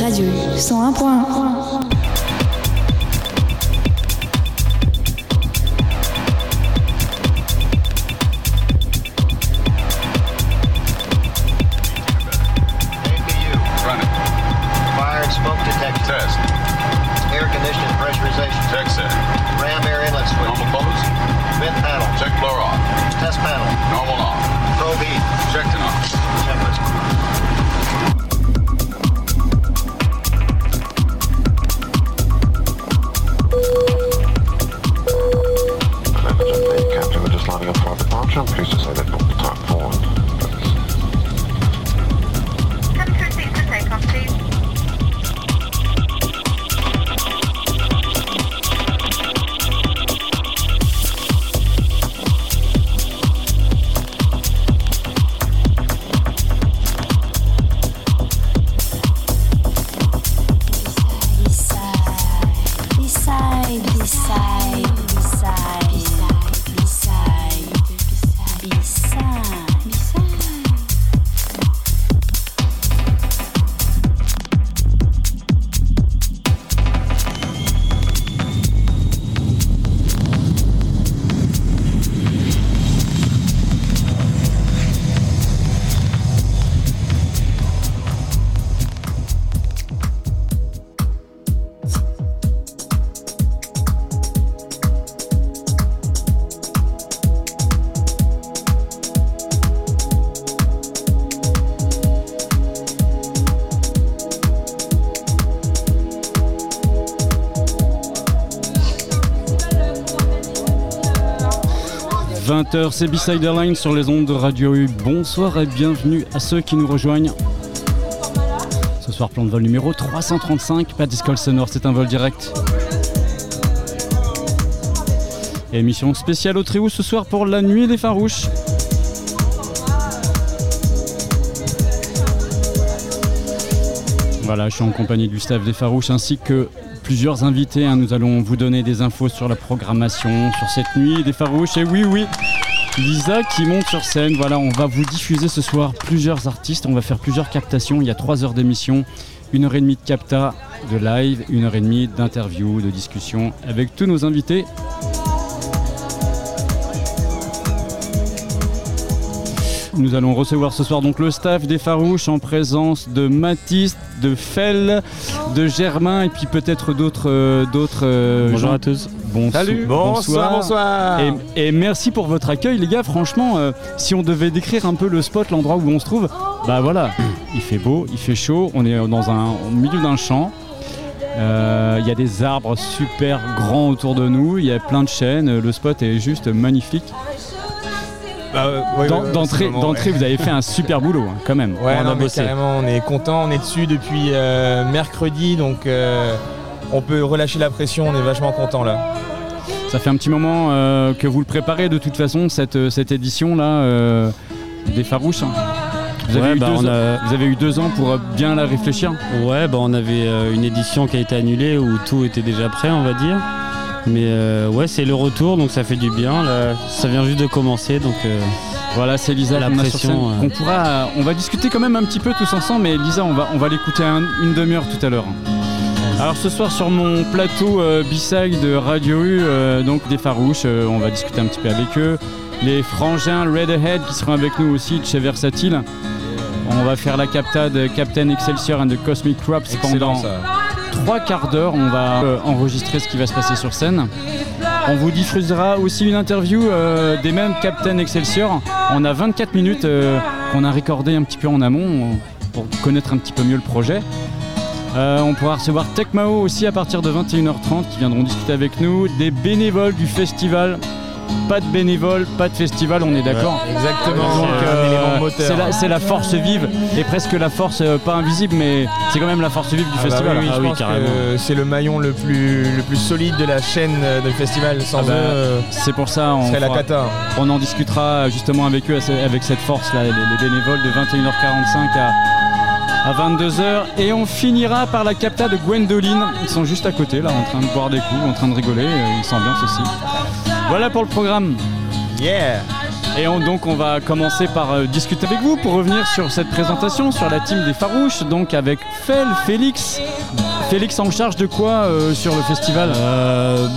Radio 101.1 c'est B-Side Airlines sur les ondes de Radio U. Bonsoir et bienvenue à ceux qui nous rejoignent. Ce soir, plan de vol numéro 335, pas d'escale sonore, c'est un vol direct. Émission spéciale au Tréhou ce soir pour la nuit des farouches. Voilà, je suis en compagnie du staff des Farouches ainsi que plusieurs invités. Hein. Nous allons vous donner des infos sur la programmation, sur cette nuit des Farouches. Et oui, oui, Lisa qui monte sur scène. Voilà, on va vous diffuser ce soir plusieurs artistes. On va faire plusieurs captations. Il y a trois heures d'émission, une heure et demie de capta, de live, une heure et demie d'interview, de discussion avec tous nos invités. Nous allons recevoir ce soir donc le staff des Farouches en présence de Mathis, de Fell, de Germain et puis peut-être d'autres. Euh, d'autres euh, Bonjour à tous. Salut. Bonsoir, bonsoir. Et, merci pour votre accueil, les gars. Franchement, euh, si on devait décrire un peu le spot, l'endroit où on se trouve, bah voilà, il fait beau, il fait chaud. On est dans un, au milieu d'un champ. Il y a des arbres super grands autour de nous. Il y a plein de chênes. Le spot est juste magnifique. Bah, d'entrée, vous avez fait un super boulot hein, quand même. Ouais, on, a carrément, on est content, on est dessus depuis euh, mercredi, donc euh, on peut relâcher la pression, on est vachement content là. Ça fait un petit moment euh, que vous le préparez de toute façon, cette, cette édition là des Farouches. Hein. Vous avez, eu bah, vous avez, eu deux ans pour bien la réfléchir Ouais, bah on avait une édition qui a été annulée où tout était déjà prêt, on va dire. Mais euh, ouais, c'est le retour, donc ça fait du bien. ça vient juste de commencer, donc euh, voilà, c'est Lisa la pression. On pourra, on va discuter quand même un petit peu tous ensemble, mais Lisa, on va, on va l'écouter une demi-heure tout à l'heure. Alors ce soir sur mon plateau euh, B-side de Radio U, donc des Farouches, on va discuter un petit peu avec eux. Les frangins Redhead qui seront avec nous aussi de chez Versatile. On va faire la captade Captain Excelsior and the Cosmic Crops pendant trois quarts d'heure. On va euh, enregistrer ce qui va se passer sur scène. On vous diffusera aussi une interview euh, des mêmes Captain Excelsior. On a 24 minutes euh, qu'on a recordé un petit peu en amont pour connaître un petit peu mieux le projet. On pourra recevoir Tecmao aussi à partir de 21h30 qui viendront discuter avec nous, des bénévoles du festival pas de bénévoles, pas de festival, on est d'accord Exactement. c'est la, force vive et presque la force euh, pas invisible, mais c'est quand même la force vive du ah bah festival. oui, oui, ah c'est le maillon le plus, le plus solide de la chaîne euh, de festival. Sans ah bah, eux, c'est pour ça. On, la cata. on en discutera justement avec eux, avec cette force là, les, bénévoles de 21h45 à à 22h et on finira par la capta de Gwendoline. Ils sont juste à côté là en train de boire des coups, en train de rigoler, ils s'ambiancent aussi. Voilà pour le programme. Yeah Et donc on va commencer par euh, discuter avec vous pour revenir sur cette présentation, sur la team des Farouches, donc avec Fel, Félix. Félix en charge de quoi euh, sur le festival? Euh,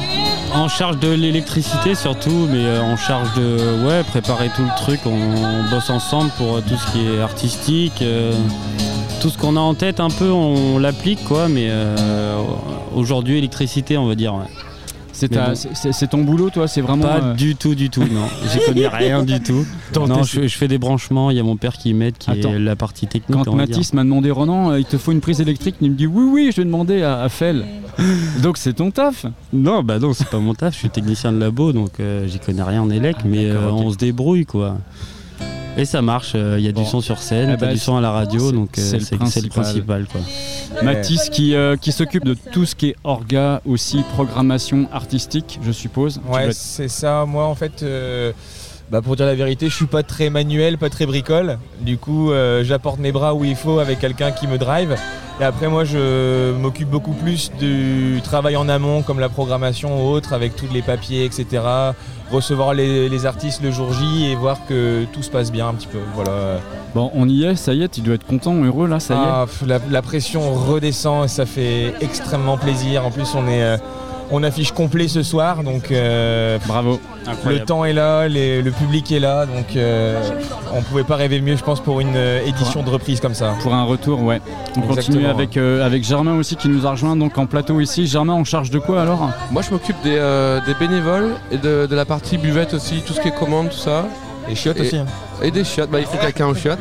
En charge de l'électricité surtout, mais en charge de ouais, préparer tout le truc. On, bosse ensemble pour tout ce qui est artistique. Tout ce qu'on a en tête un peu on, l'applique quoi, mais aujourd'hui électricité on va dire. C'est ton boulot, toi C'est vraiment. Pas euh, du tout, du tout, non. J'y connais rien du tout. non, je, fais des branchements. Il y a mon père qui m'aide, qui est la partie technique. Quand Mathis m'a demandé, Ronan, euh, il te faut une prise électrique, il me dit oui, oui, je vais demander à, à Fel. donc c'est ton taf Non, bah non, c'est pas mon taf. Je suis technicien de labo, donc euh, j'y connais rien en élec, ah, mais on se débrouille, quoi. Et ça marche, il y a du son sur scène, eh ben, du son à la radio, donc c'est le, principal. Quoi. Mathis qui, euh, qui s'occupe de tout ce qui est orga, aussi programmation artistique, je suppose. Ouais, c'est ça. Moi, en fait, euh, bah, pour dire la vérité, je suis pas très manuel, pas très bricole. Du coup, euh, j'apporte mes bras où il faut avec quelqu'un qui me drive. Et après, moi, je m'occupe beaucoup plus du travail en amont, comme la programmation ou autre, avec tous les papiers, etc. Recevoir les, artistes le jour J et voir que tout se passe bien un petit peu. Voilà. Bon, on y est, ça y est, tu dois être content, heureux là, ça y est. Ah, la, la, pression redescend et ça fait extrêmement plaisir. En plus, on est euh, on affiche complet ce soir, donc euh, bravo. Le temps est là, le public est là, donc euh, on pouvait pas rêver mieux, je pense, pour une euh, édition de reprise comme ça. Pour un retour, ouais. On continue avec, avec Germain aussi qui nous a rejoint donc en plateau ici. Germain, on charge de quoi alors? Moi, je m'occupe des, bénévoles et de, la partie buvette aussi, tout ce qui est commande, tout ça. Et chiottes aussi. Hein. Et des chiottes, bah, il faut quelqu'un aux chiottes.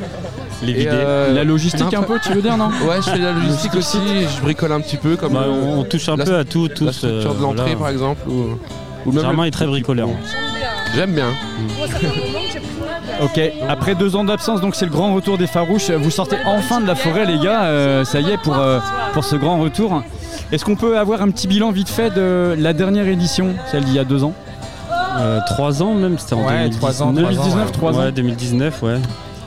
Euh, la logistique un peu, tu veux dire, non Ouais, je fais la logistique aussi, je bricole un petit peu. comme bah, on, touche un peu à tout. Tous, la structure de l'entrée, par exemple. Ou, même est très bricoleur. J'aime bien. Ok, après deux ans d'absence, donc c'est le grand retour des Farouches. Vous sortez enfin de la forêt, les gars. Euh, ça y est pour, euh, pour ce grand retour. Est-ce qu'on peut avoir un petit bilan vite fait de la dernière édition, celle d'il y a deux ans? Trois ans même, c'était en ouais, 2019. Ans, 2019, trois ans. Ouais, 2019, ouais.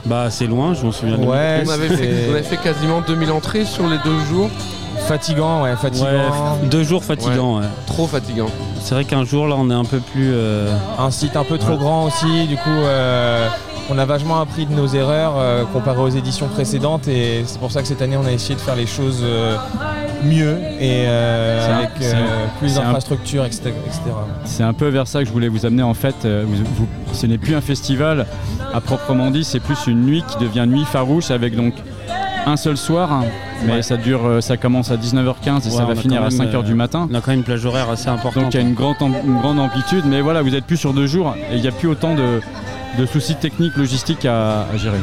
Bah c'est loin, je m'en souviens. Ouais, on, avait fait, quasiment 2000 entrées sur les deux jours. Fatigant, ouais, fatigant. deux jours fatigants, ouais. Trop fatigant. C'est vrai qu'un jour là on est un peu plus. Euh, un site un peu trop grand aussi, du coup euh, on a vachement appris de nos erreurs euh, comparé aux éditions précédentes et c'est pour ça que cette année on a essayé de faire les choses mieux et avec plus d'infrastructures, etc. C'est un peu vers ça que je voulais vous amener en fait. ce n'est plus un festival à proprement dit, c'est plus une nuit qui devient nuit farouche avec donc un seul soir, mais ça dure, euh, ça commence à 19h15 et ça va finir à 5h du matin. On a quand même une plage horaire assez importante. Donc il y a une grande, une grande amplitude, mais voilà, vous êtes plus sur deux jours et il n'y a plus autant de, de soucis techniques, logistiques à, gérer.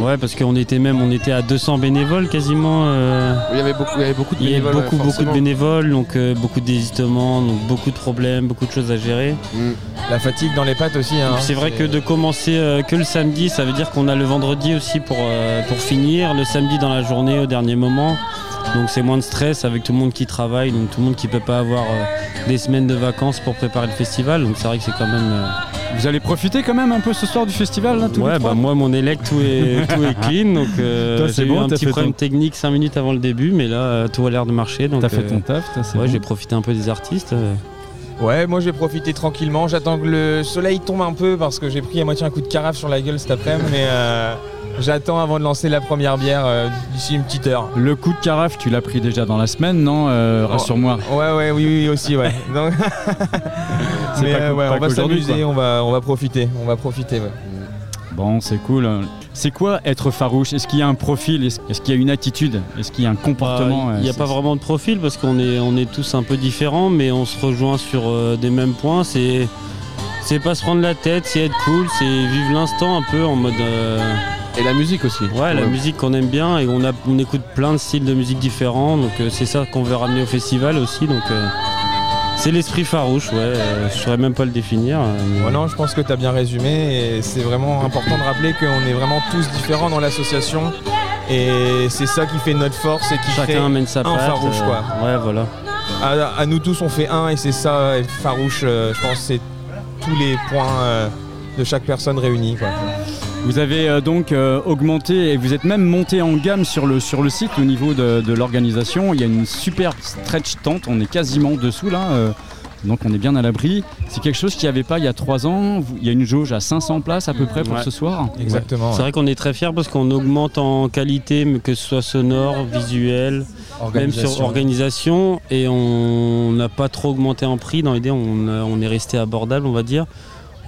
Ouais, parce qu'on était même on était à 200 bénévoles quasiment. Euh, il, y avait beaucoup, il y avait beaucoup de bénévoles. beaucoup, beaucoup de bénévoles, donc euh, beaucoup d'hésitements, donc beaucoup de problèmes, beaucoup de choses à gérer. Mm. La fatigue dans les pattes aussi. Hein, c'est vrai que de commencer euh, que le samedi, ça veut dire qu'on a le vendredi aussi pour, pour finir, le samedi dans la journée au dernier moment. Donc c'est moins de stress avec tout le monde qui travaille, donc tout le monde qui peut pas avoir des semaines de vacances pour préparer le festival. Donc c'est vrai que c'est quand même vous allez profiter quand même un peu ce soir du festival là, Ouais, bah moi mon élect tout est, tout est clean, donc euh, j'ai eu un petit problème technique 5 minutes avant le début, mais là euh, tout a l'air de marcher. T'as fait ton euh, taf, Ouais, j'ai profité un peu des artistes. Ouais, moi j'ai profité tranquillement. J'attends que le soleil tombe un peu parce que j'ai pris à moitié un coup de carafe sur la gueule cet après-midi, mais J'attends avant de lancer la première bière euh, d'ici une petite heure. Le coup de carafe, tu l'as pris déjà dans la semaine, non euh, Rassure-moi. Ouais, ouais, oui, oui, aussi, ouais. Donc... Mais euh, on va s'amuser, on va, on va profiter, on va profiter. Bon, c'est cool. C'est quoi être farouche? Est-ce qu'il y a un profil? Est-ce qu'il y a une attitude? Est-ce qu'il y a un comportement? Il n'y a pas vraiment de profil parce qu'on est, on est tous un peu différents, mais on se rejoint sur des mêmes points. C'est, c'est pas se prendre la tête, c'est être cool, c'est vivre l'instant un peu en mode. Et la musique aussi. Ouais, la musique qu'on aime bien et on, a, on écoute plein de styles de musique différents. Donc euh, c'est ça qu'on veut ramener au festival aussi. Donc euh, c'est l'esprit farouche, ouais. Euh, je saurais même pas le définir. non, je pense que tu as bien résumé et c'est vraiment important de rappeler qu'on est vraiment tous différents dans l'association. Et c'est ça qui fait notre force et qui Chacun fait amène sa un farouche quoi. Ouais voilà. À, nous tous on fait un et c'est ça farouche. je pense c'est tous les points de chaque personne réunis quoi. Vous avez euh, donc euh, augmenté et vous êtes même monté en gamme sur le, sur le site au niveau de, l'organisation. Il y a une super stretch tente, on est quasiment dessous là. Euh, Donc on est bien à l'abri. C'est quelque chose qu'il n'y avait pas il y a trois ans. Il y a une jauge à 500 places à peu près pour Ouais. ce soir. Exactement. C'est vrai qu'on est très fiers parce qu'on augmente en qualité, que ce soit sonore, visuel, même sur organisation, et on n'a pas trop augmenté en prix. Dans l'idée, on est resté abordable, on va dire.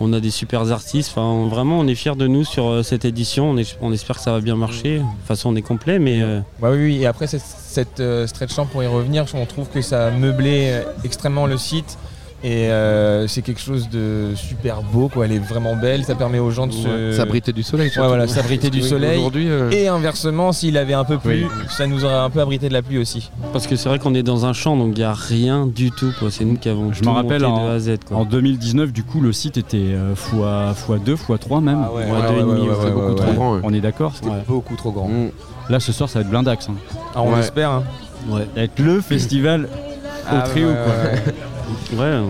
On a des super artistes. Enfin, vraiment, on est fiers de nous sur euh, cette édition. On, espère que ça va bien marcher. De toute façon, on est complet, mais euh, Ouais, oui, et après cette, euh, stretch lamp, pour y revenir, on trouve que ça a meublé extrêmement le site. Et euh, c'est quelque chose de super beau, quoi. Elle est vraiment belle, ça permet aux gens de se. S'abriter du soleil. surtout. voilà, s'abriter du soleil. Aujourd'hui, euh, Et inversement, s'il avait un peu plu, ça nous aurait un peu abrité de la pluie aussi. parce que c'est vrai qu'on est dans un champ, donc il n'y a rien du tout. quoi. C'est nous qui avons Je tout me rappelle monté en- de A à Z. quoi. En 2019, du coup, le site était euh, fois, fois 2, fois 3 même. Ah ouais, Ouais, ouais, c'est beaucoup trop grand. ouais. On est d'accord C'était Ouais. beaucoup trop grand. Mm. Là, ce soir, ça va être blindax. Hein. Ah, on Ouais. espère. hein. Ouais. Ça va être le festival au Ah, trio, ouais, quoi. Ouais, ouais.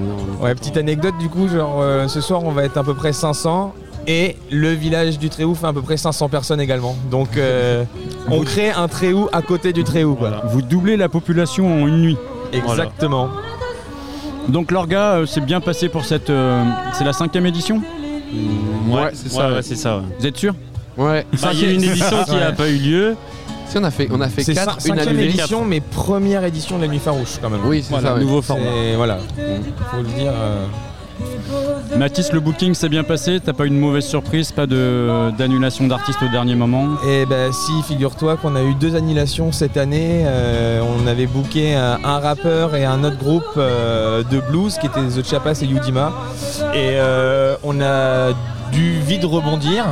On- petite anecdote du coup, genre euh, ce soir on va être à peu près 500 et le village du Tréhou fait à peu près 500 personnes également. Donc euh, on crée un Tréhou à côté du Tréhou quoi. Vous doublez la population en une nuit. Exactement. Donc l'orga euh, s'est bien passé pour cette... euh, c'est la cinquième édition? Ouais, c'est ça, ouais, ouais. c'est ça. ouais. Vous êtes sûr? Ouais. Enfin, il y a une édition qui n'a Ouais. pas eu lieu. Si on a fait, on a fait C'est 4, cin- une annulée. édition mais première édition de la nuit farouche quand même. Oui, c'est Voilà, ça. ouais. nouveau format. Voilà, faut le dire. euh, Mathis, le booking s'est bien passé, t'as pas eu une mauvaise surprise, pas de- d'annulation d'artistes au dernier moment? Et ben si, figure-toi qu'on a eu deux annulations cette année. Euh, on avait booké un, un rappeur et un autre groupe euh, de blues qui étaient The Chapas et Yudima. Et euh, on a dû vite rebondir.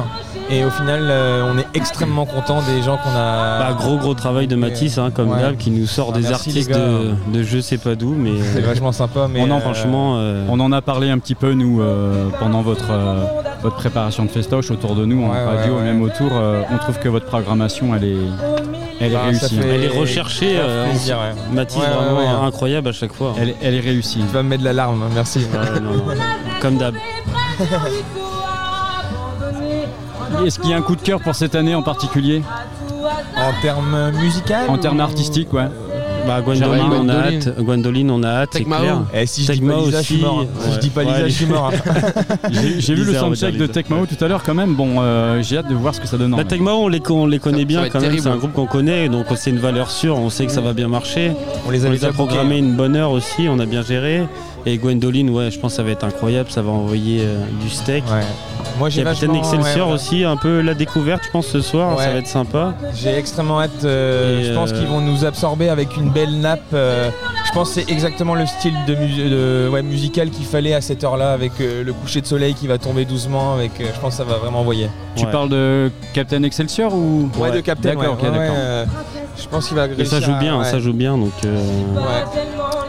Et au final, euh, on est extrêmement content des gens qu'on a. Bah, gros gros travail de Matisse, hein, comme Ouais. d'hab, qui nous sort Ah, des artistes de, de je sais pas d'où, mais C'est vachement sympa. Mais On en- euh, franchement, euh, On en a parlé un petit peu, nous, euh, pendant votre, euh, votre préparation de festoche autour de nous, en Ouais, radio ouais, et ouais. même autour. euh, on trouve que votre programmation, elle est, elle est bah, ça réussie. fait Elle est recherchée, euh, plaisir, ouais. Ouais, vraiment ouais. incroyable à chaque fois. Elle, elle est réussie. Tu vas me mettre de la larme, hein, merci. Ouais, non, non. Comme d'hab. Est-ce qu'il y a un coup de cœur pour cette année en particulier En termes musical En termes ou- artistiques, ouais. Bah, Gwendoline, Germain, on a hâte. Gwendoline, on a hâte, c'est Tecmao. clair. Eh, si je suis aussi, mort. hein. Si je dis pas Ouais, Lisa, je suis mort. J'ai j'ai vu le on soundcheck de. Tecmao tout à l'heure quand même. Bon, euh, j'ai hâte de voir ce que ça donne. vrai. Tecmao, on les, on les connaît bien quand même, c'est un groupe qu'on connaît, donc c'est une valeur sûre, on sait que ça va bien marcher. On les On a les déjà a programmé une bonne heure aussi, on a bien géré. Et Gwendoline, ouais, je pense que ça va être incroyable, ça va envoyer euh, du steak. Ouais. Moi j'ai Capitaine vachement- Excelsior ouais, ouais. aussi, un peu la découverte, je pense, ce soir, Ouais. ça va être sympa. J'ai extrêmement hâte. euh, je pense euh, qu'ils vont nous absorber avec une belle nappe. euh, je pense que c'est exactement le style de, mu- de- ouais, musical qu'il fallait à cette heure-là, avec euh, le coucher de soleil qui va tomber doucement. Avec, euh, je pense que ça va vraiment envoyer. Tu Ouais. parles de Captain Excelsior ou? Ouais, de Captain. D'accord, euh, je pense qu'il va Et ça joue à- bien, ouais. ça joue bien, donc euh, Ouais.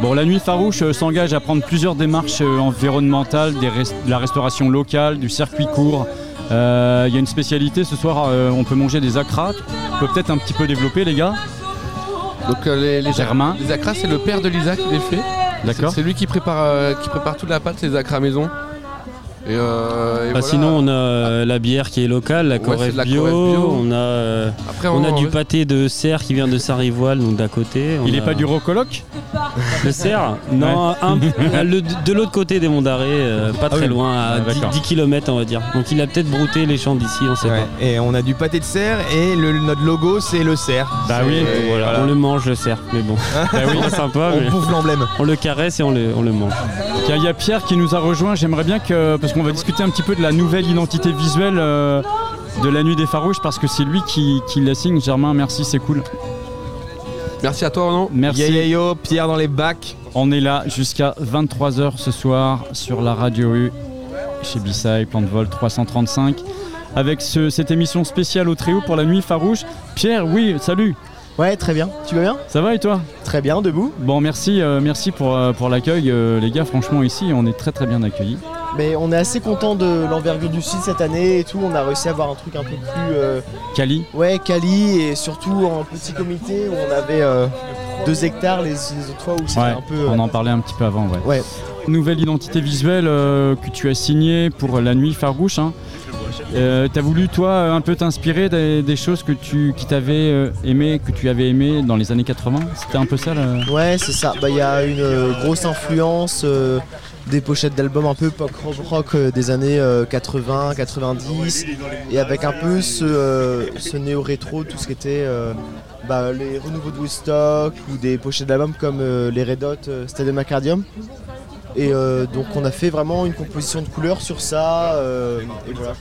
Bon, la nuit farouche euh, s'engage à prendre plusieurs démarches euh, environnementales, des res- de la restauration locale, du circuit court. Euh, Il y a une spécialité ce soir, on peut manger des acras. On peut peut-être un petit peu développer, les gars. Donc les, les, Germain. les acras, c'est le père de Lisa qui les fait. D'accord. C'est c'est lui qui prépare, qui prépare toute la pâte, les acras maison. Et, euh, et bah, voilà. sinon on a euh, la bière qui est locale, la Ouais, Corrève de la bio, on a, euh, Après, on a du pâté de cerf qui vient de Saint-Rivoal, donc d'à côté. On Il n'est a- pas du rocoloc Le cerf Non, un- le- de l'autre côté des monts d'Arrée, euh, pas très oui. loin, à Ah, 10, d'accord. km on va dire. Donc il a peut-être brouté les champs d'ici, on sait Ouais. Et on a du pâté de cerf et le- notre logo c'est le cerf. Bah oui, voilà. pas. On le mange le cerf, mais bon. Bah oui. C'est sympa, On mais bouffe l'emblème. on le caresse et on le, on le mange. Il y a- il y a Pierre qui nous a rejoint. J'aimerais bien que, parce qu'on va discuter un petit peu de la nouvelle identité visuelle euh, de la nuit des farouches, parce que c'est lui qui, qui la signe. Germain, merci, c'est cool. Merci à toi, Renan. Merci. Yeah, yeah, yo, Pierre dans les bacs. On est là jusqu'à 23h ce soir sur la radio U chez Bissai, plan de vol 335 avec ce- cette émission spéciale au trio pour la nuit farouche. Pierre, oui, salut, Ouais, très bien. Tu vas bien? Ça va et toi? Très bien, debout. Bon, merci, euh, merci pour, euh, pour l'accueil, euh, les gars. Franchement, ici, on est très très bien accueillis. Mais on est assez content de l'envergure du site cette année et tout. On a réussi à avoir un truc un peu plus euh, Cali, ouais quali et surtout en petit comité où on avait euh, deux hectares les, les autres fois où c'était ouais, un peu. euh, on en parlait un petit peu avant, ouais. Ouais. Nouvelle identité visuelle euh, que tu as signée pour la nuit farouche. hein. Euh, T'as voulu toi un peu t'inspirer des, des choses que tu qui t'avais euh, aimé, que tu avais aimé dans les années 80 C'était un peu ça là Ouais, c'est ça. Bah, Il y a une euh, grosse influence euh, des pochettes d'albums un peu pop rock, euh, des années euh, 80, 90, et avec un peu ce, euh, ce néo-rétro, tout ce qui était euh, bah, les renouveaux de Woodstock ou des pochettes d'albums comme euh, les Red Hot euh, Stadium Accordium. Et euh, donc on a fait vraiment une composition de couleurs sur ça. euh, et voilà.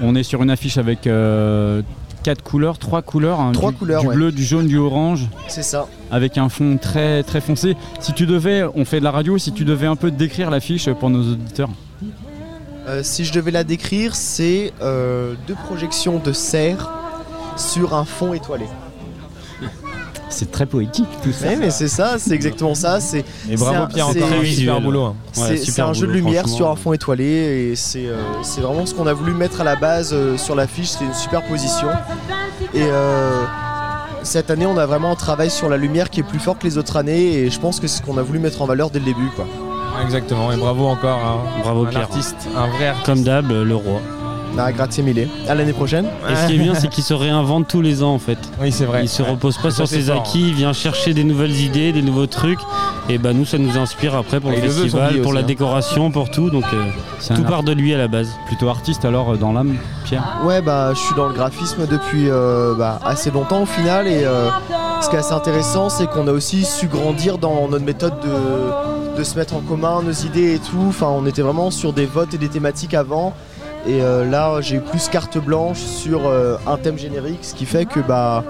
On est sur une affiche avec euh, quatre couleurs, trois couleurs, hein, Trois du, couleurs, du ouais. bleu, du jaune, du orange, C'est ça. avec un fond très très foncé. Si tu devais, on fait de la radio, si tu devais un peu décrire l'affiche pour nos auditeurs. Euh, si je devais la décrire, c'est euh, deux projections de serre sur un fond étoilé. C'est très poétique tout ça. Ouais, mais c'est ça, c'est exactement ça. C'est Et bravo Pierre, c'est- encore un super boulot. hein. Ouais, c'est- super un jeu de lumière sur un fond étoilé et c'est euh, c'est vraiment ce qu'on a voulu mettre à la base euh, sur l'affiche. C'est une superposition. Et euh, cette année, on a vraiment un travail sur la lumière qui est plus fort que les autres années et je pense que c'est ce qu'on a voulu mettre en valeur dès le début. Quoi. Exactement, et bravo encore. hein. Bravo un Pierre. artiste, un vrai artiste. Comme d'hab, le roi. Bah, grazie mille. À l'année prochaine. Et ce qui est bien, c'est qu'il se réinvente tous les ans en fait. Oui, c'est vrai. Il se Ouais. repose pas Ça, sur ses fort, acquis, il vient chercher des nouvelles idées, des nouveaux trucs. Et bah nous, ça nous inspire après pour le festival, pour aussi, la hein. décoration, pour tout. Donc euh, tout part de lui à la base. plutôt artiste alors euh, dans l'âme, Pierre? Ouais, bah, je suis dans le graphisme depuis euh, bah, assez longtemps au final. Et euh, ce qui est assez intéressant, c'est qu'on a aussi su grandir dans notre méthode de, de se mettre en commun, nos idées et tout. Enfin, on était vraiment sur des votes et des thématiques avant. Et euh, là, j'ai eu plus carte blanche sur euh, un thème générique, ce qui fait que bah,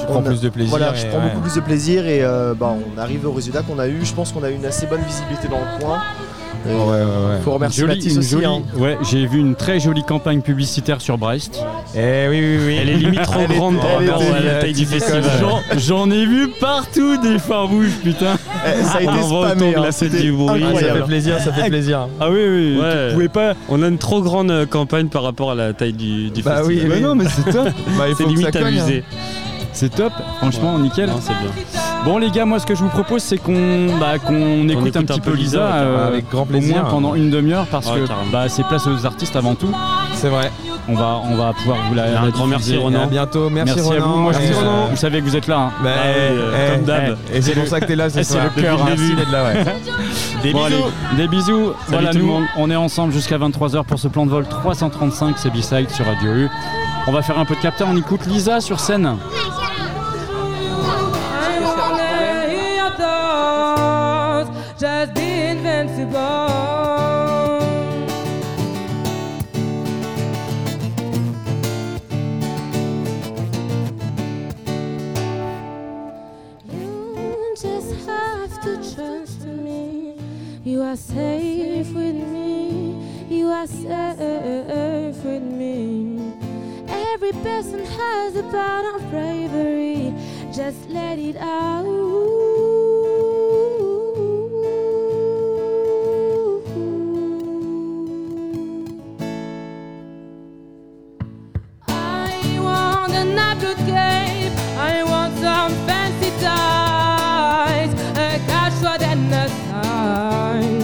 Tu prends a- plus de plaisir. voilà, je prends ouais. beaucoup plus de plaisir et euh, bah, on arrive au résultat qu'on a eu. Je pense qu'on a eu une assez bonne visibilité dans le coin. Ouais, ouais, ouais. Faut remercier Jolie- une aussi. jolie- hein. Ouais, j'ai vu une très jolie campagne publicitaire sur Brest. Eh oui, oui, oui. Elle est limite trop grande par rapport à la taille du festival. J'en- ai vu partout des phares rouges, putain. Eh, ça a été On envoie spammé. hein, du bruit. Ah, ça fait plaisir, ça fait plaisir. Ah oui, oui. Ouais. Tu pouvais pas. On a une trop grande euh, campagne par rapport à la taille du, du Bah festival. oui, Bah non, mais c'est top. Bah, C'est limite hein. amusé. C'est top. Franchement, nickel. Non, c'est bien. Bon les gars, moi ce que je vous propose c'est qu'on bah, qu'on écoute, écoute un petit peu peu Lisa, euh, avec grand au plaisir. moins pendant une demi-heure parce Ouais, que bah, c'est place aux artistes avant tout. C'est vrai. On va, on va pouvoir vous la. Un grand merci, Ronan. à bientôt. Merci, Merci, à vous. Moi, je Et, vous, euh, savez que vous êtes là. hein. bah, Ah oui, euh, eh, comme d'hab. eh, Et c'est pour ça que t'es là ce Eh, c'est le cœur, hein. d'être là, ouais. Des Bon, bisous. allez, des bisous. voilà, tout le nous, monde. on est ensemble jusqu'à 23h pour ce plan de vol 335, c'est B-Side sur Radio U. On va faire un peu de capteur, on écoute Lisa sur scène. Just be invincible. You just have to trust me. You are safe with me. You are safe with me. Every person has a part of bravery. Just let it out. Upgrade cape. I want some fancy ties, a cashword and a sign.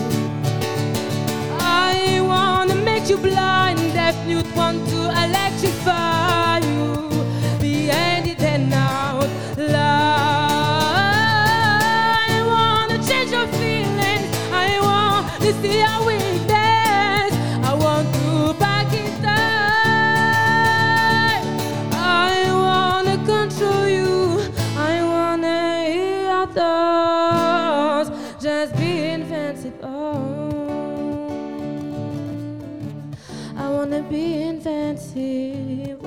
I wanna make you blind, deaf mute, want to electrify I wanna be invincible.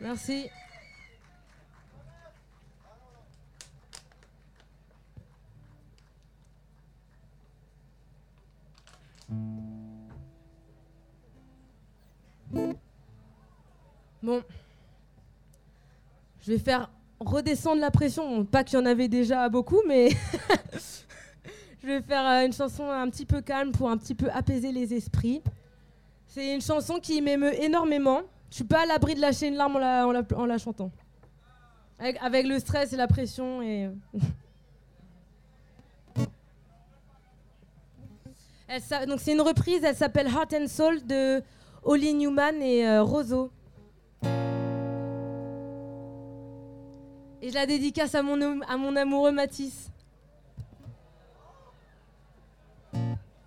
Merci. Bon. Je vais faire redescendre la pression. Pas qu'il y en avait déjà beaucoup, mais je vais faire euh, une chanson un petit peu calme pour un petit peu apaiser les esprits. C'est une chanson qui m'émeut énormément. je suis pas à l'abri de lâcher une larme en la, chantant. Avec, le stress et la pression et. Donc c'est une reprise, elle s'appelle Heart and Soul de Holly Newman et euh, Roseau. Et je la dédicace à mon, à mon amoureux Matisse.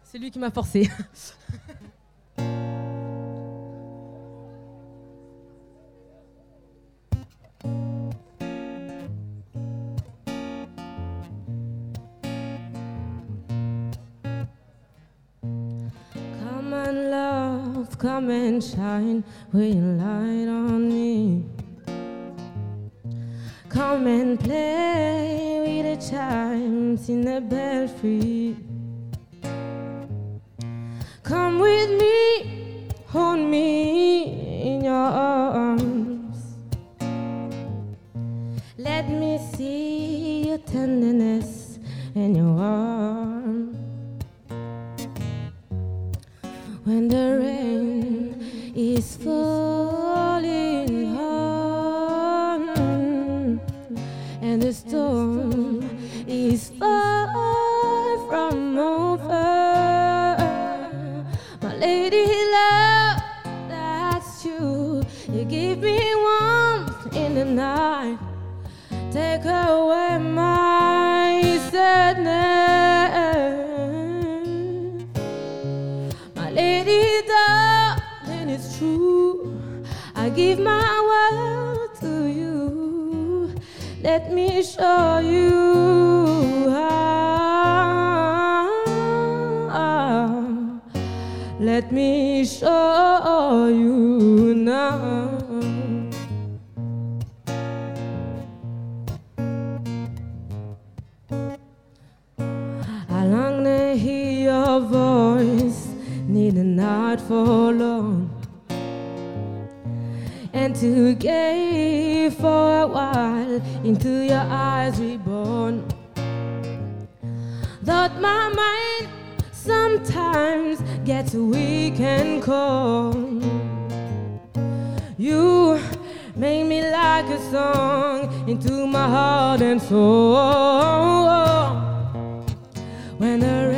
C'est lui qui m'a forcé. come and shine with your light on me. Come and play with the chimes in the belfry. Come with me, hold me in your arms. Let me see your tenderness in your arms. When the rain my sadness. My lady, darling, true. I give my world to you. Let me show you how. Let me show you for long, and to gaze for a while into your eyes reborn. That my mind sometimes gets weak and cold. You make me like a song into my heart and soul when the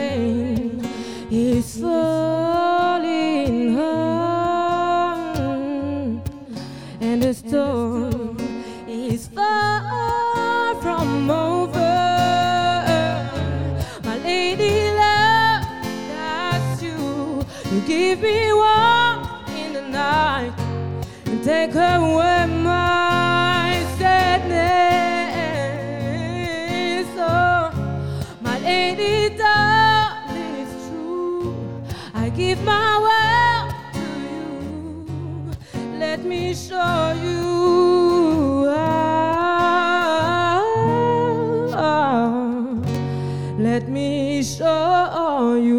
take away my sadness. Oh, my lady, darling, it's true. I give my world to you. Let me show you how. Let me show you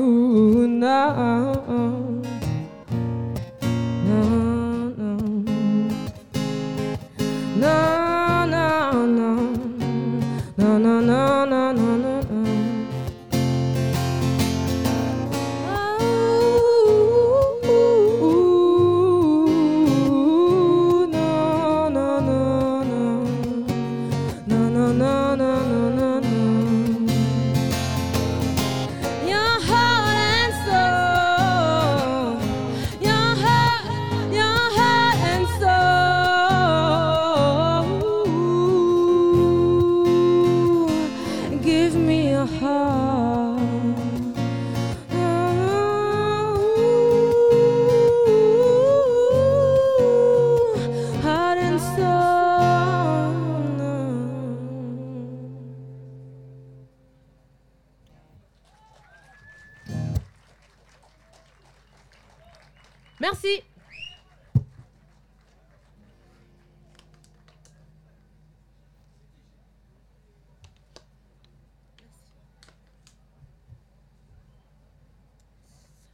Merci.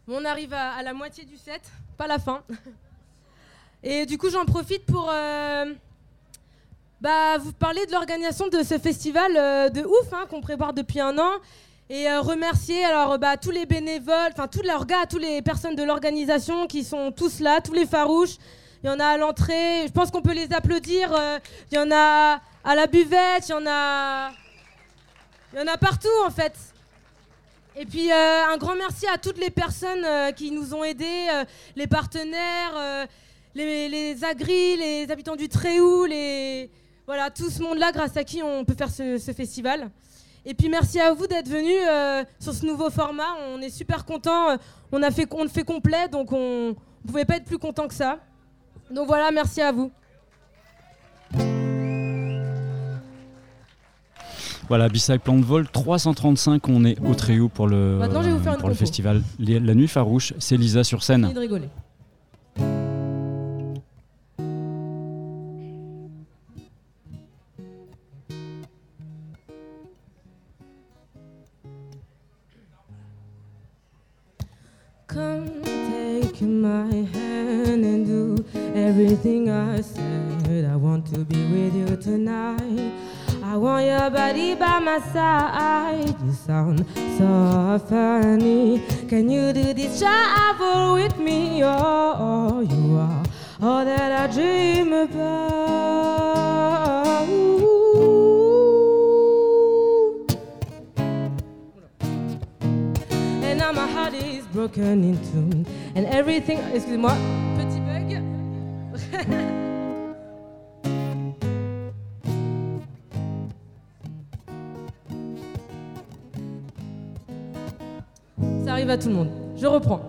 On arrive à, à la moitié du set, pas la fin. Et du coup, j'en profite pour euh, bah, vous parler de l'organisation de ce festival euh, de ouf hein, qu'on prépare depuis un an. Et euh, remercier alors bah, tous les bénévoles, enfin tous leurs gars, toutes les personnes de l'organisation qui sont tous là, tous les farouches. il y en a à l'entrée. Je pense qu'on peut les applaudir. euh, Il y en a à la buvette, il y en a. Il y en a partout en fait. Et puis euh, un grand merci à toutes les personnes qui nous ont aidés, les partenaires, les, agris, les habitants du Tréhou, les voilà tout ce monde-là grâce à qui on peut faire ce festival. Et puis merci à vous d'être venus euh, sur ce nouveau format. On est super contents. On a fait on le fait complet, donc on ne pouvait pas être plus content que ça. Donc voilà, merci à vous. Voilà, Bissag Plan de Vol 335, on est au Tréhou pour le, Maintenant, je vais vous faire une pour le compo. festival La Nuit Farouche. C'est Lisa sur scène. Fini de rigoler. Come take my hand and do everything I said. I want to be with you tonight. I want your body by my side. You sound so funny. Can you do this travel with me? Oh, you are all that I dream about. And And everything. Excusez-moi, petit bug. Ça arrive à tout le monde. Je reprends.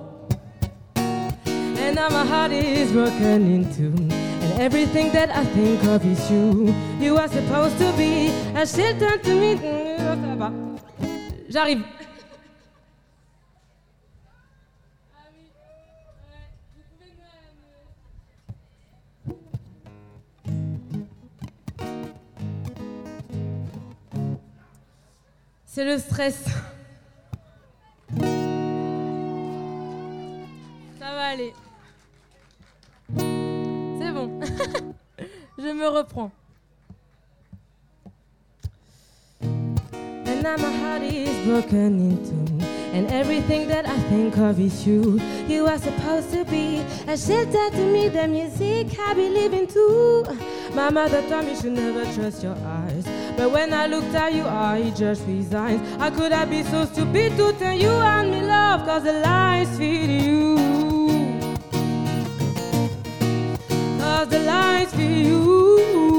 And now my heart is broken in two. And everything that I think of is you. You are supposed to be a. J'arrive. C'est le stress. Ça va aller. C'est bon. Je me reprends. And now my heart is broken in two. And everything that I think of is you. You are supposed to be a shelter to me, the music I believe in too. My mother told me you should never trust your eyes. But when I looked at you, I just resigned. How could I be so stupid to tell you and me love? Cause the lies feed you. Cause the lies feed you.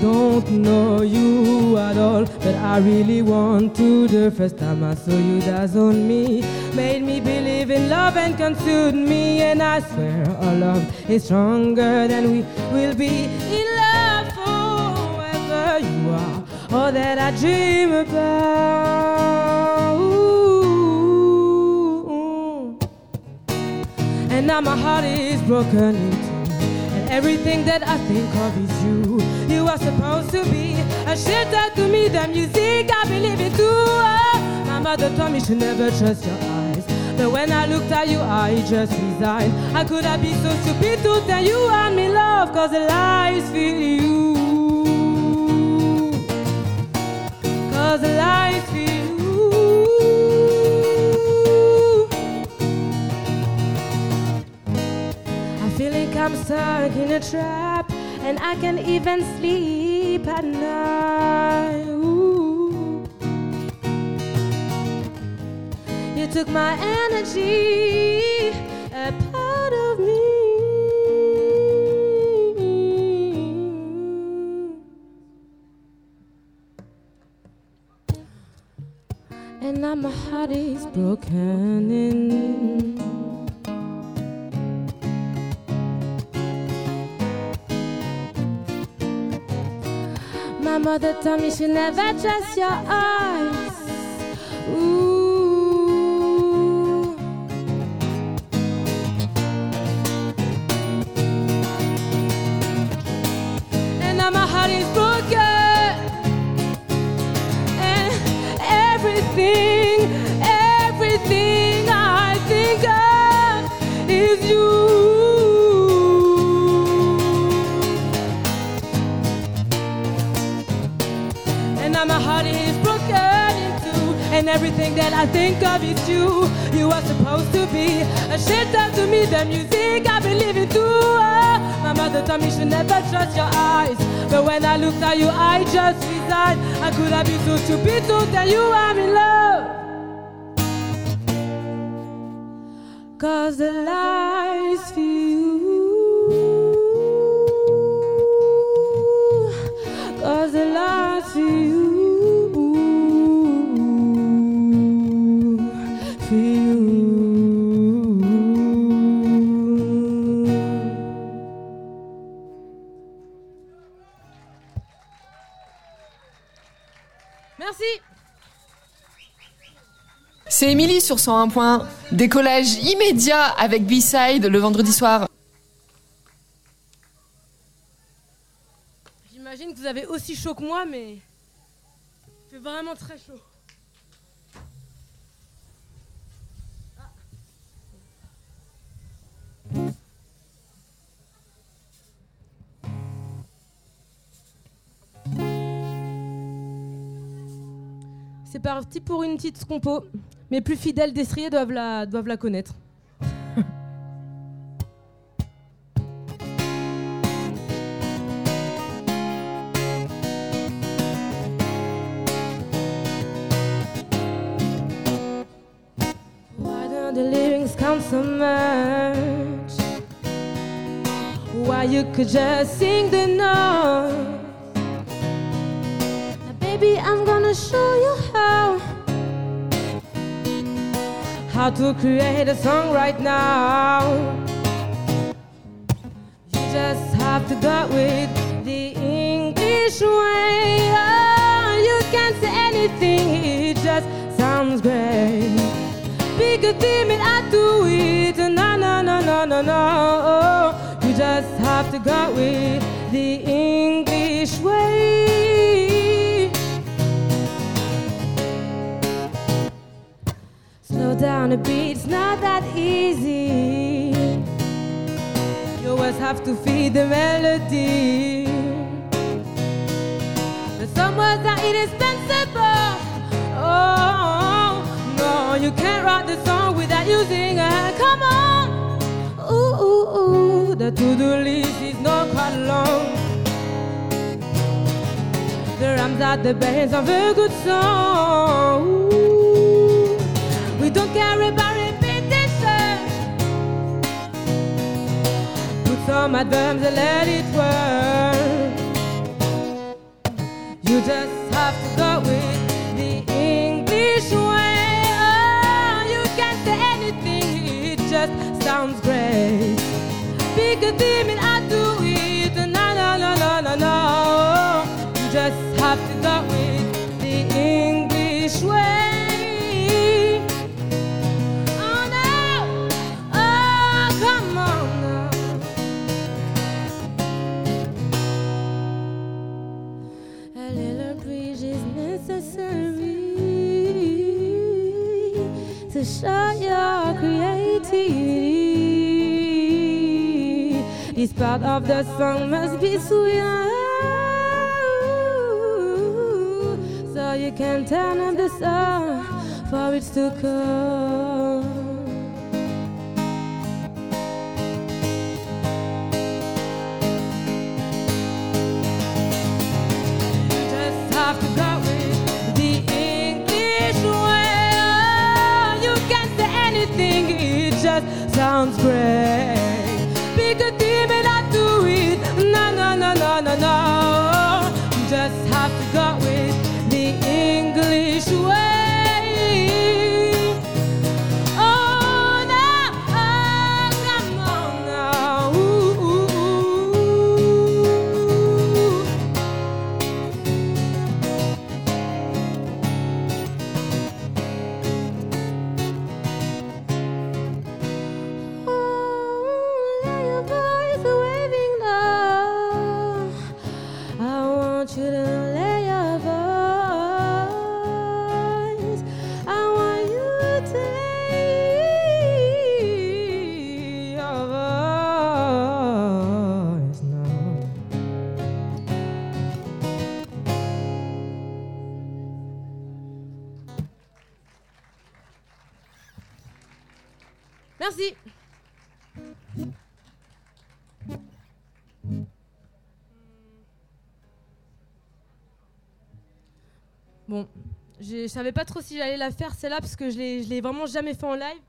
Don't know you at all, but I really want to. The first time I saw you, that's on me. Made me believe in love and consumed me. And I swear our love is stronger than we will be in love forever. You are all that I dream about. And now my heart is broken in two. And everything that I think of is you. You are supposed to be a shelter to me, the music I believe in too. Oh, my mother told me to never trust your eyes. But when I looked at you, I just resigned. How could I be so stupid to tell you I'm in love? Cause the lies feel you. Cause the lies feel you. I'm stuck in a trap and I can't even sleep at night. Ooh. You took my energy, a part of me. And now my heart is broken My mother told me should never trust your eyes. Ooh. And now my heart is broken. And everything, everything I think of is you. And everything that I think of is you. You are supposed to be a shelter to me, the music I believe in too. Oh, my mother told me should never trust your eyes, but when I looked at you, I just resigned. I could have been so stupid to tell you I'm in love. Cause the lies for C'est Émilie sur 101 points. Décollage immédiat avec B-Side le vendredi soir. J'imagine que vous avez aussi chaud que moi, mais il fait vraiment très chaud. C'est parti pour une petite compo. Mes plus fidèles destriers doivent la, doivent la connaître. The lyrics count so much? Why you could just sing the notes? Now, baby, I'm gonna show you how. How to create a song right now. You just have to go with the English way. Oh, you can't say anything, it just sounds great. Theme and I do it. No, no, no, no, no, no. You just have to go with the English way. Slow down a bit, it's not that easy. You always have to feed the melody. But some words are indispensable. Oh, no, you can't write the song without using a come on. Ooh, ooh, ooh, the to-do list is not quite long. The rhymes are the base of a good song. Ooh, care about repetition. Put some adverbs and let it work. You just have to go with the English way. Oh, you can't say anything, it just sounds great. Pick a theme and I do it. No, no, no, no, no, no. You just have to go with to show your creativity. This part of the song must be sweet, so you can turn up the song for it to come. Just have to go say anything, it just sounds great. Pick a theme and I do it. No, no, no, no, no, no. Just je savais pas trop si j'allais la faire celle-là parce que je l'ai, l'ai vraiment jamais fait en live.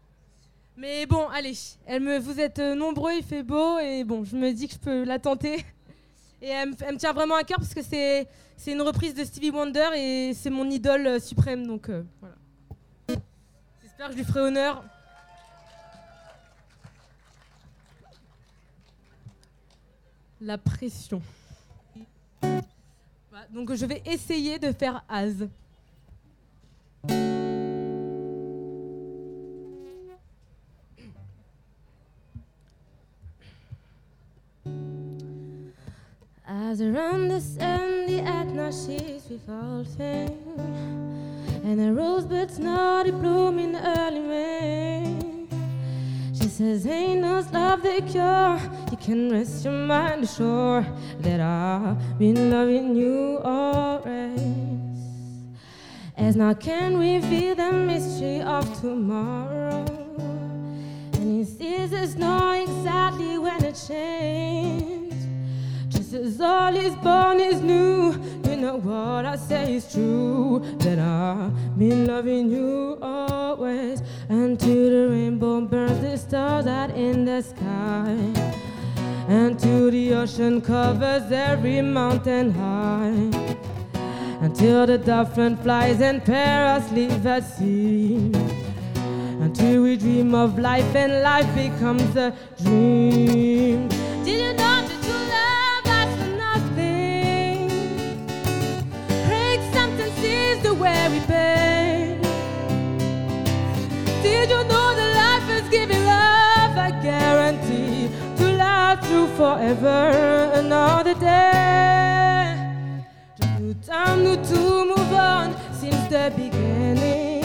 Mais bon, allez, elle me, vous êtes euh, nombreux, il fait beau et bon, je me dis que je peux la tenter. Et elle, me tient vraiment à cœur parce que c'est, c'est une reprise de Stevie Wonder et c'est mon idole euh, suprême, donc euh, voilà. J'espère que je lui ferai honneur. La pression. donc je vais essayer de faire Az. As around the sun, the atmosphere revolving, and the rosebuds naughty bloom in the early May. She says, Ain't no love the cure. You can rest your mind assured that I've been loving you always. As now can reveal the mystery of tomorrow. And he sees us know exactly when it changed. Just as all is born is new, you know what I say is true. That I've been loving you always. Until the rainbow burns the stars out in the sky. Until the ocean covers every mountain high. Until the dolphin flies and paras leave at sea. Until we dream of life and life becomes a dream. Did you know? That you love us for nothing? Break something, seize the weary pain. Did you know that life is giving love a guarantee to last through forever another day? Time to move on since the beginning,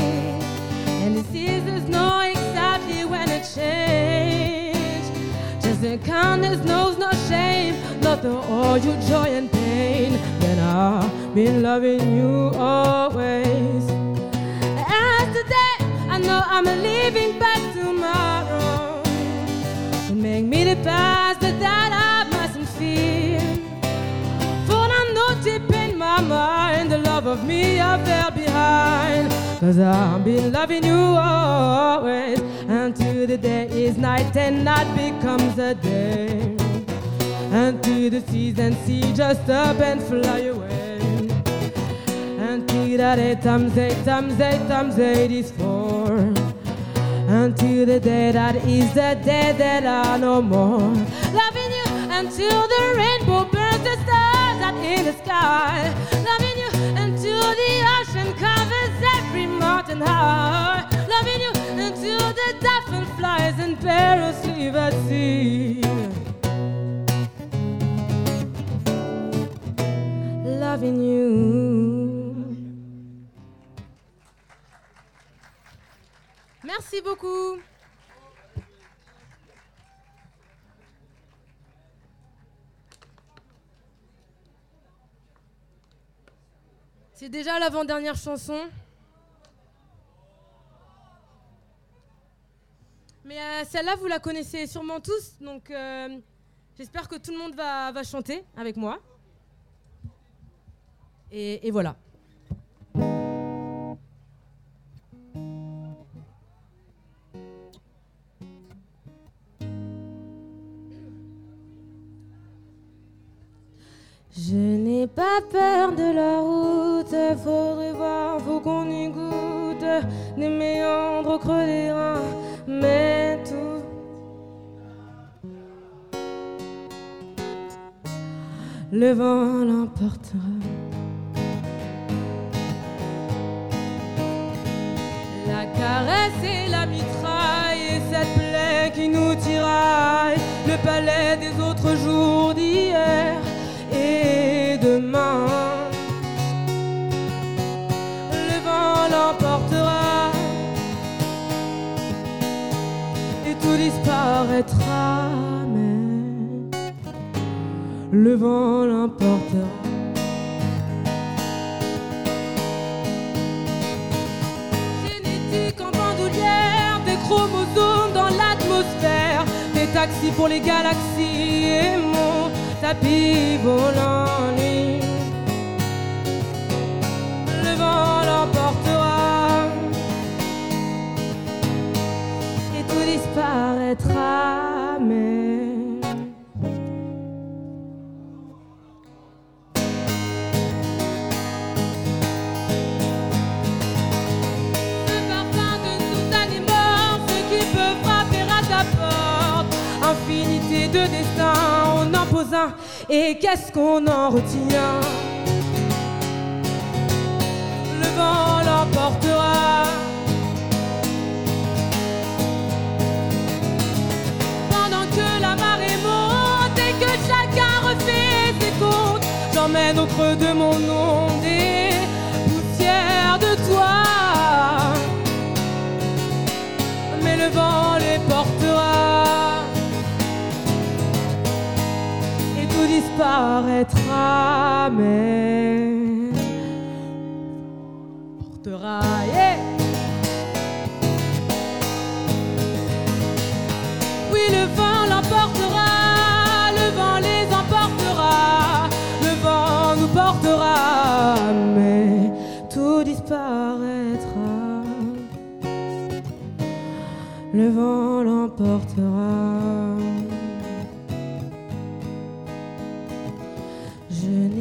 and the seasons know exactly when it changed. Just in kindness knows no shame, not the all your joy and pain. Then I've been loving you always. As today, I know I'm leaving back tomorrow. To make me the past that I mustn't fear. For I know deep in my mind the of me I fell behind. Cause I've been loving you always. Until the day is night and night becomes a day. Until the season sea just up and fly away. Until that eight times eight times eight times eight is four. Until the day that is the day that I no more. Loving you until the rainbow burns the stars out in the sky. Loving you until the ocean covers every mountain high. Loving you until the dolphin flies and parrots leave at sea. Loving you. Merci beaucoup. C'est déjà l'avant-dernière chanson. Mais euh, celle-là, vous la connaissez sûrement tous, donc euh, j'espère que tout le monde va, chanter avec moi. Et voilà. Je n'ai pas peur de la route, faudrait voir, faut qu'on y goûte des méandres au creux des reins, mais tout. Le vent l'emportera. La caresse et la mitraille et cette plaie qui nous tiraille, le palais des autres jours d'hier et demain. Le vent l'emportera et tout disparaîtra, mais le vent l'emportera. Génétique en bandoulière, des chromosomes dans l'atmosphère taxi pour les galaxies et mon tapis volant. Le vent l'emportera et tout disparaîtra. Mais Ce parfum de et qu'est-ce qu'on en retient? Le vent l'emportera. Pendant que la marée monte et que chacun refait ses comptes, j'emmène au creux de mon onde des poussières de toi mais le vent les disparaîtra, mais portera. Oui, le vent l'emportera, le vent les emportera, le vent nous portera, mais tout disparaîtra. Le vent l'emportera.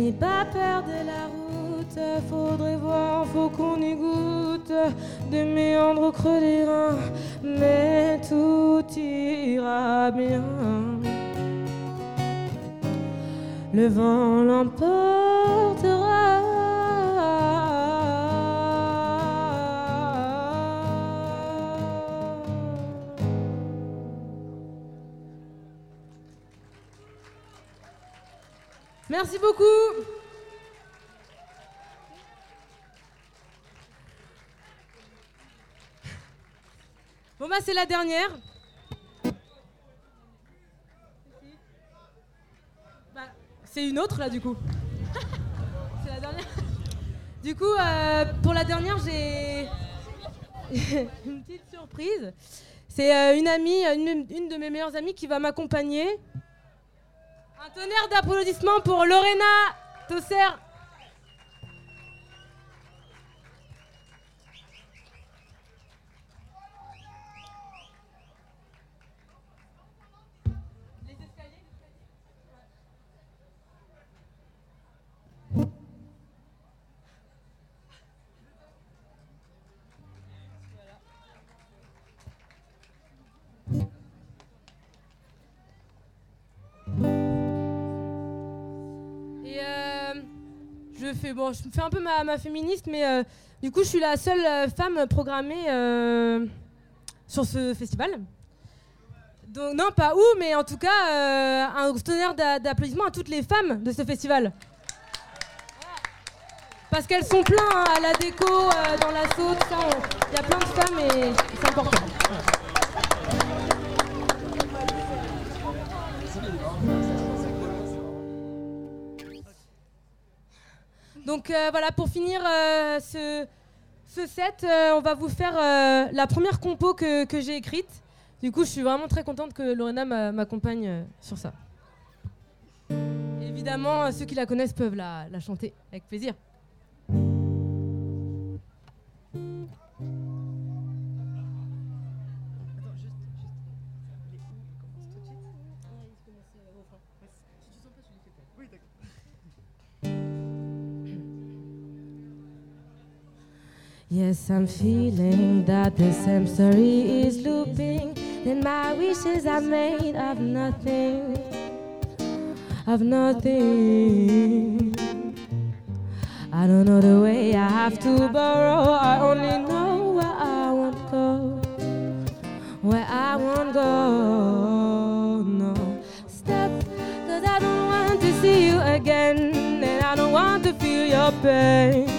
Je n'ai pas peur de la route, faudrait voir, faut qu'on y goûte des méandres au creux des reins, mais tout ira bien. Le vent l'emportera. Merci beaucoup. Bon bah c'est la dernière. Bah, c'est une autre là du coup. c'est la dernière. Du coup, euh, pour la dernière, j'ai une petite surprise. C'est euh, une amie, une, une de mes meilleures amies qui va m'accompagner. Un tonnerre d'applaudissements pour Lorena Tosser. Bon, je fais un peu ma, féministe, mais euh, du coup, je suis la seule euh, femme programmée euh, sur ce festival. Donc non, pas où, mais en tout cas, un tonnerre d'a- d'applaudissements à toutes les femmes de ce festival. Parce qu'elles sont plein hein, à la déco, dans la saute, ça, il y a plein de femmes et c'est important. Donc euh, voilà, pour finir euh, ce, set, euh, on va vous faire la première compo que, j'ai écrite. Du coup, je suis vraiment très contente que Lorena m'a- m'accompagne sur ça. Évidemment, ceux qui la connaissent peuvent la chanter avec plaisir. Yes, I'm feeling that the same story is looping. Then my wishes are made of nothing, of nothing. I don't know the way I have to borrow. I only know where I want to go, where I want to go. No step, cause I don't want to see you again, and I don't want to feel your pain.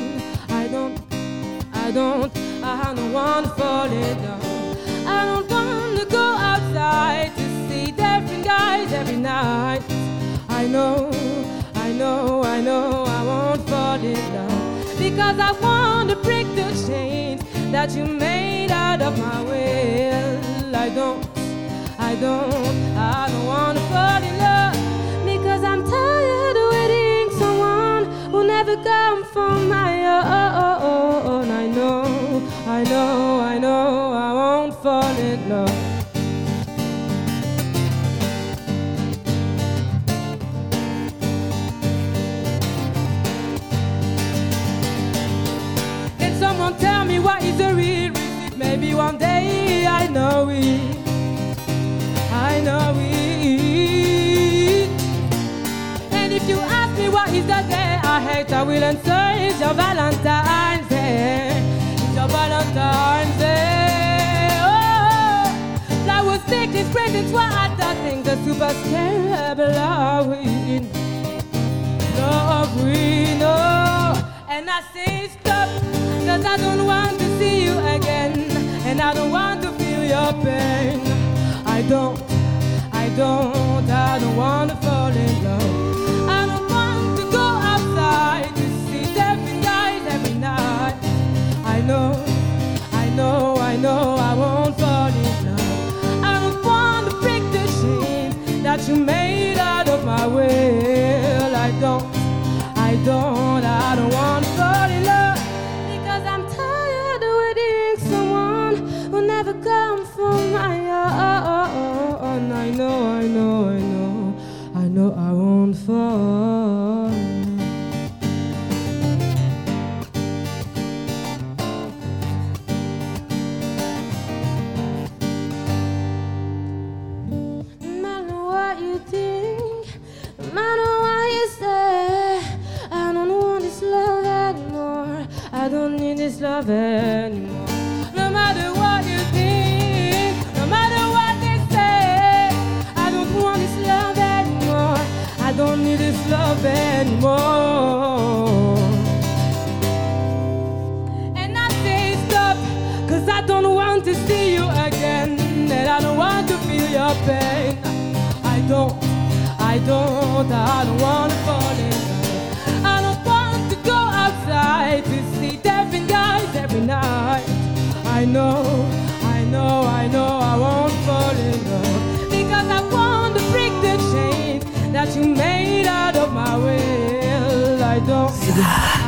I don't. I don't, I don't want to fall it down. I don't want to go outside to see different guys every night. I know, I know, I know I won't fall it down. Because I want to break the chains that you made out of my will. I don't, I don't, I don't wanna fall in love never come for my own. I know, I know, I know I won't fall in love. Can someone tell me what is the real reason? Maybe one day I know it. I know it. And if you ask me what is the day I hate, I will answer it's your Valentine's Day. It's your Valentine's Day. Oh, flowers, necklace, presents, what other things? The super scary love we love we. And I say stop, cause I don't want to see you again. And I don't want to feel your pain. I don't, I don't, I don't want to fall in love. Know, I know, I know I won't fall in love. I don't want to break the chains that you made out of my will. I don't, I don't, I don't want to fall in love because I'm tired of waiting someone who never come for my own. I know, I know, I know, I know I won't fall. This love anymore. No matter what you think, no matter what they say, I don't want this love anymore. I don't need this love anymore. And I say stop, cause I don't want to see you again. And I don't want to feel your pain. I don't, I don't, I don't want know, I know, I know I won't fall in love. Because I want to break the chains that you made out of my will. I don't, I don't,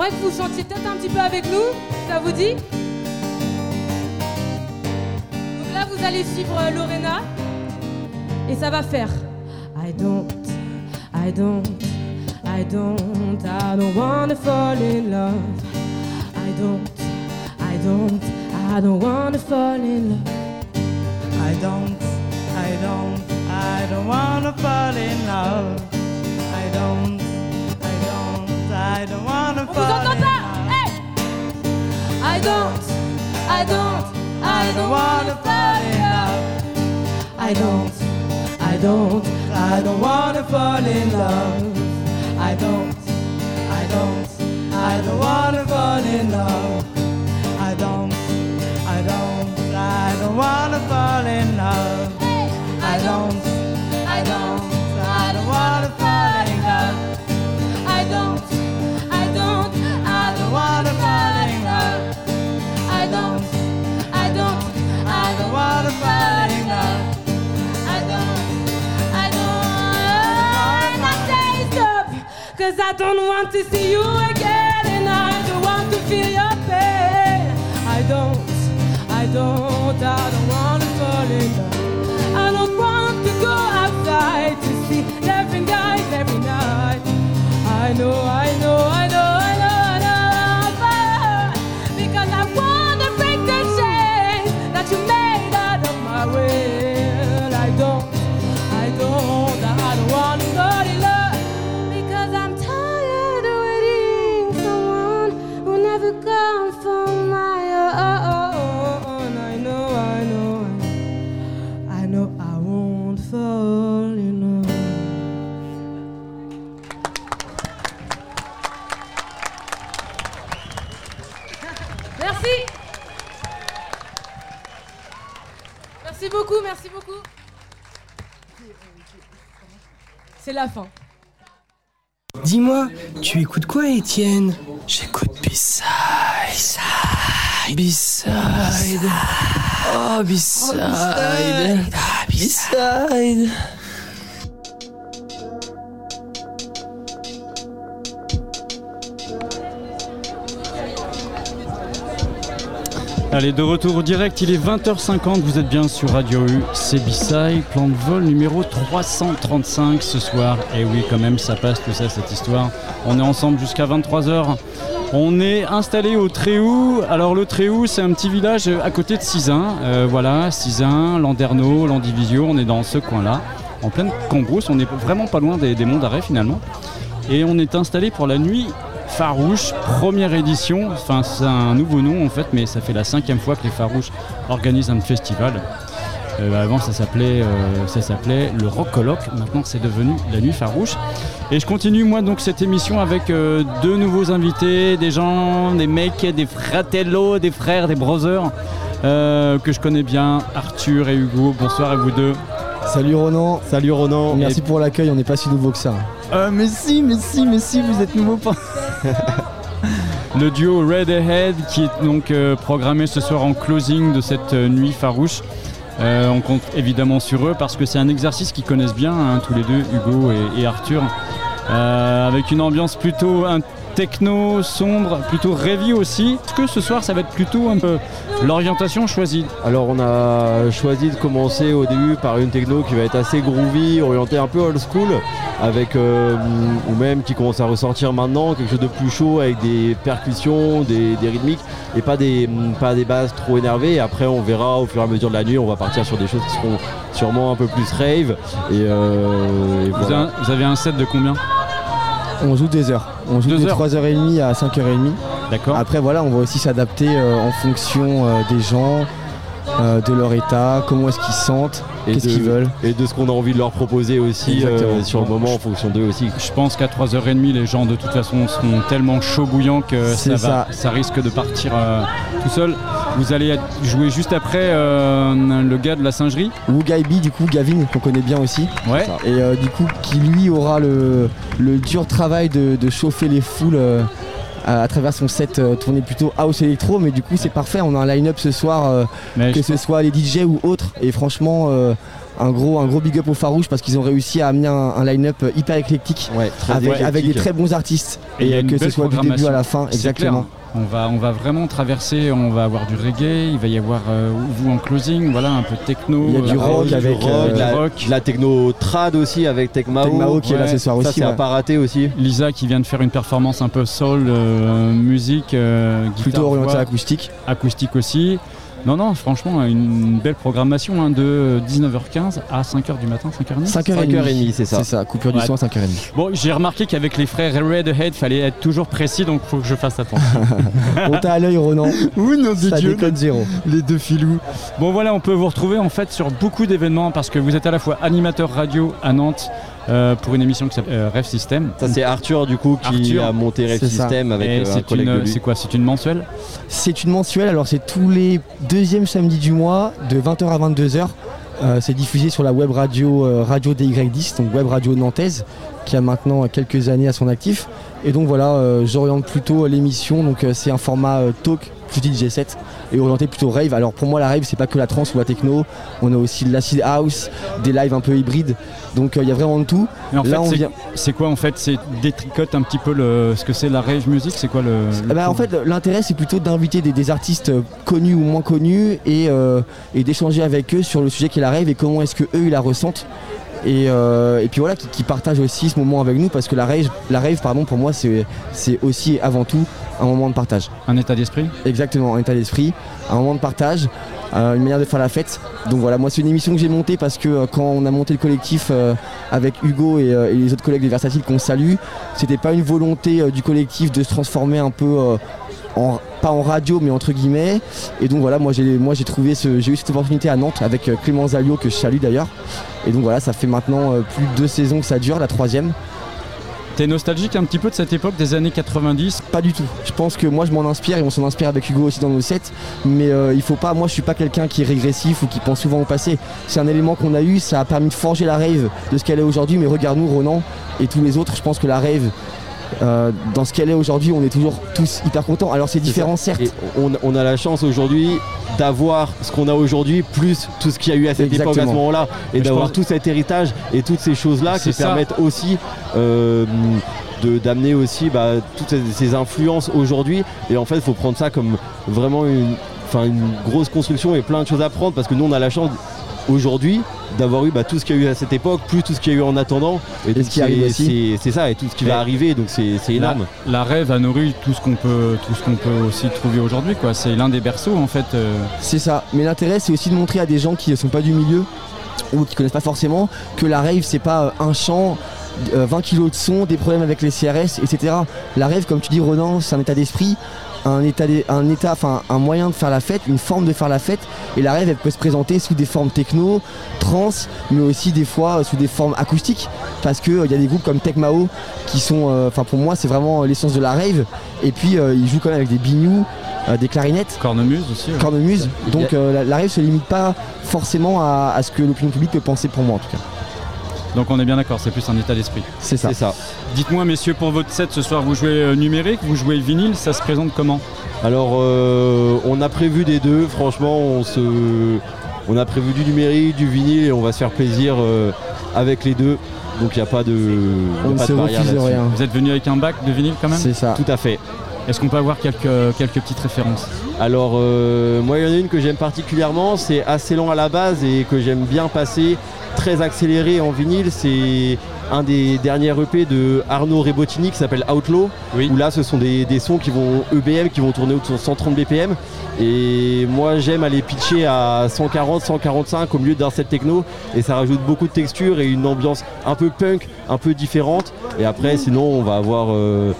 j'aimerais que vous chantiez peut-être un petit peu avec nous, ça vous dit Donc là, vous allez suivre euh, Lorena et ça va faire I don't, I don't, I don't, I don't wanna fall in love. I don't, I don't, I don't wanna fall in love. I don't, I don't, I don't wanna fall in love. I don't, I don't, I don't wanna On vous fall entend in pas love. Hey I don't, I don't, I don't wanna fall in love. I don't, I don't, I don't wanna fall in love. I don't, I don't, I don't wanna fall in love. I don't, I don't, I don't wanna fall in love. I don't, I don't, cause I don't want to see you again, and I don't want to feel your pain. I don't, I don't, I don't wanna fall in love. I don't want to go outside to see different guys every night. I know, I know, I know, I beaucoup, merci beaucoup. C'est la fin. Dis-moi, tu écoutes quoi, Étienne? J'écoute B-Side. B-Side. Oh, B-Side. B-Side. Allez, de retour direct, il est 20h50, vous êtes bien sur Radio U, c'est B-Side, plan de vol numéro 335 ce soir. Et oui, quand même, ça passe tout ça, cette histoire. On est ensemble jusqu'à 23h. On est installé au Tréhou. Alors, le Tréhou, c'est un petit village à côté de Cizun. Euh, voilà, Cizun, Landerneau, Landivisio, on est dans ce coin-là, en pleine Cambrousse. On est vraiment pas loin des, des monts d'arrêt finalement. Et on est installé pour la nuit Farouche, première édition. Enfin, c'est un nouveau nom en fait, mais ça fait la cinquième fois que les Farouches organisent un festival. Euh, avant, ça s'appelait, euh, le Rock Colloque. Maintenant, c'est devenu la Nuit Farouche. Et je continue moi donc cette émission avec euh, deux nouveaux invités, des gens, des mecs, des fratello, des frères, des brothers que je connais bien, Arthur et Hugo. Bonsoir à vous deux. Salut Ronan. Salut Ronan. Merci Et- pour l'accueil, on n'est pas si nouveau que ça. Euh, mais si, mais si, mais si, vous êtes nouveau pas. Le duo Red Ahead qui est donc euh, programmé ce soir en closing de cette euh, nuit farouche. Euh, on compte évidemment sur eux parce que c'est un exercice qu'ils connaissent bien, hein, tous les deux, Hugo et, et Arthur. Avec une ambiance plutôt techno sombre, plutôt rêvy aussi. Est-ce que ce soir ça va être plutôt un peu l'orientation choisie Alors on a choisi de commencer au début par une techno qui va être assez groovy, orientée un peu old school, avec euh, ou même qui commence à ressortir maintenant, quelque chose de plus chaud avec des percussions, des, des rythmiques et pas des, pas des basses trop énervées. Et après on verra au fur et à mesure de la nuit, on va partir sur des choses qui seront sûrement un peu plus rave. Et, euh, et vous avez un set de combien? On joue des heures. On joue Deux de heures. 3h30 à 5h30. D'accord. Après voilà, on va aussi s'adapter euh, en fonction euh, des gens, euh, de leur état, comment est-ce qu'ils se sentent, Et qu'est-ce de- qu'ils veulent. Et de ce qu'on a envie de leur proposer aussi euh, sur le moment en fonction d'eux aussi. Je pense qu'à 3h30, les gens de toute façon seront tellement chauds bouillants que ça, va, ça. ça risque de partir euh, tout seul. Vous allez jouer juste après euh, le gars de la singerie? Ou Gaibi, du coup, Gavin, qu'on connaît bien aussi. Ouais. Et euh, du coup, qui lui aura le, le dur travail de, de chauffer les foules euh, à, travers son set euh, tourné plutôt house électro. Mais du coup, c'est parfait. On a un line-up ce soir, euh, que ce soit les DJ ou autres. Et franchement, euh, un, gros, un gros big up aux Farouches parce qu'ils ont réussi à amener un, un line-up hyper éclectique. Ouais, avec, éclectique. avec des très bons artistes. Et que ce soit du début à la fin, exactement. clair. On va, on va vraiment traverser, on va avoir du reggae, il va y avoir euh, vous en closing, voilà, un peu de techno. Il y a du euh, rock du avec, rock, euh, la, rock. de la techno trad aussi avec Tecmao. Tecmao qui est là ce soir Ça aussi. c'est à ouais. pas rater aussi. Lisa qui vient de faire une performance un peu soul, euh, musique, euh, guitare, Plutôt orienté voix, acoustique. acoustique aussi. Non, non, franchement, une belle programmation hein, de 19h15 à 5h du matin, 5h30. 5h30. 5h30, c'est ça. C'est ça, coupure du Ouais. son à 5h30. Bon, j'ai remarqué qu'avec les frères Redhead, fallait être toujours précis, donc faut que je fasse attention. On t'a à l'œil, Ronan. oui, non, Ça déconne zéro. les deux filous. Bon, voilà, on peut vous retrouver en fait sur beaucoup d'événements parce que vous êtes à la fois animateur radio à Nantes euh, pour une émission qui s'appelle euh, Rêve System. Ça c'est Arthur du coup qui Arthur. a monté Rêve ça. System avec euh, un c'est collègue de une, lui. c'est quoi C'est une mensuelle? C'est une mensuelle, alors c'est tous les deuxièmes samedis du mois, de 20h à 22h. Euh, c'est diffusé sur la web radio euh, Radio DY10, donc web radio nantaise, qui a maintenant quelques années à son actif. Et donc voilà, euh, j'oriente plutôt l'émission, donc euh, c'est un format euh, talk plus DJ 7 et orienté plutôt rave. Alors pour moi la rave c'est pas que la trance ou la techno, on a aussi de l'acid house, des lives un peu hybrides, donc il y a vraiment de tout. Et en Là, fait, on c'est- vient- c'est quoi en fait? C'est détricote un petit peu le, ce que c'est la rave music? C'est quoi le. le Eh ben, en fait, l'intérêt, c'est plutôt d'inviter des, des artistes connus ou moins connus et, et d'échanger avec eux sur le sujet qui est la rave et comment est-ce que eux ils la ressentent. Et, euh, et puis voilà, qui, qui partagent aussi ce moment avec nous parce que la rave, la rave pardon, pour moi, c'est aussi et avant tout un moment de partage. Un état d'esprit Exactement, un état d'esprit, un moment de partage, euh, une manière de faire la fête. Donc voilà, moi c'est une émission que j'ai montée parce que euh, quand on a monté le collectif euh, avec Hugo et, et les autres collègues des Versatiles qu'on salue, c'était pas une volonté du collectif de se transformer un peu en pas en radio mais entre guillemets. Et donc voilà, moi j'ai moi j'ai trouvé ce j'ai eu cette opportunité à Nantes avec euh, Clément Zalio que je salue d'ailleurs. Et donc voilà, ça fait maintenant euh, plus de deux saisons que ça dure, la troisième. T'es nostalgique un petit peu de cette époque des années 90 Pas du tout. Je pense que moi je m'en inspire et on s'en inspire avec Hugo aussi dans nos sets. Mais euh, il faut pas, moi je suis pas quelqu'un qui est régressif ou qui pense souvent au passé. C'est un élément qu'on a eu, ça a permis de forger la rave de ce qu'elle est aujourd'hui. Mais regarde-nous, Ronan et tous les autres, je pense que la rave. Euh, dans ce qu'elle est aujourd'hui, on est toujours tous hyper contents. Alors c'est différent, certes. On, on a la chance aujourd'hui d'avoir ce qu'on a aujourd'hui, plus tout ce qu'il y a eu à cette époque à ce moment-là, et d'avoir pense- tout cet héritage et toutes ces choses-là qui ça. permettent aussi euh, d'amener aussi bah, toutes ces, ces influences aujourd'hui. Et en fait, il faut prendre ça comme vraiment une, enfin, une grosse construction et plein de choses à prendre parce que nous, on a la chance aujourd'hui d'avoir eu bah, tout ce qu'il y a eu à cette époque, plus tout ce qu'il y a eu en attendant. Et, donc ce qui arrive c'est- aussi. c'est c'est ça, et tout ce qui va arriver, donc c'est énorme. La, la rêve a nourri tout ce qu'on peut, tout ce qu'on peut aussi trouver aujourd'hui. quoi. C'est l'un des berceaux en fait. euh, C'est ça. Mais l'intérêt, c'est aussi de montrer à des gens qui ne sont pas du milieu ou qui connaissent pas forcément que la rave, c'est pas euh, un chant. euh, 20 kilos de son, des problèmes avec les CRS, etc. La rave, comme tu dis, Ronan, c'est un état d'esprit, un état, un état, enfin un moyen de faire la fête, une forme de faire la fête. Et la rave, elle peut se présenter sous des formes techno, trans, mais aussi des fois euh, sous des formes acoustiques, parce que euh, il y a des groupes comme Tecmao qui sont, euh, pour moi, c'est vraiment l'essence de la rave. Et puis euh, ils jouent quand même avec des euh, des clarinettes. Cornemuse aussi. ouais. Cornemuse. Donc euh, la, la rave se limite pas forcément à, à ce que l'opinion publique peut penser pour moi en tout cas. Donc on est bien d'accord, c'est plus un état d'esprit. C'est ça. C'est ça. Dites-moi messieurs, pour votre set ce soir, vous jouez euh, numérique, vous jouez vinyle, ça se présente comment? Alors, euh, on a prévu des deux. Franchement, on se, on a prévu du numérique, du vinyle, et on va se faire plaisir euh, avec les deux. Donc, il n'y a pas de, y a On ne pas se de barrière rien. Vous êtes venu avec un bac de vinyle quand même? C'est ça. Tout à fait. Est-ce qu'on peut avoir quelques, quelques petites références Alors, euh, moi, il y en a une que j'aime particulièrement. C'est assez lent à la base et que j'aime bien passer. Très accéléré en vinyle. C'est un des derniers EP de Arnaud Rebotini qui s'appelle Outlaw. Où là, ce sont des, des sons qui vont EBM, qui vont tourner autour de 130 BPM. Et moi, j'aime aller pitcher à 140, 145 au milieu d'un set techno. Et ça rajoute beaucoup de texture et une ambiance un peu punk, un peu différente. Et après, sinon, on va avoir, euh,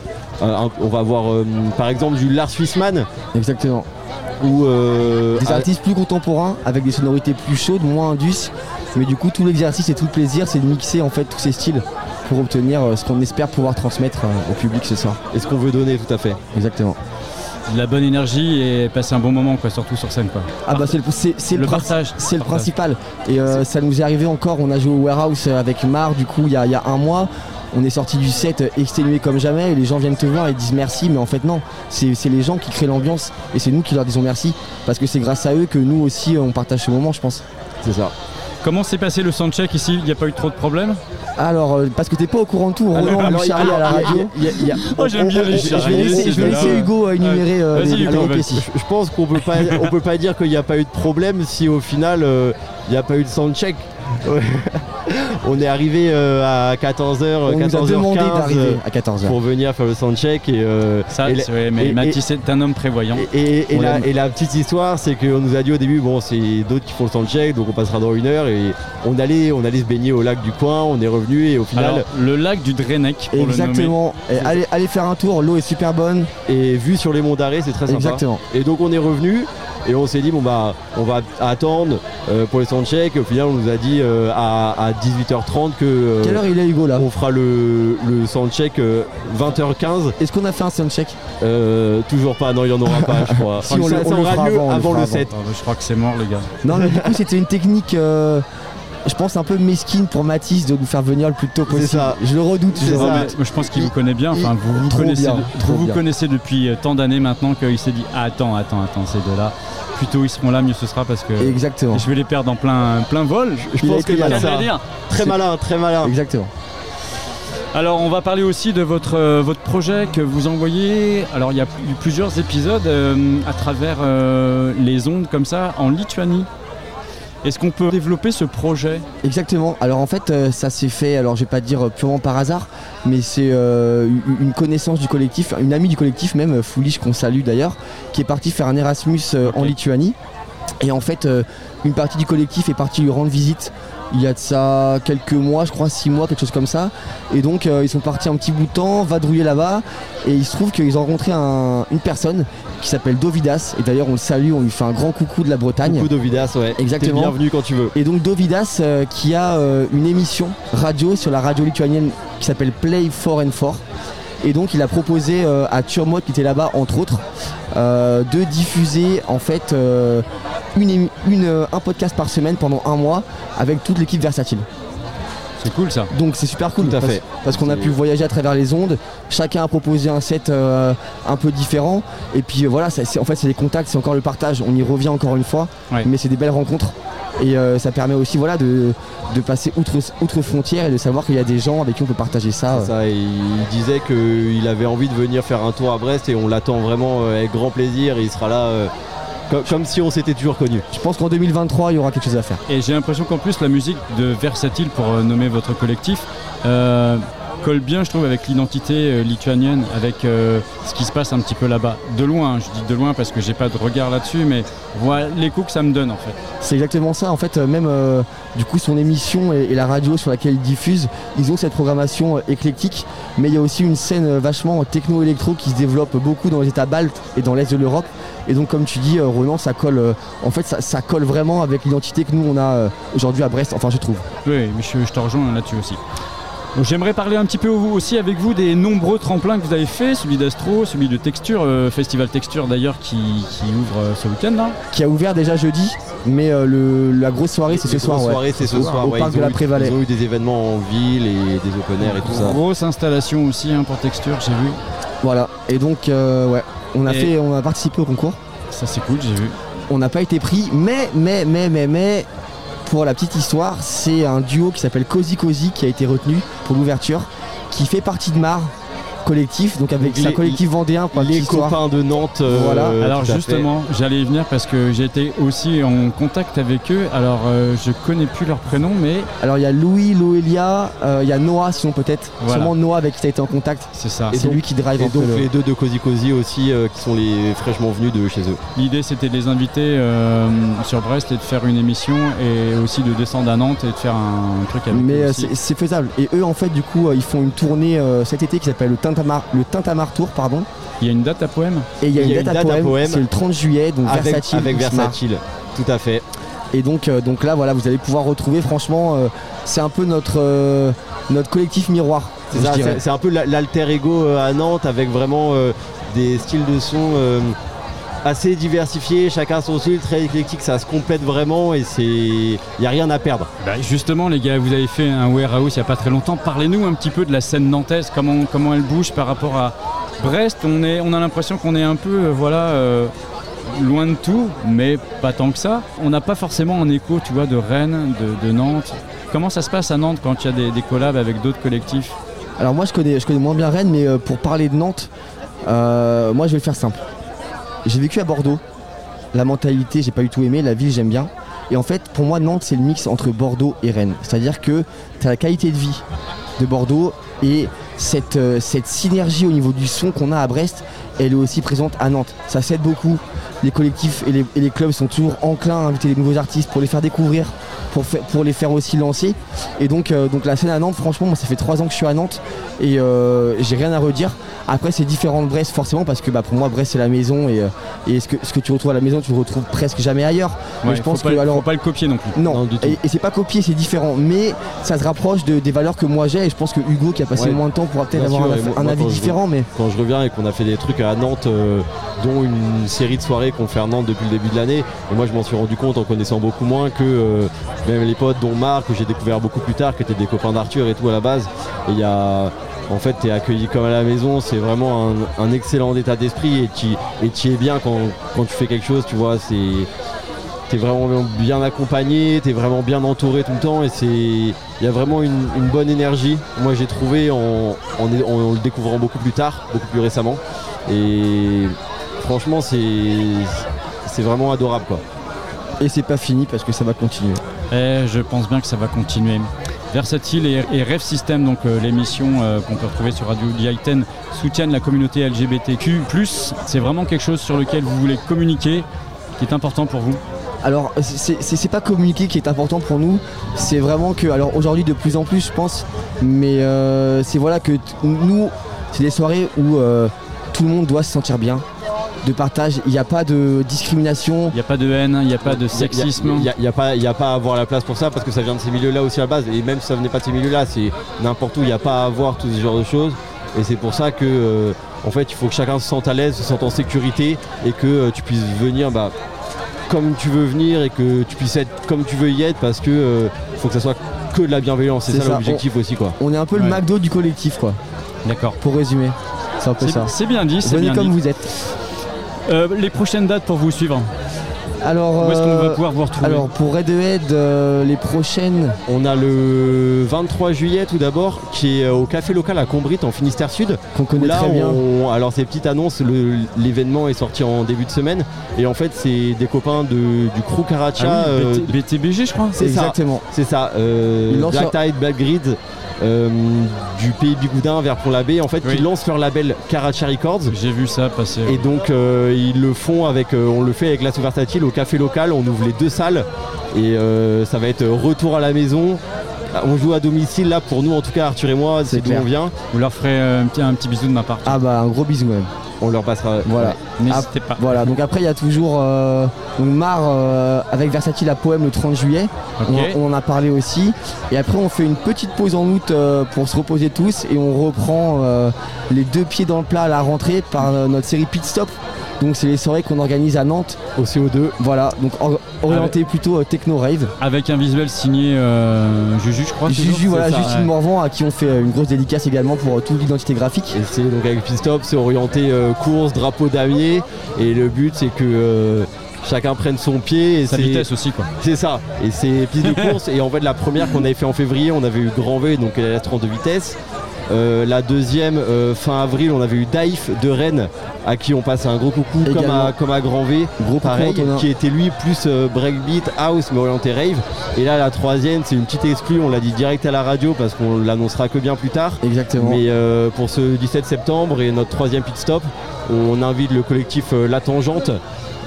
un- on va avoir euh, par exemple du Lars Fissman. Exactement. Ou euh, Des artistes plus contemporains avec des sonorités plus chaudes, moins indus. Mais du coup, tout l'exercice et tout le plaisir, c'est de mixer en fait tous ces styles pour obtenir euh, ce qu'on espère pouvoir transmettre euh, au public ce soir. Et ce qu'on veut donner, tout à fait. Exactement. De la bonne énergie et passer un bon moment, quoi, surtout sur scène. Quoi. Ah bah c'est le, c'est- c'est Le partage. c'est le Partage. principal. Et euh, ça nous est arrivé encore, on a joué au warehouse avec Mar du coup il y a, il y a un mois. On est sorti du set exténué comme jamais et les gens viennent te voir et disent merci mais en fait non, c'est c'est les gens qui créent l'ambiance et c'est nous qui leur disons merci parce que c'est grâce à eux que nous aussi on partage ce moment je pense. C'est ça. Comment s'est passé le soundcheck ici? Il n'y a pas eu trop de problèmes? Alors euh, parce que t'es pas au courant de tout, Alors, Roland alors, charrie à la radio. il y a- il y a- Oh, j'aime bien les Je vais laisser, ces je vais deux-là. laisser Hugo euh, énumérer euh, les, Hugo, les. Je pense qu'on peut pas, on peut pas dire qu'il n'y a pas eu de problème si au final euh, il n'y a pas eu de soundcheck. Ouais. on est arrivé euh, à 14h, On nous a 14h15 demandé euh, d'arriver à 14h. pour venir faire le soundcheck et euh, Ça, et la- c'est vrai, mais et- Mathis est un homme prévoyant. Et, et- et On la, l'aime. et la petite histoire, c'est qu'on nous a dit au début, bon, c'est d'autres qui font le soundcheck, donc on passera dans une heure. Et on allait, on allait se baigner au lac du coin, on est revenu et au final. Alors, le lac du Drenec, pour le nommer. Exactement. Et allez, allez faire un tour, l'eau est super bonne. Et vu sur les monts d'arrêt, c'est très sympa. Exactement. Et donc on est revenu et on s'est dit, bon bah, on va attendre euh, pour les soundchecks. Au final, on nous a dit euh, à, à 18h30 que. euh, Quelle heure il est Hugo là On fera le, le soundcheck euh, 20h15. Est-ce qu'on a fait un soundcheck Euh, toujours pas, non, il y en aura pas, je crois. Si, on ça, on aura lieu avant, le avant fera le avant. 7. Ah, bah, je crois que c'est mort, les gars. Non mais du coup c'était une technique euh, je pense un peu mesquine pour Mathis de nous faire venir le plus tôt possible. ça. Je le redoute. Je ça. Redoute. je pense qu'il vous connaît bien. Enfin, vous vous connaissez, bien, de- trop vous connaissez depuis euh, tant d'années maintenant qu'il s'est dit ah, attends, attends, attends, ces deux-là. Plus tôt ils seront là, mieux ce sera parce que Exactement. je vais les perdre en plein, plein vol. Je, je pense que malin. ça dire. Très malin, très malin. Exactement. Alors, on va parler aussi de votre, euh, votre projet que vous envoyez. Alors, il y a eu plusieurs épisodes euh, à travers euh, les ondes comme ça en Lituanie. Est-ce qu'on peut développer ce projet Exactement. Alors en fait, euh, ça s'est fait, alors je vais pas dire euh, purement par hasard, mais c'est euh, une- connaissance du collectif, une amie du collectif même, Fouliche qu'on salue d'ailleurs, qui est partie faire un Erasmus euh, en Lituanie. Et en fait, une partie du collectif est partie lui rendre visite. Il y a de ça quelques mois, je crois six mois, quelque chose comme ça. Et donc euh, ils sont partis un petit bout de temps, vadrouiller là-bas. Et il se trouve qu'ils ont rencontré un- une personne qui s'appelle Dovidas. Et d'ailleurs on le salue, on lui fait un grand coucou de la Bretagne. Coucou Dovidas, ouais. Exactement. T'es bienvenu quand tu veux. Et donc Dovidas euh, qui a euh, une émission radio sur la radio lituanienne qui s'appelle Play 4 and 4. Et donc il a proposé à Turmod qui était là-bas entre autres de diffuser en fait une euh, un podcast par semaine pendant un mois avec toute l'équipe versatile. C'est cool ça. Donc c'est super cool Tout à parce, fait. parce qu'on a pu voyager à travers les ondes. Chacun a proposé un set euh, un peu différent. Et puis euh, voilà, ça- en fait c'est des contacts, c'est encore le partage. On y revient encore une fois, Ouais. mais c'est des belles rencontres. Et euh, ça permet aussi voilà, de, de passer outre, outre frontières et de savoir qu'il y a des gens avec qui on peut partager ça. Et il disait qu'il avait envie de venir faire un tour à Brest et on l'attend vraiment avec grand plaisir. Et il sera là euh, comme, comme si on s'était toujours connus. Je pense qu'en 2023, il y aura quelque chose à faire. Et j'ai l'impression qu'en plus la musique de Versatile, pour euh, nommer votre collectif, euh, colle bien, je trouve, avec l'identité euh, lituanienne, avec euh, ce qui se passe un petit peu là-bas. De loin, je dis de loin parce que j'ai pas de regard là-dessus, mais voilà l'écho que ça me donne en fait. C'est exactement ça. En fait, euh, même euh, du coup, son émission et, et la radio sur laquelle il diffuse, ils ont cette programmation euh, éclectique. Mais il y a aussi une scène vachement techno-électro qui se développe beaucoup dans les États baltes et dans l'est de l'Europe. Et donc, comme tu dis, Ronan, ça colle. en fait, ça, ça colle vraiment avec l'identité que nous on a aujourd'hui à Brest. Enfin, je trouve. Oui, mais je, je te rejoins là-dessus aussi. J'aimerais parler un petit peu au- aussi avec vous des nombreux tremplins que vous avez fait, celui d'Astro, celui de Texture, euh, Festival Texture d'ailleurs qui, qui ouvre euh, ce week-end là. Qui a ouvert déjà jeudi, mais euh, le- la grosse soirée, c'est ce soir. ouais. soirées, c'est ce Au- soir. Au ouais, parc de la Prévalais. Ils ont eu des événements en ville et des open air et tout ça. Grosse installation aussi hein, pour Texture, j'ai vu. Voilà. Et donc, euh, ouais, on a Et- fait, on a participé au concours. Ça c'est cool, j'ai vu. On n'a pas été pris, mais, mais, mais, mais, mais, pour la petite histoire, c'est un duo qui s'appelle Cozy Cozy qui a été retenu pour l'ouverture, qui fait partie de Mar collectif, donc avec Donc les- collectif vendéen pour Les copains de Nantes. euh, Voilà. Alors justement, j'allais y venir parce que j'ai été aussi en contact avec eux. Alors euh, je connais plus leur prénom, mais Alors il y a Louis, Loelia, euh, il y a Noah sinon peut-être, Voilà. sûrement Noah avec qui tu as été en contact. c'est ça. Et c'est lui qui drive Et un donc le- les deux de Cozy Cozy aussi euh, qui sont les fraîchement venus de chez eux. L'idée c'était de les inviter euh, sur Brest et de faire une émission et aussi de descendre à Nantes et de faire un truc avec Mais c'est c'est faisable. Et eux en fait du coup euh, ils font une tournée euh, cet été qui s'appelle le Tintamar, le Tintamar Tour pardon. Il y a une date à poème Et il y a une, date, à poème, c'est le 30 juillet, donc Avec, Versatile. avec. Versatile, tout à fait. Et donc, euh, donc là, voilà, vous allez pouvoir retrouver, franchement, euh, c'est un peu notre, euh, notre collectif miroir. C'est un peu la- l'alter ego à Nantes avec vraiment euh, des styles de son euh, assez diversifiés, chacun son style, très éclectique, ça se complète vraiment et c'est il n'y a rien à perdre. Bah, justement les gars, vous avez fait un warehouse il n'y a pas très longtemps. Parlez-nous un petit peu de la scène nantaise, comment, comment elle bouge par rapport à Brest. On, est, on a l'impression qu'on est un peu euh, voilà, euh, loin de tout, mais pas tant que ça. On n'a pas forcément un écho tu vois, de Rennes, de, de Nantes. Comment ça se passe à Nantes quand il y a des, des collabs avec d'autres collectifs? Alors moi, je connais, je connais moins bien Rennes, mais euh, pour parler de Nantes, euh, moi, je vais le faire simple. J'ai vécu à Bordeaux. La mentalité, j'ai pas du tout aimé. La ville, j'aime bien. Et en fait, pour moi, Nantes, c'est le mix entre Bordeaux et Rennes. C'est-à-dire que tu as la qualité de vie de Bordeaux et cette, euh, cette synergie au niveau du son qu'on a à Brest, elle est aussi présente à Nantes. Ça s'aide beaucoup. Les collectifs et les, et les clubs sont toujours enclins à inviter les nouveaux artistes pour les faire découvrir, pour, fa- pour les faire aussi lancer. Et donc, euh, donc la scène à Nantes, franchement, moi, ça fait trois ans que je suis à Nantes et euh, j'ai rien à redire. Après, c'est différent de Brest forcément parce que bah, pour moi, Brest c'est la maison et, euh, et ce, que, ce que tu retrouves à la maison, tu le retrouves presque jamais ailleurs. Mais je pense faut pas, que alors, faut pas le copier non plus. non, Non, du tout. et, et c'est pas copié, c'est différent, mais ça se rapproche de- des valeurs que moi j'ai. Et je pense que Hugo, qui a passé Ouais. moins de temps, pourra peut-être avoir sûr, un, et moi- un moi, avis je différent. Mais Quand je reviens et qu'on a fait des trucs à Nantes, euh, dont une série de soirées qu'on fait à Nantes depuis le début de l'année, et moi je m'en suis rendu compte en connaissant beaucoup moins que euh, même les potes dont Marc, que j'ai découvert beaucoup plus tard, qui étaient des copains d'Arthur et tout à la base, et il y a en fait, tu es accueilli comme à la maison, c'est vraiment un, excellent état d'esprit et tu es bien quand, quand tu fais quelque chose, tu vois, c'est t'es vraiment bien accompagné, t'es vraiment bien entouré tout le temps et c'est il y a vraiment une, bonne énergie. Moi j'ai trouvé en, en le découvrant beaucoup plus tard, beaucoup plus récemment et franchement c'est c'est vraiment adorable quoi. et c'est pas fini parce que ça va continuer. Eh, je pense bien que ça va continuer. Versatile et, et Rêve System, donc euh, l'émission euh, qu'on peut retrouver sur Radio DI10, soutiennent la communauté LGBTQ. C'est vraiment quelque chose sur lequel vous voulez communiquer, qui est important pour vous. Alors, c'est pas communiquer qui est important pour nous, c'est vraiment que, alors aujourd'hui de plus en plus, je pense, mais euh, c'est voilà que nous, c'est des soirées où euh, tout le monde doit se sentir bien. de partage. Il n'y a pas de discrimination. Il n'y a pas de haine, il n'y a pas de sexisme. Il n'y a, pas- il y a pas à avoir la place pour ça parce que ça vient de ces milieux-là aussi à la base. Et même si ça venait pas de ces milieux-là, c'est n'importe où, il n'y a pas à avoir tout ce genre de choses. Et c'est pour ça que, euh, en fait, il faut que chacun se sente à l'aise, se sente en sécurité et que euh, tu puisses venir bah, comme tu veux venir et que tu puisses être comme tu veux y être parce que euh, faut que ça soit que de la bienveillance. C'est ça, ça. l'objectif aussi, quoi. On est un peu le. McDo du collectif, quoi. D'accord. Pour résumer. C'est un peu ça. c'est bien dit, c'est Venez bien comme dit. vous êtes. Euh, les prochaines dates pour vous suivre Alors, Où est-ce qu'on va euh, pouvoir vous retrouver Alors, pour Radiohead, euh, les prochaines. On a le 23 juillet tout d'abord qui est au café local à Combrit en Finistère Sud. Qu'on connaît Là, très bien. on- alors c'est petite annonce, le- l'événement est sorti en début de semaine et en fait c'est des copains de, du crew Karacha. Ah oui, euh, BT BTBG je crois. c'est ça, Exactement. C'est ça. euh, Ils Black Tide, Black Grid. euh, du pays Bigoudin vers Pont-l'Abbé en fait Oui. qui lancent leur label Karacha Records J'ai vu ça passer. et donc euh, ils le font avec euh, on le fait avec la versatile au café local on ouvre les deux salles et euh, ça va être retour à la maison on joue à domicile là pour nous en tout cas Arthur et moi c'est d'où on vient Vous leur ferez euh, un petit, un petit bisou de ma part. Ah bah un gros bisou même. on leur passera Voilà. ouais. N'hésitez pas. Voilà, donc après il y a toujours euh, donc Mar euh, avec Versatile à Poème le 30 juillet. On, on en a parlé aussi. Et après on fait une petite pause en août euh, pour se reposer tous et on reprend euh, les deux pieds dans le plat à la rentrée par euh, notre série Pit Stop. Donc c'est les soirées qu'on organise à Nantes. au CO2 Voilà, donc or- orienté plutôt euh, techno rave. Avec un visuel signé euh, Juju je crois. Juju, voilà, Justine ouais. Morvan à qui on fait euh, une grosse dédicace également pour euh, toute l'identité graphique. Et c'est donc avec Pistop, c'est orienté euh, course, drapeau damier. Et le but c'est que euh, chacun prenne son pied. Et Sa c'est- vitesse aussi quoi. C'est ça. Et c'est piste de course. et en fait la première qu'on avait fait en février, on avait eu Grand V, donc elle est à 32 vitesses. Euh, la deuxième, euh, fin avril, on avait eu Daif de Rennes, à qui on passe un gros coucou comme à, comme à Grand V, Gros pareil, qui était lui plus euh, breakbeat, house, mais orienté rave. Et là, la troisième, c'est une petite exclue, on l'a dit direct à la radio parce qu'on l'annoncera que bien plus tard. Exactement. Mais pour ce 17 septembre et notre troisième pit stop, on invite le collectif euh, La Tangente.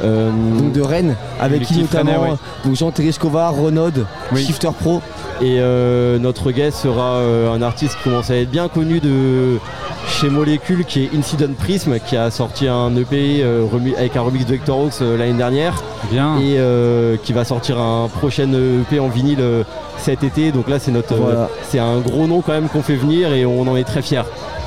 euh, Donc de Rennes, avec qui notamment ouais. donc Jean Tereskova, Renaud, Oui. Shifter Pro. Et euh, notre guest sera euh, un artiste qui commence à être bien connu de chez Molecule, qui est Incident Prism, qui a sorti un EP euh, avec un remix de Vector Hawks euh, l'année dernière, Bien. et euh, qui va sortir un prochain EP en vinyle euh, cet été. Donc là, c'est notre, euh, Voilà. c'est un gros nom quand même qu'on fait venir et on en est très fiers.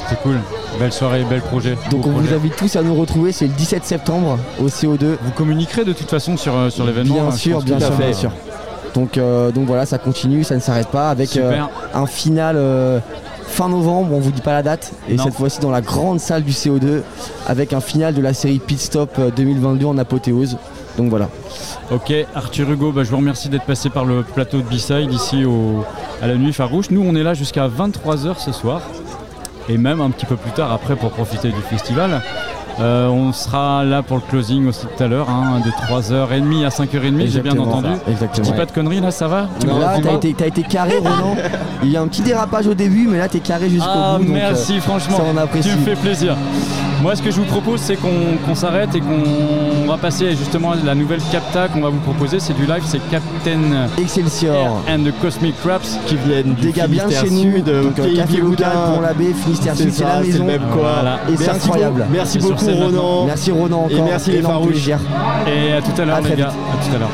C'est cool. Belle soirée, bel projet. Donc Beau on vous invite tous à nous retrouver, c'est le 17 septembre au CO2. Vous communiquerez de toute façon sur, euh, sur l'événement. Bien hein, je sûr, bien sûr, bien sûr. Donc, euh, donc voilà, ça continue, ça ne s'arrête pas avec euh, un final euh, fin novembre, on vous dit pas la date, et Non. cette fois-ci dans la grande salle du CO2 avec un final de la série Pit Stop euh, 2022 en apothéose. Donc voilà. Ok, Arthur Hugo, bah, je vous remercie d'être passé par le plateau de B-Side ici au, à la nuit farouche. Nous, on est là jusqu'à 23h ce soir et même un petit peu plus tard après pour profiter du festival. Euh, on sera là pour le closing aussi tout à l'heure, hein, de 3h30 à 5h30, j'ai bien entendu. Je Exactement. dis pas de conneries là, ça va Tu là, t'as été, t'as été carré, Ronan. Il y a un petit dérapage au début, mais là, t'es carré jusqu'au Ah, bout. donc, merci, euh, franchement. Ça, on apprécie. Tu me fais plaisir. Moi, ce que je vous propose, c'est qu'on s'arrête et qu'on va passer justement à la nouvelle capta qu'on va vous proposer. C'est du live, c'est Captain Excelsior. and the Cosmic Craps. Qui viennent Des gars bien de chez nous, Sud, euh, donc, Café Local, Bigoudin. Pont l'Abbé, Finistère C'est Sud, c'est ça, la maison. même quoi. Voilà. Et c'est incroyable. Merci beaucoup Ronan. Merci Ronan encore. Et merci les farouches. Et à tout à l'heure, les gars. À tout à l'heure.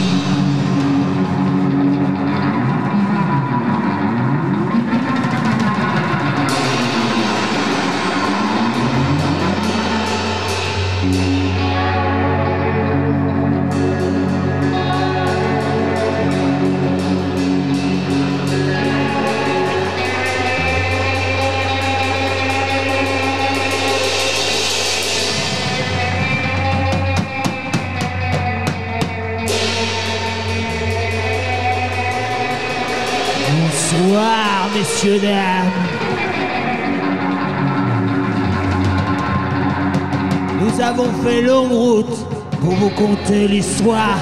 Vous conter l'histoire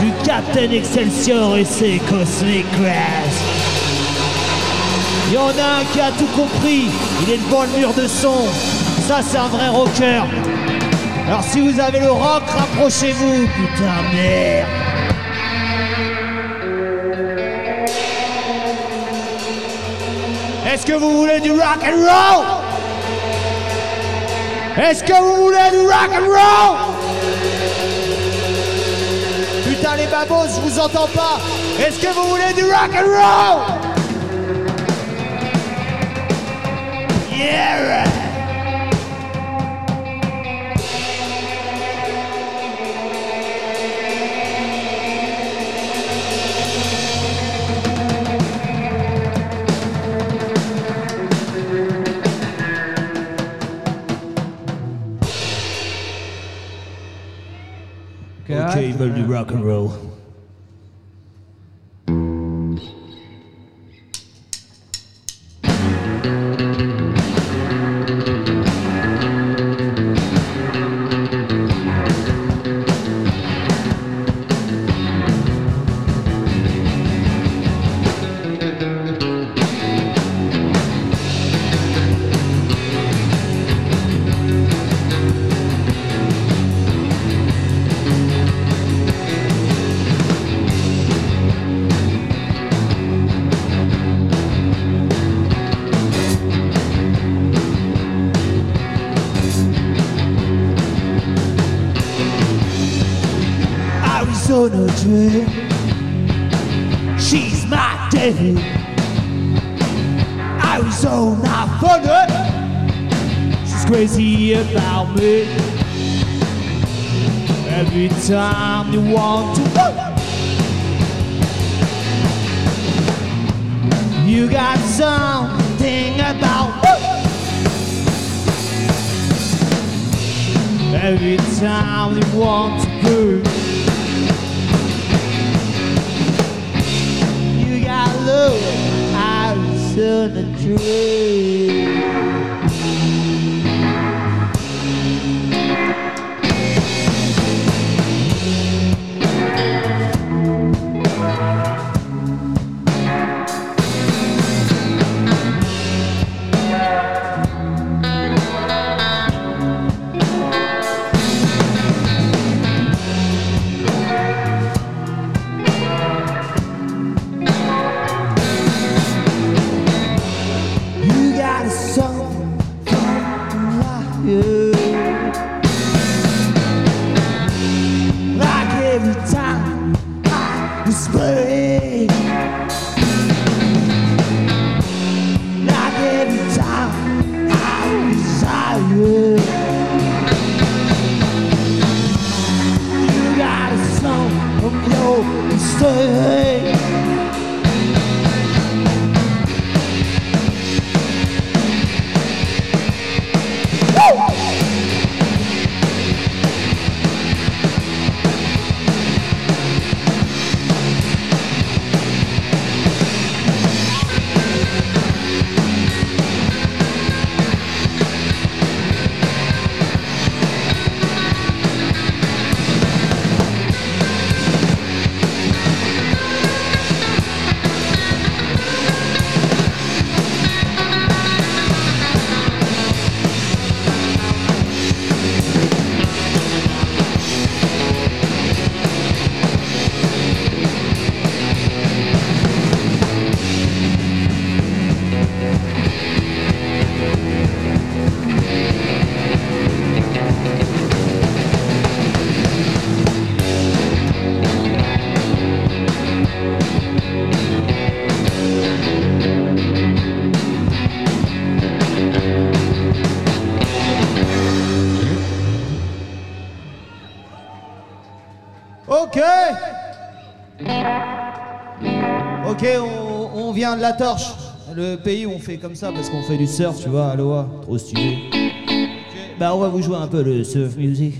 du Captain Excelsior et ses Cosmic Crash. Il y en a un qui a tout compris, il est devant le mur de son. Ça, c'est un vrai rocker. Alors, si vous avez le rock, rapprochez-vous, putain de merde. Est-ce que vous voulez du rock and roll? Est-ce que vous voulez du rock and roll? Babos, je vous entends pas. Est-ce que vous voulez du rock and roll? Yeah right. Ok, ils veulent du rock and roll. She's my David. Arizona thunder. She's crazy about me. Every time you want to. Go, you got something about me. Every time you want to go to the dream. Torche. Le pays où on fait comme ça parce qu'on fait du surf, tu vois, Aloha. Trop stylé. Bah, on va vous jouer un peu le surf music.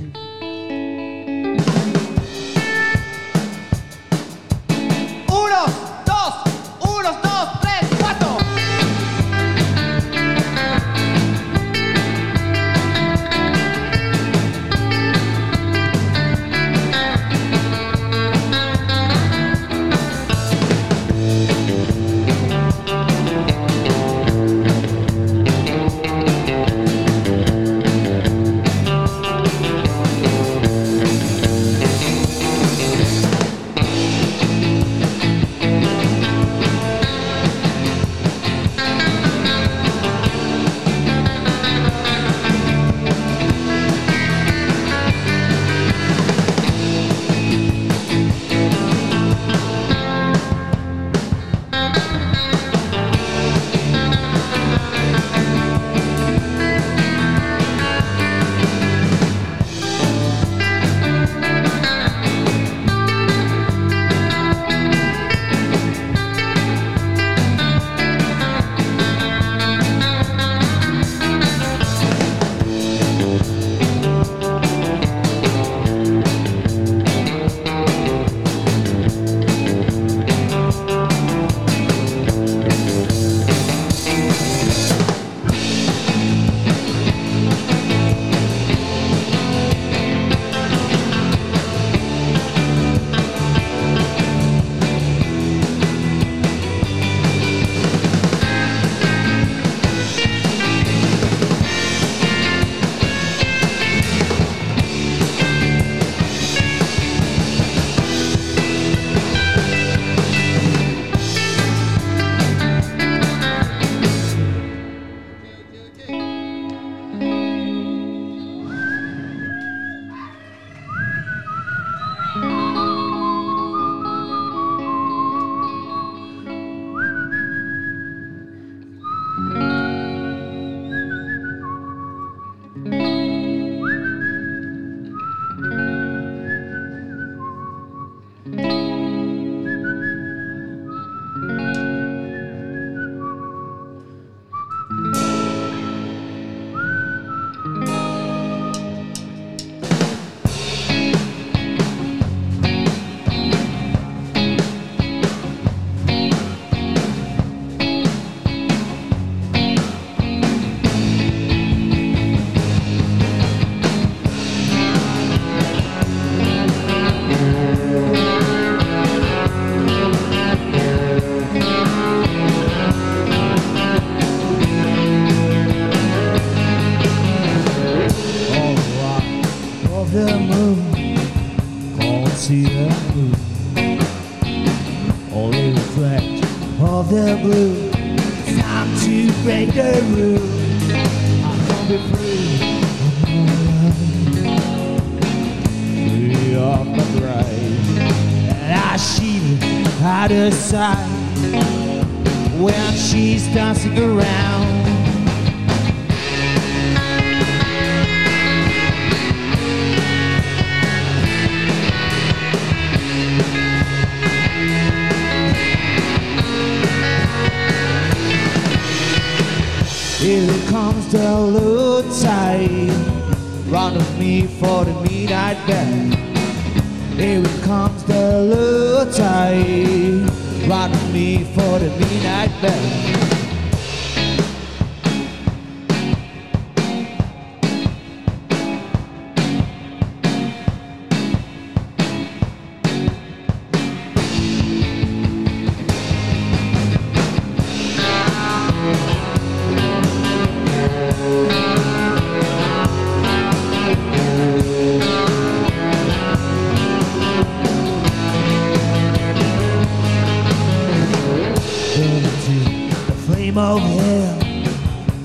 the flame of hell.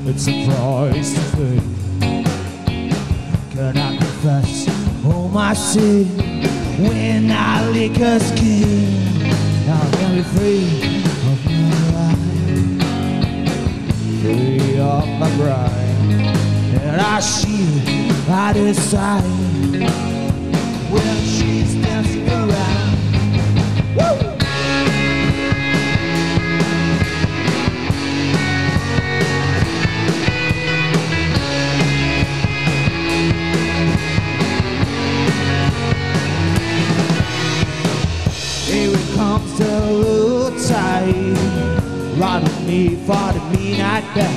It's a price to pay. Can I confess all my sin when I lick a skin? I'm be free of my life, free of my grind, and I shield, I decide when she's dancing around. me for the midnight bell.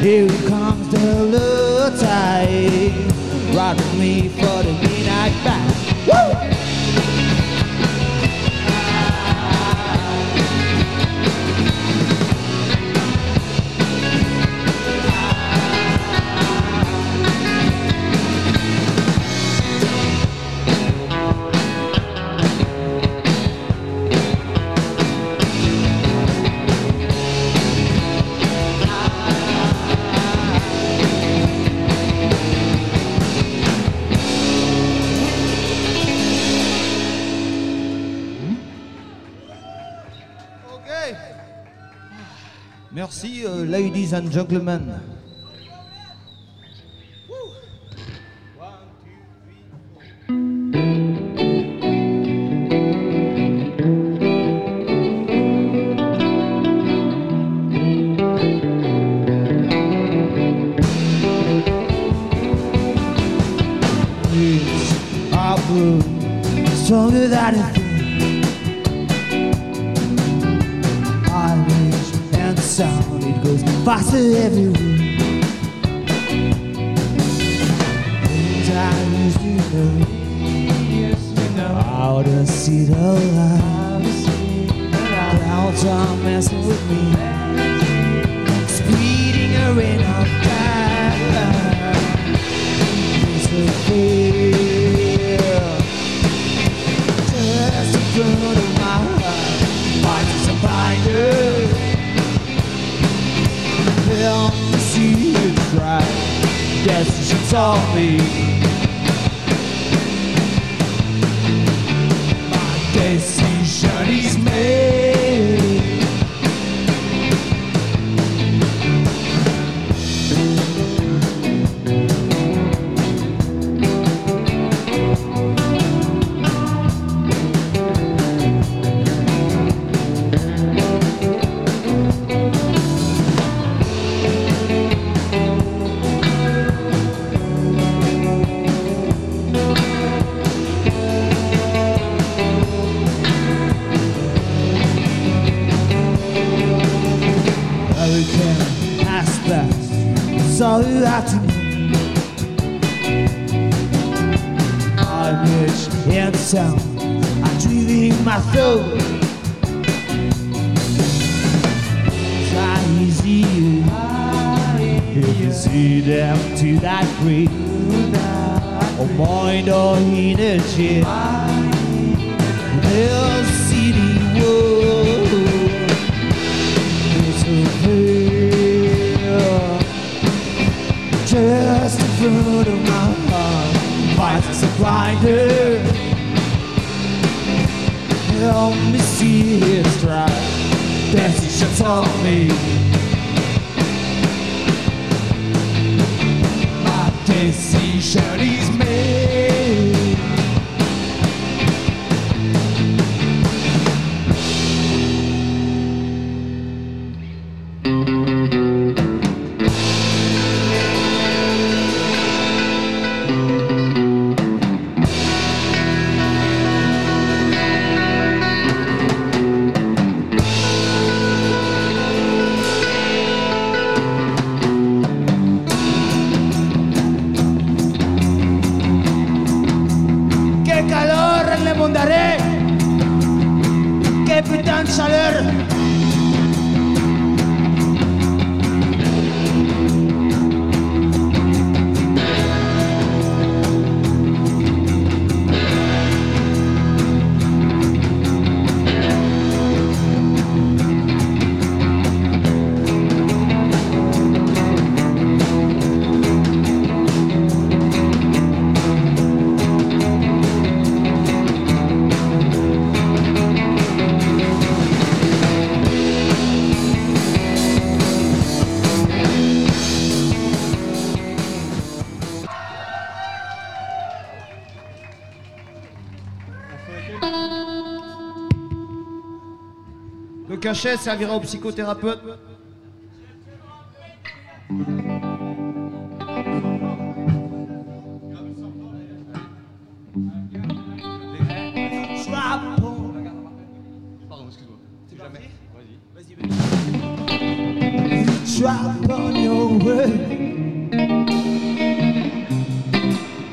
Here comes the little tide, robbing me for the midnight bell. Woo! and gentlemen, cachet servira au psychothérapeute. Pardon, excuse-moi.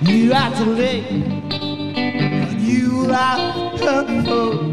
You are you are.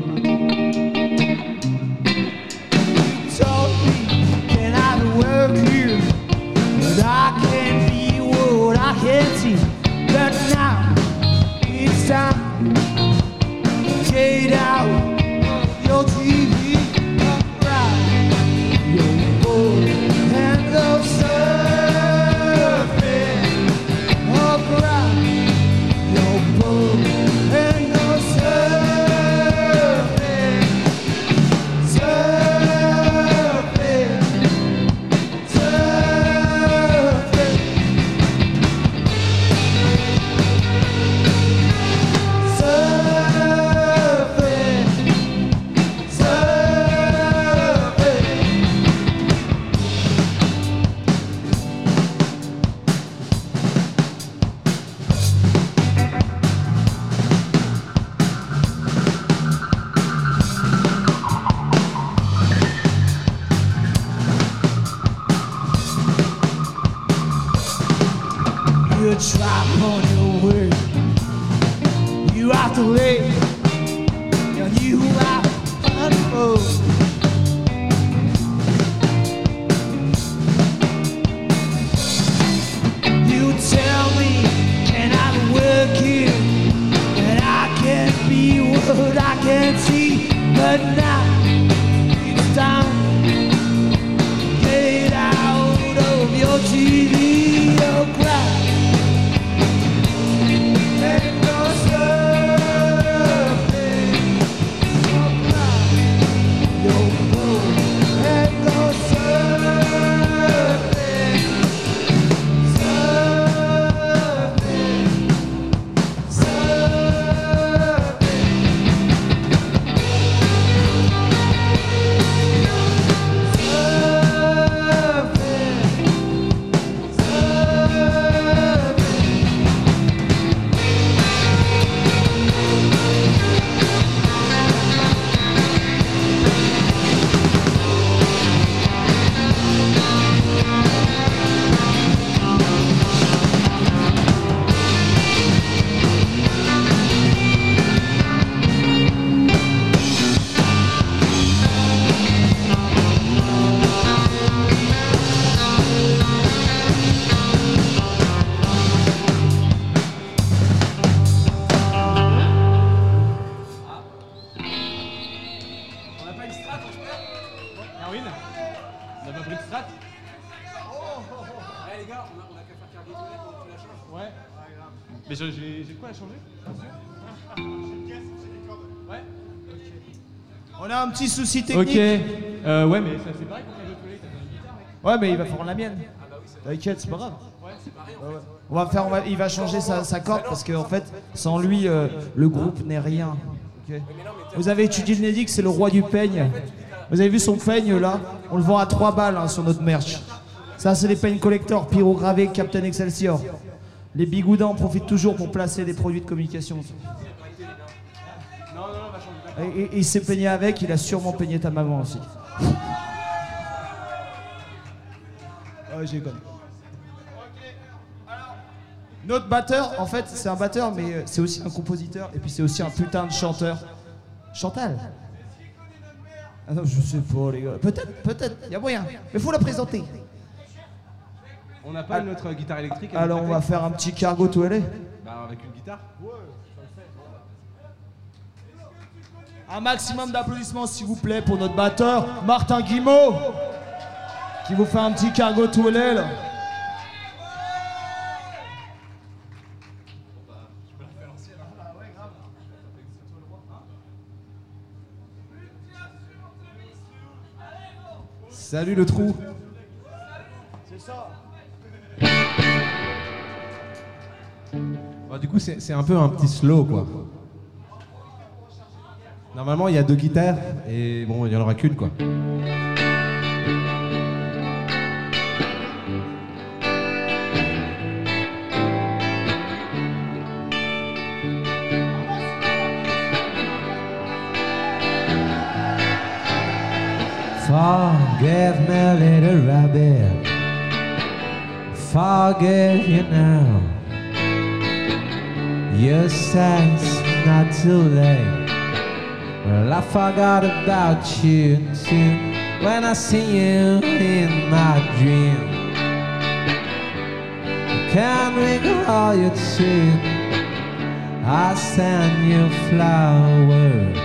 Petit souci technique. Ok. Euh, ouais, mais ça c'est pareil qu'on fait le toilette. Ouais, mais il va faire la mienne. T'inquiète, c'est pas grave. On va faire, on va- il va changer sa, sa corde parce qu'en fait, sans lui, euh, le groupe n'est rien. Vous avez étudié le Nédic, c'est le roi du peigne. Vous avez vu son peigne là? On le vend à 3 balles hein, sur notre merch. Ça, c'est les peignes collector, pyrogravés Captain Excelsior. Les bigoudins en profitent toujours pour placer des produits de communication. Et, et- et il s'est peigné avec, il a sûrement peigné ta maman aussi. Ouais, j'ai connu. Notre batteur, en fait, c'est un batteur, mais euh, c'est aussi un compositeur, et puis c'est aussi un putain de chanteur. Chantal Ah non, je sais pas, les gars. Peut-être, peut-être, il y a moyen. Mais faut la présenter. On n'a pas notre guitare électrique Alors, on va faire un petit cargo tout aller. Bah, avec une guitare Un maximum d'applaudissements, s'il vous plaît, pour notre batteur, Martin Guimau, qui vous fait un petit cargo tout là. Salut le trou C'est ça. Bah, du coup, c'est un peu un petit slow, quoi. Normalement, il y a deux guitares, et bon, il n'y en aura qu'une, quoi. Forgive me, little rabbit. Forgive you now. You say it's not too late. Well, I forgot about you too when I see you in my dream. I Can't recall you too. I send you flowers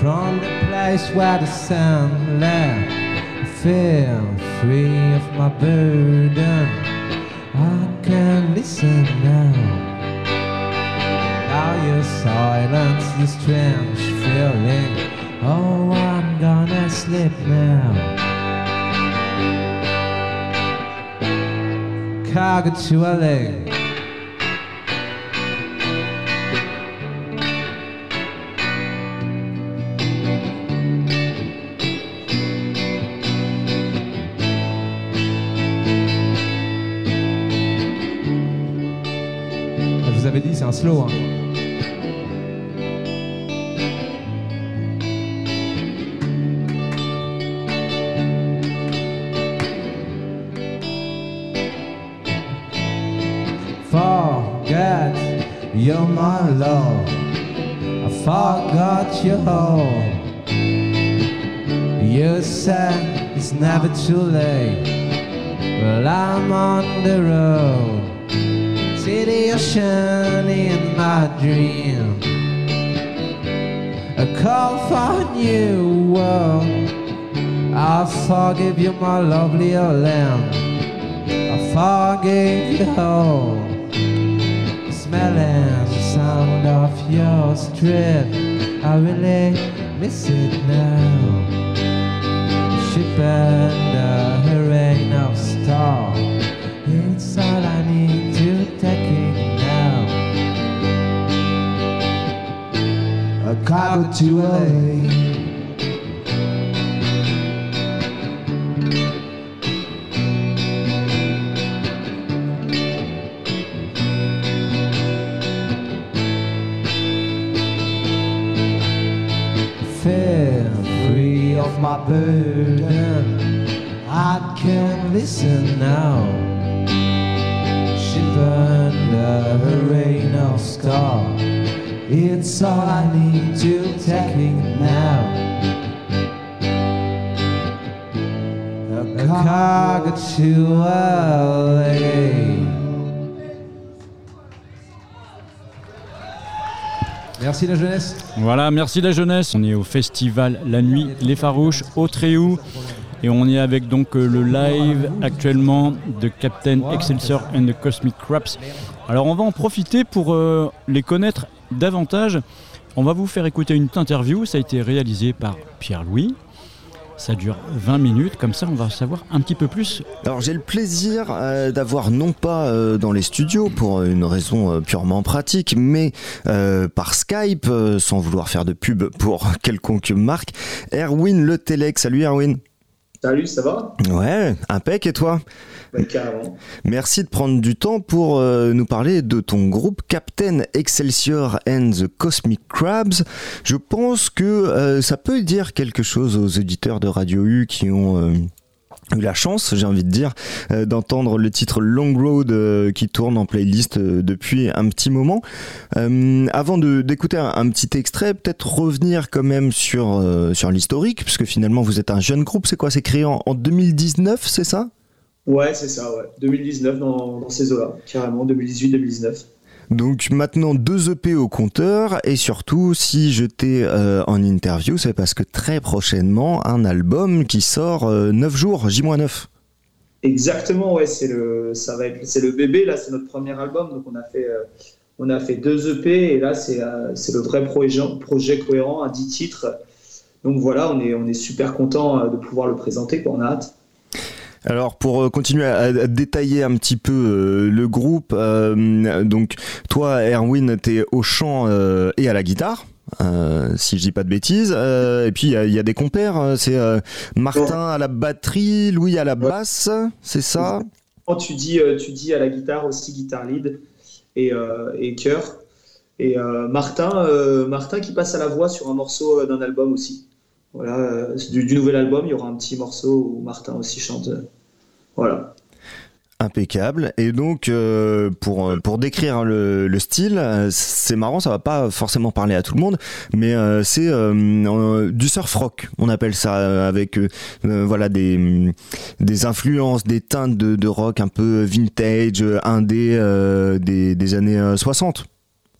from the place where the sun left. Feel free of my burden. I can listen now. Now your silence is strange feeling. Oh, I'm gonna sleep now. Vous avais dit, c'est un slow. Hein. My love. I forgot your home. You said it's never too late. Well, I'm on the road. See the ocean in my dream. A call for a new world. I forgive you, my lovely old lamb. I forgive you all. Smelling sound of your street. I really miss it now. Ship and a rain of star. It's all I need to take it now. A cargo to LA. Burden. I can't listen now. Ship under a rain of star. It's all I need to take it now. A cargo to LA. Merci la jeunesse. Voilà, merci la jeunesse. On est au festival La Nuit Les Farouches au Tréhou. Et on est avec donc euh, le live actuellement de Captain Excelsior and the Cosmic Craps. Alors on va en profiter pour euh, les connaître davantage On va vous faire écouter une interview, ça a été réalisé par Pierre-Louis. Ça dure 20 minutes, comme ça on va savoir un petit peu plus. Alors j'ai le plaisir euh, d'avoir non pas euh, dans les studios pour une raison euh, purement pratique, mais euh, par Skype, euh, sans vouloir faire de pub pour quelconque marque, Erwin Le Telec. Salut Erwin. Salut, ça va? Ouais, impec et toi? Carrément. Merci de prendre du temps pour euh, nous parler de ton groupe Captain Excelsior and the Cosmic Crabs. Je pense que euh, ça peut dire quelque chose aux auditeurs de Radio U qui ont euh, eu la chance, j'ai envie de dire, euh, d'entendre le titre Long Road euh, qui tourne en playlist euh, depuis un petit moment. Avant d'écouter un, petit extrait, peut-être revenir quand même sur, sur l'historique, puisque finalement vous êtes un jeune groupe, c'est quoi? C'est créé en, en 2019, c'est ça? Ouais, c'est ça, ouais. 2019 dans, dans ces eaux-là, carrément, 2018-2019. Donc maintenant deux EP au compteur et surtout si je t'ai euh, en interview c'est parce que très prochainement un album qui sort euh, 9 jours, J-9. Exactement, ouais, c'est le, ça va être, c'est le bébé, là, c'est notre premier album, donc on a fait, euh, on a fait deux EP, et là, c'est, euh, c'est le vrai projet, projet cohérent, à 10 titres. Donc voilà, on est, on est super content de pouvoir le présenter, quoi, on a hâte. Alors pour euh, continuer à, à détailler un petit peu euh, le groupe, euh, donc toi Erwin t'es au chant euh, et à la guitare. si je dis pas de bêtises, et puis il y, a- il y a des compères, c'est Martin à la batterie, Louis à la basse, c'est ça? Tu dis, tu dis à la guitare aussi guitare lead et, et chœur. Et Martin, Martin qui passe à la voix sur un morceau d'un album aussi. Voilà, euh, du, du nouvel album, il y aura un petit morceau où Martin aussi chante. euh, Voilà. Impeccable. Et donc, euh, pour, pour décrire le, le style, euh, c'est marrant, ça va pas forcément parler à tout le monde, mais euh, c'est euh, euh, du surf rock, on appelle ça, euh, avec euh, euh, voilà des, des influences, des teintes de, de rock un peu vintage, euh, indé euh, des, des années euh, 60.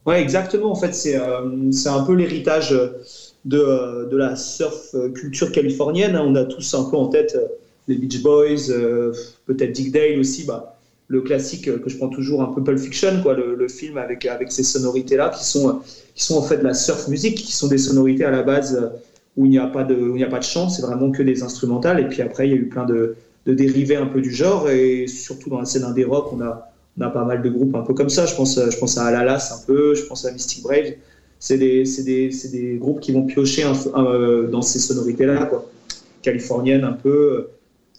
Ouais, exactement. En fait, c'est euh, c'est un peu l'héritage de, de la surf culture californienne. hein. On a tous un peu en tête euh, les Beach Boys, euh, peut-être Dick Dale aussi. Bah, le classique que je prends toujours, un peu Pulp Fiction, quoi, le, le film avec, avec ces sonorités-là qui sont, euh, qui sont en fait de la surf music, qui sont des sonorités à la base où il n'y a pas de, a pas de chant, c'est vraiment que des instrumentales. Et puis après, il y a eu plein de, de dérivés un peu du genre. Et surtout dans la scène indé rock, on a, on a pas mal de groupes un peu comme ça. Je pense, je pense à Alalas un peu, je pense à Mystic Brave. C'est des, des, des groupes qui vont piocher euh, dans ces sonorités-là. Californiennes un peu, euh,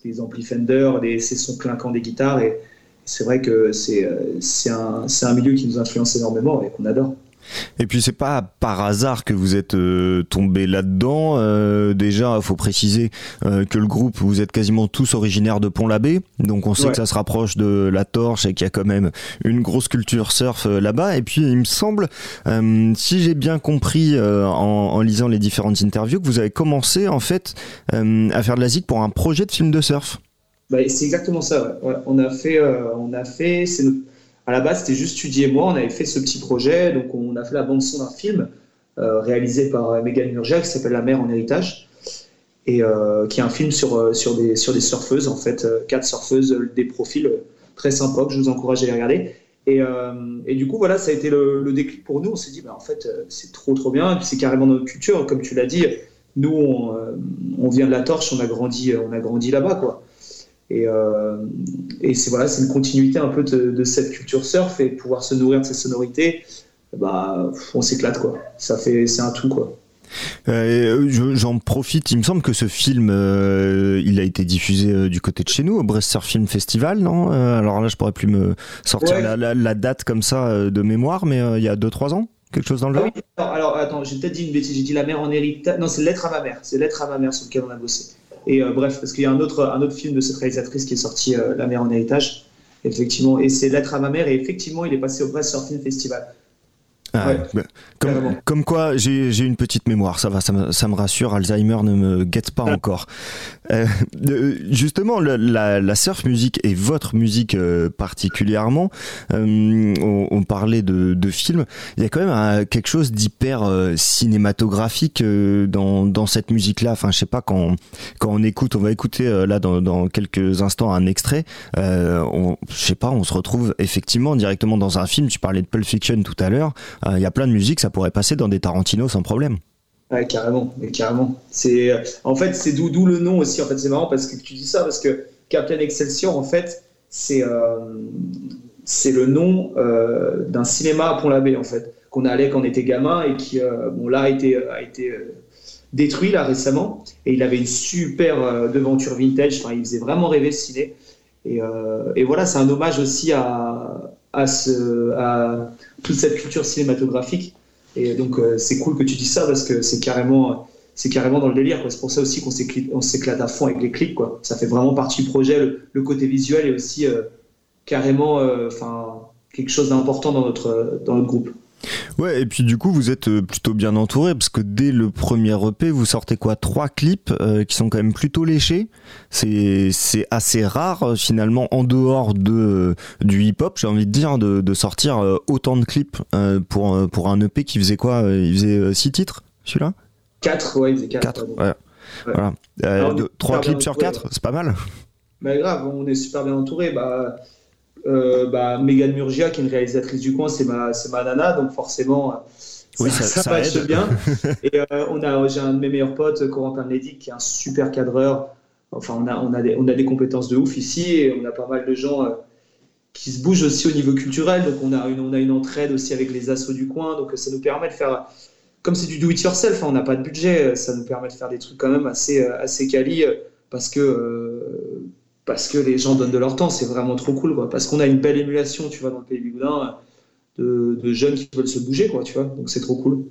des amplis Fender, des, ces sons clinquants des guitares. Et c'est vrai que c'est, euh, un, c'est un milieu qui nous influence énormément et qu'on adore. Et puis c'est pas par hasard que vous êtes euh, tombé là-dedans. Euh, déjà, il faut préciser euh, que le groupe, vous êtes quasiment tous originaires de Pont-l'Abbé, donc on sait Ouais. que ça se rapproche de la Torche et qu'il y a quand même une grosse culture surf euh, là-bas. Et puis il me semble, euh, si j'ai bien compris en, en lisant les différentes interviews, que vous avez commencé en fait à faire de la zig pour un projet de film de surf. Bah, c'est exactement ça. ouais. Ouais, on a fait, on a fait. C'est notre- à la base, c'était juste Tudy et moi. On avait fait ce petit projet. Donc, on a fait la bande son d'un film euh, réalisé par euh, Megan Murgia qui s'appelle La mer en héritage et euh, qui est un film sur sur des sur des surfeuses en fait, quatre surfeuses, des profils très sympas que je vous encourage à les regarder. Et, et du coup, voilà, ça a été le, déclic pour nous. On s'est dit, bah, en fait, c'est trop, trop bien. C'est carrément notre culture. Comme tu l'as dit, nous, on, on vient de la torche, on a grandi, on a grandi là-bas, quoi. Et, euh, et c'est voilà, une continuité un peu de, de cette culture surf et pouvoir se nourrir de ces sonorités, bah, on s'éclate quoi. Ça fait, c'est un tout quoi. Euh, je- J'en profite, il me semble que ce film, euh, il a été diffusé euh, du côté de chez nous, au Brest Surf Film Festival, non? Euh, Alors là, je pourrais plus me sortir Ouais. la, la- la date comme ça euh, de mémoire, mais euh, il y a 2-3 ans? Quelque chose dans le Ah genre? oui, alors, alors, attends, j'ai peut-être dit une bêtise, j'ai dit la mère en héritage. Non, c'est Lettre à ma mère, c'est Lettre à ma mère sur lequel on a bossé. Et euh, bref, parce qu'il y a un autre, un autre film de cette réalisatrice qui est sorti, euh, La mère en héritage, effectivement, et c'est Lettre à ma mère, et effectivement, il est passé au Brest Film Festival. Ah, Ouais. bah, comme, comme quoi, j'ai j'ai une petite mémoire, ça va, ça me, ça me rassure, Alzheimer ne me guette pas encore. Euh, euh, justement, le- la, la surf music et votre musique euh, particulièrement, euh, on, on parlait de, de films, il y a quand même un- quelque chose d'hyper euh, cinématographique euh, dans, dans cette musique-là. Enfin, je sais pas, quand, quand on écoute, on va écouter euh, là dans, dans quelques instants un extrait, euh, on, je sais pas, on se retrouve effectivement directement dans un film. Tu parlais de Pulp Fiction tout à l'heure, Euh, il y a plein de musique, ça pourrait passer dans des Tarantino sans problème. Carrément, mais carrément. C'est, euh, en fait, c'est d'où, le nom aussi. En fait, c'est marrant parce que tu dis ça parce que Captain Excelsior, en fait, c'est, euh, c'est le nom euh, d'un cinéma à Pont-l'Abbé, en fait, qu'on allait quand on était gamin et qui, bon, là, a été, a été détruit là récemment. Et il avait une super devanture vintage. Enfin, il faisait vraiment rêver ce ciné. Et, et voilà, c'est un hommage aussi à, à, ce, à toute cette culture cinématographique. Et donc, euh, c'est cool que tu dis ça parce que c'est carrément, c'est carrément dans le délire. C'est pour ça aussi qu'on s'éclate, à fond avec les clips. Quoi. Ça fait vraiment partie du projet. Le, côté visuel est aussi euh, carrément euh, quelque chose d'important dans notre, dans notre groupe. Ouais, et puis du coup, vous êtes euh, plutôt bien entouré parce que dès le premier EP, vous sortez quoi Trois clips euh, qui sont quand même plutôt léchés. C'est assez rare euh, finalement en dehors de du hip-hop, j'ai envie de dire, de, de sortir autant de clips euh, pour pour un EP qui faisait quoi Il faisait six titres, celui-là? 4, ouais, il faisait 4. Ouais. Voilà. Euh, Alors, trois clips sur quatre, c'est pas mal. Mais grave, on est super bien entouré. Bah, euh, bah, Mégane Murgia, qui est une réalisatrice du coin, c'est ma, c'est ma nana, donc forcément, euh, Oui, ça, ça- ça ça matche aide. bien. Et euh, on a, j'ai un de mes meilleurs potes, Corentin Lédic, qui est un super cadreur. Enfin, on a, on, a des, on a des compétences de ouf ici et on a pas mal de gens euh, qui se bougent aussi au niveau culturel. Donc, on a une, on a une entraide aussi avec les assos du coin. Donc, ça nous permet de faire. Comme c'est du do it yourself, hein, on n'a pas de budget, ça nous permet de faire des trucs quand même assez, assez quali parce que, parce que les gens donnent de leur temps. C'est vraiment trop cool. Quoi. Parce qu'on a une belle émulation, tu vois, dans le pays du Boudin, de, de jeunes qui veulent se bouger, quoi, tu vois. Donc, c'est trop cool.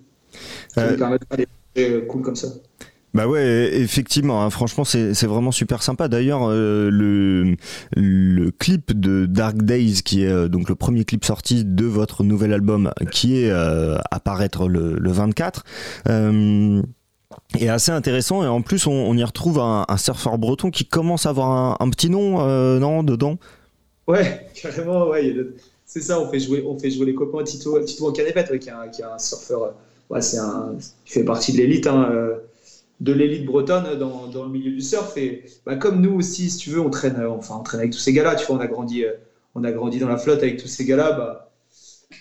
Ça Euh, nous permet de faire des projets euh, cool comme ça. Bah ouais, effectivement, hein, franchement, c'est vraiment super sympa. D'ailleurs, euh, le, le clip de Dark Days, qui est euh, donc le premier clip sorti de votre nouvel album, qui est euh, à paraître le, le 24, euh, est assez intéressant. Et en plus, on, y retrouve un, surfeur breton qui commence à avoir un, petit nom, euh, dedans? Ouais, carrément, ouais. C'est ça, on fait jouer, on fait jouer les copains Tito, Tito en canépette, qui, est un, qui est un surfeur. euh, Ouais, c'est un, il fait partie de l'élite, hein, euh, de l'élite bretonne dans, dans le milieu du surf. Et bah, comme nous aussi, si tu veux, on traîne, enfin, on traîne avec tous ces gars-là. Tu vois, on a grandi, on a grandi dans la flotte avec tous ces gars-là. Bah,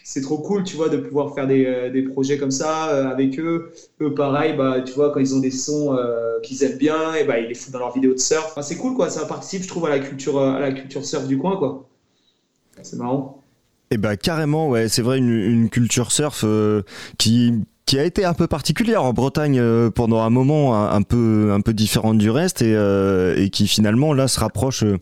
c'est trop cool, tu vois, de pouvoir faire des, euh, des projets comme ça euh, avec eux. Eux, pareil, bah, tu vois, quand ils ont des sons euh, qu'ils aiment bien, et bah, ils les foutent dans leurs vidéos de surf. Enfin, c'est cool, quoi. Ça participe, je trouve, à la culture, à la culture surf du coin, quoi. C'est marrant. Eh bah carrément, ouais, c'est vrai, une, culture surf qui qui a été un peu particulière en Bretagne euh, pendant un moment, un, peu un peu différente du reste et, euh, et qui finalement là se rapproche euh,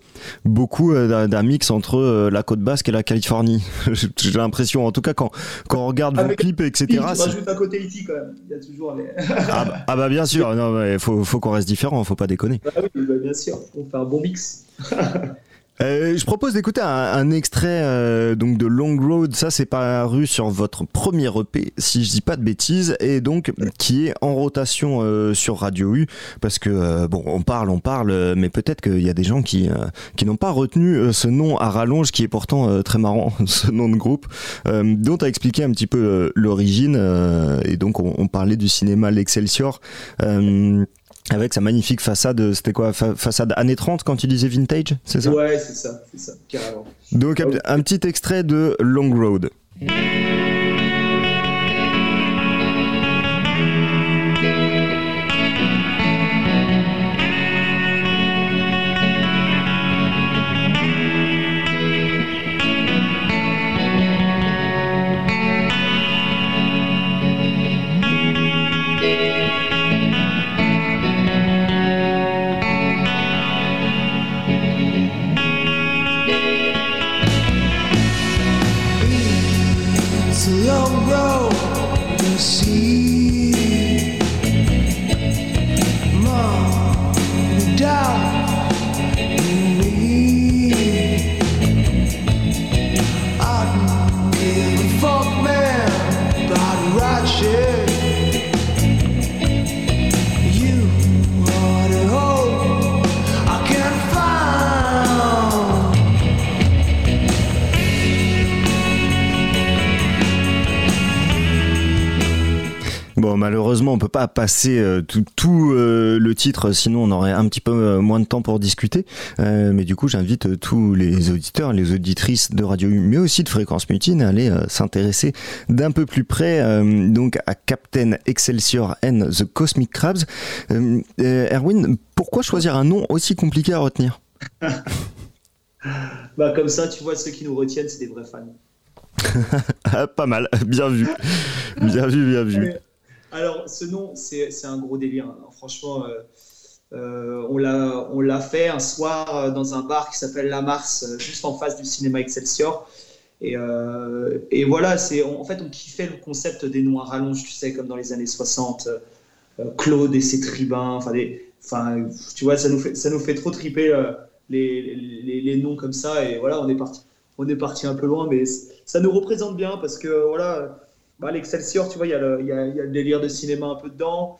beaucoup d'un- mix entre la côte basque et la Californie. J'ai l'impression, en tout cas quand quand on regarde vos Avec- clips etc. Tu c'est- rajoutes un côté E.T. quand même. Il y a toujours les... Ah, bah, ah bah bien sûr, non, mais faut faut qu'on reste différent, faut pas déconner. Bah oui, bah bien sûr. On fait un bon mix. Euh, je propose d'écouter un, un extrait euh, donc de Long Road. Ça, c'est paru sur votre premier EP, si je dis pas de bêtises, et donc qui est en rotation euh, sur Radio U, parce que euh, bon, on parle, on parle, euh, mais peut-être qu'il y a des gens qui euh, qui n'ont pas retenu ce nom à rallonge, qui est pourtant très marrant, ce nom de groupe, dont a expliqué un petit peu l'origine, et donc on, on parlait du cinéma l'Excelsior. Avec sa magnifique façade, c'était quoi fa- Façade années 30 quand tu disais vintage, c'est ça? Ouais, c'est ça, c'est ça, carrément. donc un, un petit extrait de Long Road. Malheureusement, on peut pas passer euh, tout, tout, euh, le titre, sinon on aurait un petit peu euh, moins de temps pour discuter. Euh, mais du coup, j'invite tous les auditeurs, les auditrices de Radio U, mais aussi de Fréquence Mutine, à aller euh, s'intéresser d'un peu plus près euh, donc à Captain Excelsior and the Cosmic Crabs. Euh, euh, Erwin, pourquoi choisir un nom aussi compliqué à retenir? Bah, comme ça, tu vois, ceux qui nous retiennent, c'est des vrais fans. Ah, Pas mal, bien vu, bien vu, bien vu. Alors, ce nom, c'est un gros délire. hein. Franchement, euh, euh, on l'a fait un soir euh, dans un bar qui s'appelle La Mars, juste en face du cinéma Excelsior. Et, voilà, c'est en fait, on kiffait le concept des noms à tu sais, comme dans les années 60. euh, Claude et ses tribuns, enfin, tu vois, ça nous fait, trop triper les, les, noms comme ça. Et voilà, on est parti, on est parti un peu loin, mais ça nous représente bien parce que voilà, bah, l'Excelsior, tu vois, il y, a le- il y a, il y a le délire de cinéma un peu dedans.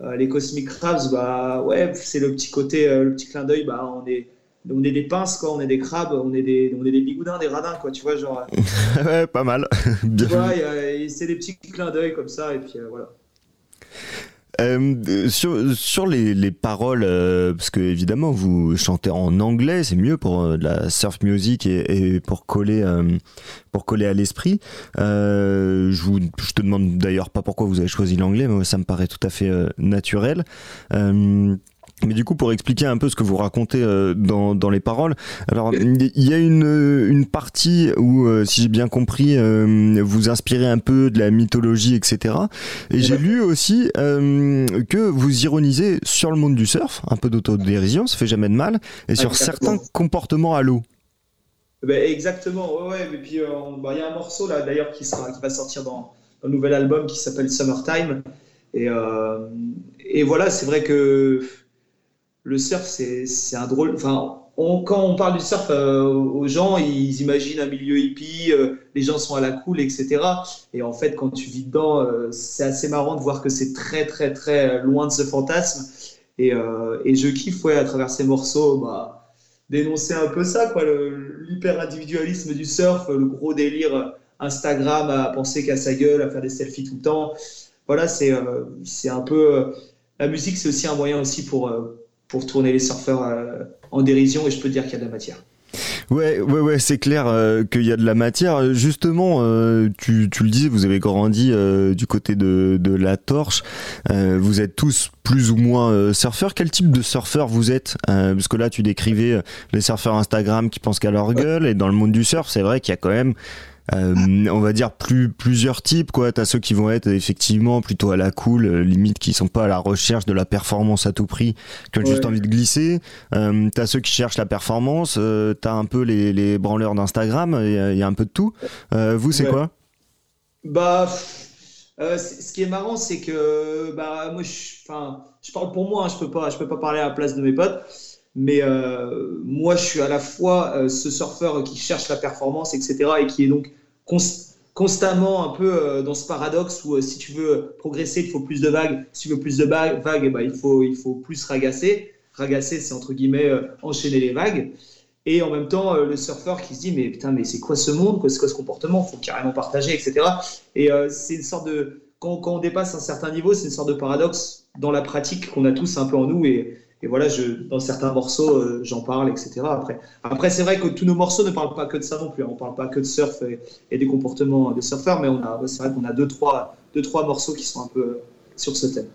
Euh, les Cosmic Crabs, bah ouais, c'est le petit côté, euh, le petit clin d'œil, bah on est, on est des pinces, quoi, on est des crabes, on est des, on est des bigoudins, des radins, quoi, tu vois, genre. ouais, pas mal, bien tu vois, c'est des petits clins d'œil comme ça, et puis euh, voilà. Euh, sur, sur les, les paroles, euh, parce que évidemment vous chantez en anglais, c'est mieux pour euh, de la surf music et, et pour coller euh, pour coller à l'esprit. Je, vous, je te demande d'ailleurs pas pourquoi vous avez choisi l'anglais, mais ça me paraît tout à fait naturel. Euh, mais du coup, pour expliquer un peu ce que vous racontez euh, dans, dans les paroles, alors il y a une, une partie où, euh, si j'ai bien compris, euh, vous inspirez un peu de la mythologie, etc. Et j'ai lu aussi euh, que vous ironisez sur le monde du surf, un peu d'autodérision, ça fait jamais de mal, et sur Exactement. certains comportements à l'eau. Ben, exactement, ouais, ouais. Et puis, euh, bah, il y a un morceau là d'ailleurs qui, sera- qui va sortir dans un nouvel album qui s'appelle Summertime. Et, euh, et voilà, c'est vrai que le surf, c'est un drôle. Enfin, on- quand on parle du surf euh, aux gens, ils imaginent un milieu hippie, euh, les gens sont à la cool, etc. Et en fait, quand tu vis dedans, euh, c'est assez marrant de voir que c'est très, très, très loin de ce fantasme. Et, et je kiffe, ouais, à travers ces morceaux, bah, dénoncer un peu ça, quoi, l'hyper-individualisme du surf, le gros délire Instagram à penser qu'à sa gueule, à faire des selfies tout le temps. Voilà, c'est un peu. la musique, c'est aussi un moyen aussi pour, pour tourner les surfeurs euh, en dérision, et je peux dire qu'il y a de la matière. Ouais, ouais, ouais, c'est clair euh, qu'il y a de la matière. Justement, euh, tu, tu le disais, vous avez grandi euh, du côté de, de la torche. Vous êtes tous plus ou moins surfeurs. Quel type de surfeur vous êtes Parce que là, tu décrivais les surfeurs Instagram qui pensent qu'à leur gueule. Et dans le monde du surf, c'est vrai qu'il y a quand même euh, on va dire plus plusieurs types quoi t'as ceux qui vont être effectivement plutôt à la cool euh, limite qui sont pas à la recherche de la performance à tout prix qui ont juste envie de glisser euh, t'as ceux qui cherchent la performance euh, t'as un peu les, les branleurs d'Instagram il y, a- il y a un peu de tout Euh, vous c'est Ouais. quoi? Bah, ce qui est marrant, c'est que bah, moi, je, parle pour moi, hein, je peux pas, je peux pas parler à la place de mes potes, mais euh, moi, je suis à la fois euh, ce surfeur qui cherche la performance, etc., et qui est donc constamment un peu euh, dans ce paradoxe où euh, si tu veux progresser, il faut plus de vagues, si tu veux plus de vagues, eh ben, il faut, il faut plus ragasser. Ragasser, c'est entre guillemets euh, enchaîner les vagues. Et en même temps, le surfeur qui se dit, mais putain, mais c'est quoi ce monde, c'est quoi ce comportement, faut carrément partager, etc. Et c'est une sorte de, quand, quand on dépasse un certain niveau, c'est une sorte de paradoxe dans la pratique qu'on a tous un peu en nous. Et, et voilà, je, dans certains morceaux, euh, j'en parle, etc. Après, après c'est vrai que tous nos morceaux ne parlent pas que de ça non plus. hein. On parle pas que de surf et, des comportements de surfeurs, mais on a, c'est vrai qu'on a deux trois, deux, trois morceaux qui sont un peu euh, sur ce thème.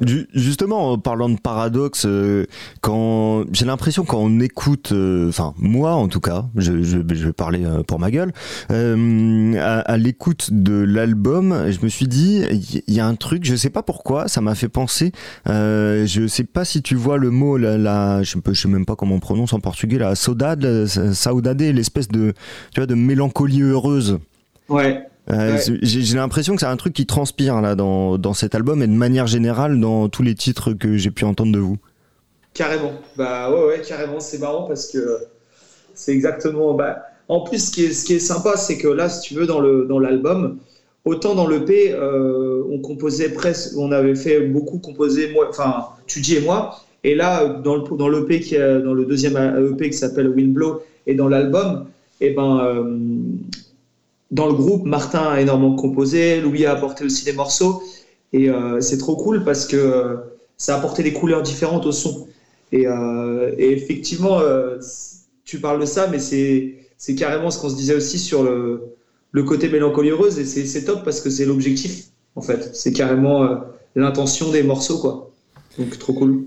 Ju- Justement, en parlant de paradoxe, euh, quand j'ai l'impression quand on écoute, euh, enfin moi en tout cas, je, vais parler euh, pour ma gueule, à, l'écoute de l'album, je me suis dit, il y, a un truc, je sais pas pourquoi, ça m'a fait penser, euh, je sais pas si tu vois le mot, la, la- je, je sais même pas comment on prononce en portugais, la saudade, saudade, l'espèce de, tu vois, de mélancolie heureuse. Ouais. Euh, Ouais. J'ai l'impression que c'est un truc qui transpire là dans, dans cet album et de manière générale dans tous les titres que j'ai pu entendre de vous. Carrément. Bah ouais, ouais, carrément. C'est marrant parce que c'est exactement. Bah, en plus, ce qui est, ce qui est sympa, c'est que là, si tu veux, dans le dans l'album, autant dans l'EP, euh, on composait presque, on avait fait beaucoup composer moi, enfin, Tudy et moi. Et là, dans le dans l'EP qui est dans le deuxième EP qui s'appelle Windblow et dans l'album, et ben euh, dans le groupe, Martin a énormément composé, Louis a apporté aussi des morceaux. Et euh, c'est trop cool parce que euh, ça apportait des couleurs différentes au son. Et, euh, et effectivement, euh, tu parles de ça, mais c'est carrément ce qu'on se disait aussi sur le, le côté mélancolie heureuse. Et c'est c'est top parce que c'est l'objectif, en fait. C'est carrément euh, l'intention des morceaux, quoi. Donc, trop cool.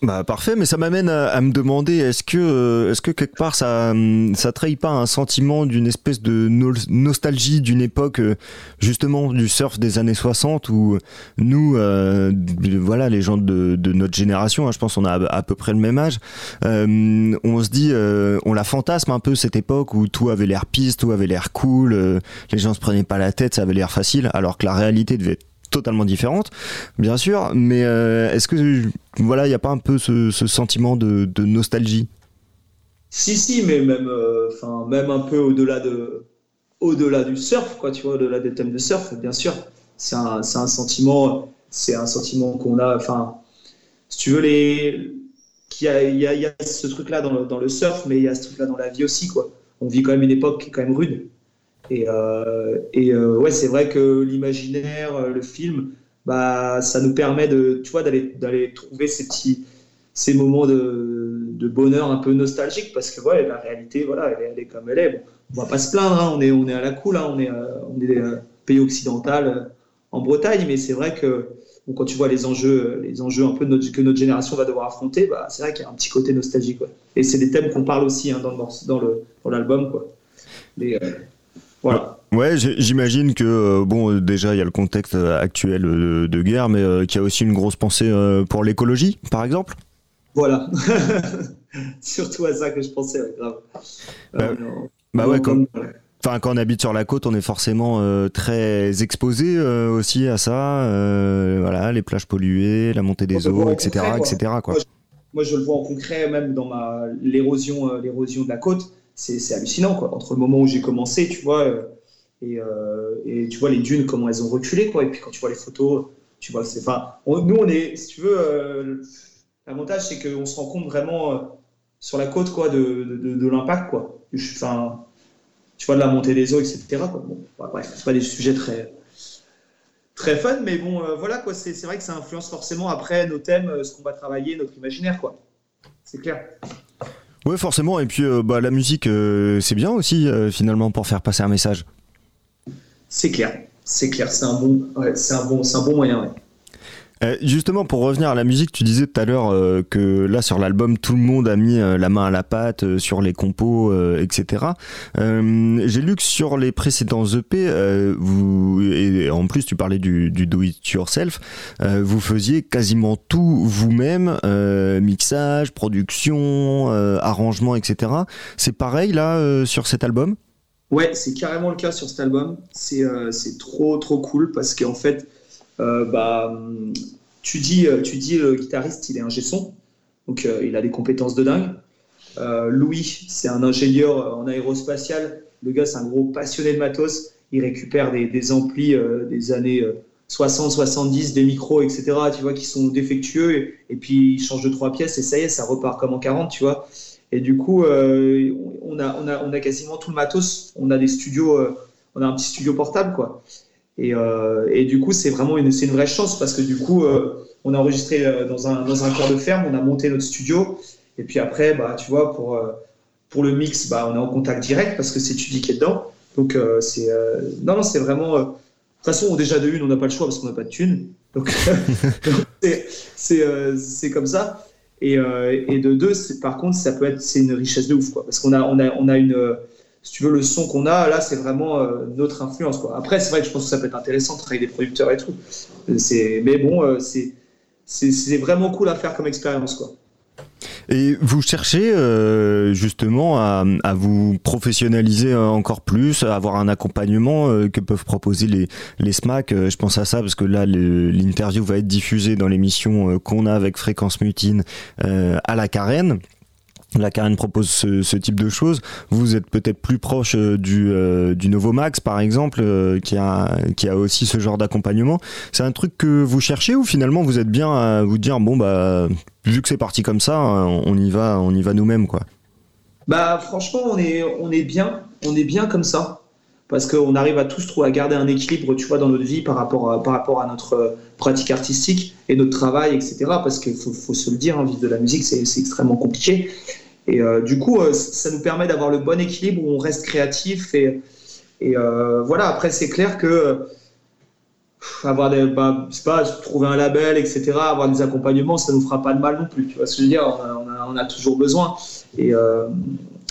Bah parfait, mais ça m'amène à, à me demander est-ce que euh, est-ce que quelque part ça hum, ça trahit pas un sentiment d'une espèce de no- nostalgie d'une époque euh, justement du surf des années 60 où nous euh, voilà les gens de, de notre génération, hein, je pense on a à, peu près le même âge, euh, on se dit euh, on la fantasme un peu cette époque où tout avait l'air piste, tout avait l'air cool, les gens se prenaient pas la tête, ça avait l'air facile, alors que la réalité devait être totalement différente, bien sûr, mais euh, est-ce que voilà, il n'y a pas un peu ce, sentiment de, nostalgie? Si, si, mais même, euh, enfin, même un peu au-delà de, au-delà du surf, quoi, tu vois, au-delà des thèmes de surf, bien sûr. C'est un, c'est un sentiment, c'est un sentiment qu'on a, enfin, si tu veux, les, qu'il y a, il y a, il y a ce truc-là dans le, dans le surf, mais il y a ce truc-là dans la vie aussi, quoi. On vit quand même une époque qui est quand même rude. Et, euh, euh, ouais, c'est vrai que l'imaginaire, euh, le film, bah, ça nous permet de, tu vois, d'aller, d'aller trouver ces petits, ces moments de, bonheur un peu nostalgiques parce que ouais, la réalité, voilà, elle est, comme elle est. Bon, on va pas se plaindre, hein, on est, on est à la cool, hein, on est, on est pays occidental en Bretagne, mais c'est vrai que quand tu vois les enjeux, les enjeux un peu que notre génération va devoir affronter, bah, c'est vrai qu'il y a un petit côté nostalgique. Et c'est des thèmes qu'on parle aussi hein, dans, le dans, le, dans l'album. Quoi. Mais, euh, voilà. Ouais, j'imagine que euh, bon, euh, déjà il y a le contexte euh, actuel de guerre, mais qu'il y a aussi une grosse pensée pour l'écologie, par exemple. Voilà. Surtout à ça que je pensais, ouais, grave. Euh, non. Bah Non, ouais, enfin, quand on habite sur la côte, on est forcément euh, très exposé euh, aussi à ça. euh, voilà, les plages polluées, la montée des eaux, etc., concret, etc. Quoi. Moi, je, moi, je le vois en concret, même dans ma l'érosion, l'érosion de la côte. C'est, hallucinant, quoi. Entre le moment où j'ai commencé, tu vois, euh, et, euh, et tu vois les dunes comment elles ont reculé, quoi. Et puis quand tu vois les photos, tu vois, c'est, on- nous on est, si tu veux, euh, l'avantage c'est qu'on se rend compte vraiment sur la côte, quoi, de, de, l'impact, quoi. Enfin, tu vois, de la montée des eaux, etc. Quoi. Bon, bah, bref, c'est pas des sujets très très fun, mais bon, voilà quoi. C'est vrai que ça influence forcément après nos thèmes, ce qu'on va travailler, notre imaginaire, quoi. C'est clair. Ouais, forcément. Et puis, euh, bah, la musique, euh, c'est bien aussi euh, finalement pour faire passer un message. C'est clair. C'est clair. C'est un bon, ouais, un bon, un bon moyen. ouais. Euh, justement, pour revenir à la musique, tu disais tout à l'heure euh, que là sur l'album, tout le monde a mis euh, la main à la pâte sur les compos, etc. J'ai lu que sur les précédents EP, vous et en plus tu parlais du, du do it yourself, vous faisiez quasiment tout vous-même, mixage, production, arrangement, etc. C'est pareil là sur cet album? Ouais, c'est carrément le cas sur cet album. C'est trop trop cool parce qu'en fait, bah, hum, tu dis euh, tu dis le guitariste, il est ingé son, donc euh, il a des compétences de dingue. Euh, Louis, c'est un ingénieur en aérospatial. Le gars, c'est un gros passionné de matos. Il récupère des, amplis euh, des années euh, 60, 70, des micros, etc. Tu vois, qui sont défectueux. Et, puis il change de trois pièces et ça y est, ça repart comme en 40, tu vois. Et du coup, euh, on, a, on, a, on a quasiment tout le matos. On a des studios, euh, on a un petit studio portable, quoi. Et, euh, et du coup, c'est vraiment une, une vraie chance parce que du coup, euh, on a enregistré euh, dans un, dans un corps de ferme, on a monté notre studio. Et puis après, bah, tu vois, pour, pour le mix, bah, on est en contact direct parce que c'est Tudy qui est dedans. Donc, euh, c'est, euh, non, non, c'est vraiment. euh, de toute façon, déjà de une, on n'a pas le choix parce qu'on n'a pas de thunes. Donc, c'est, comme ça. Et, et de deux, par contre, ça peut être, c'est une richesse de ouf, quoi. Parce qu'on a, on a, on a une, si tu veux, le son qu'on a, là, c'est vraiment euh, notre influence. Après, c'est vrai que je pense que ça peut être intéressant de travailler des producteurs et tout. Mais bon, euh, c'est, vraiment cool à faire comme expérience, quoi. Et vous cherchez euh, justement à, vous professionnaliser encore plus, à avoir un accompagnement que peuvent proposer les, SMAC? Je pense à ça parce que là, l'interview va être diffusée dans l'émission qu'on a avec Fréquence Mutine à la Carène. La Carène propose ce, type de choses. Vous êtes peut-être plus proche euh, du, euh, du Novomax, par exemple, euh, qui, a, aussi ce genre d'accompagnement. C'est un truc que vous cherchez ou finalement vous êtes bien à vous dire bon bah vu que c'est parti comme ça, euh, on y va, on y va nous-mêmes quoi? Bah franchement, on est bien, on est bien comme ça. Parce qu'on arrive à tous trouver à garder un équilibre, tu vois, dans notre vie par rapport à, par rapport à notre euh, pratique artistique et notre travail, etc. Parce qu'il faut, se le dire, hein, vivre de la musique, c'est extrêmement compliqué. Et euh, du coup, euh, ça nous permet d'avoir le bon équilibre où on reste créatif et, voilà. Après, c'est clair que avoir des, bah, pas, trouver un label, etc., avoir des accompagnements, ça nous fera pas de mal non plus. Tu vois ce que je veux dire on a, toujours besoin. Et,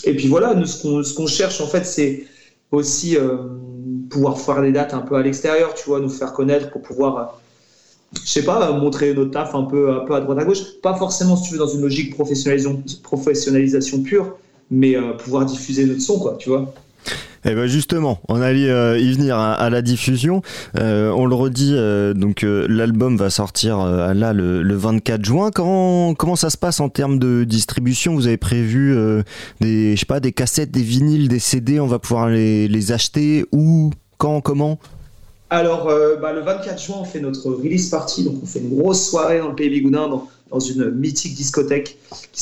et puis voilà, nous, ce qu'on cherche en fait, c'est aussi euh, pouvoir faire des dates un peu à l'extérieur, tu vois, nous faire connaître pour pouvoir, euh, je sais pas, montrer notre taf un peu, un peu à droite à gauche. Pas forcément, si tu veux, dans une logique professionnalisation, pure, mais euh, pouvoir diffuser notre son, quoi, tu vois. Eh ben justement, on allait euh, y venir à, à la diffusion. Euh, on le redit, euh, donc l'album va sortir là le, le 24 juin. Comment ça se passe en termes de distribution? Vous avez prévu des cassettes, des vinyles, des CD On va pouvoir les, acheter où, quand, comment? Alors, bah, le 24 juin, on fait notre release party, donc on fait une grosse soirée dans le Pays Bigoudin, dans, une mythique discothèque qui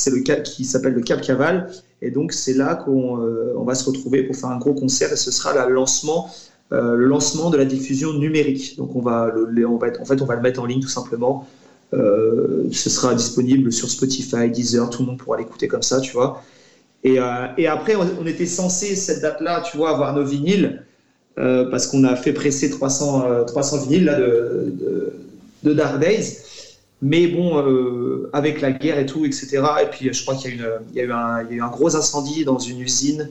s'appelle le Cap Caval. Et donc, c'est là qu'on euh, va se retrouver pour faire un gros concert et ce sera le lancement, euh, le lancement de la diffusion numérique. Donc, on va, le, en fait, on va le mettre en ligne tout simplement. Euh, ce sera disponible sur Spotify, Deezer, tout le monde pourra l'écouter comme ça, tu vois. Et, après, on, était censé, cette date-là, tu vois, avoir nos vinyles, parce qu'on a fait presser 300, euh, 300 vinyles là, de Dark Days. Mais bon, euh, avec la guerre et tout, etc. Et puis, je crois qu'il y, a y, eu un- il y a eu un gros incendie dans une usine.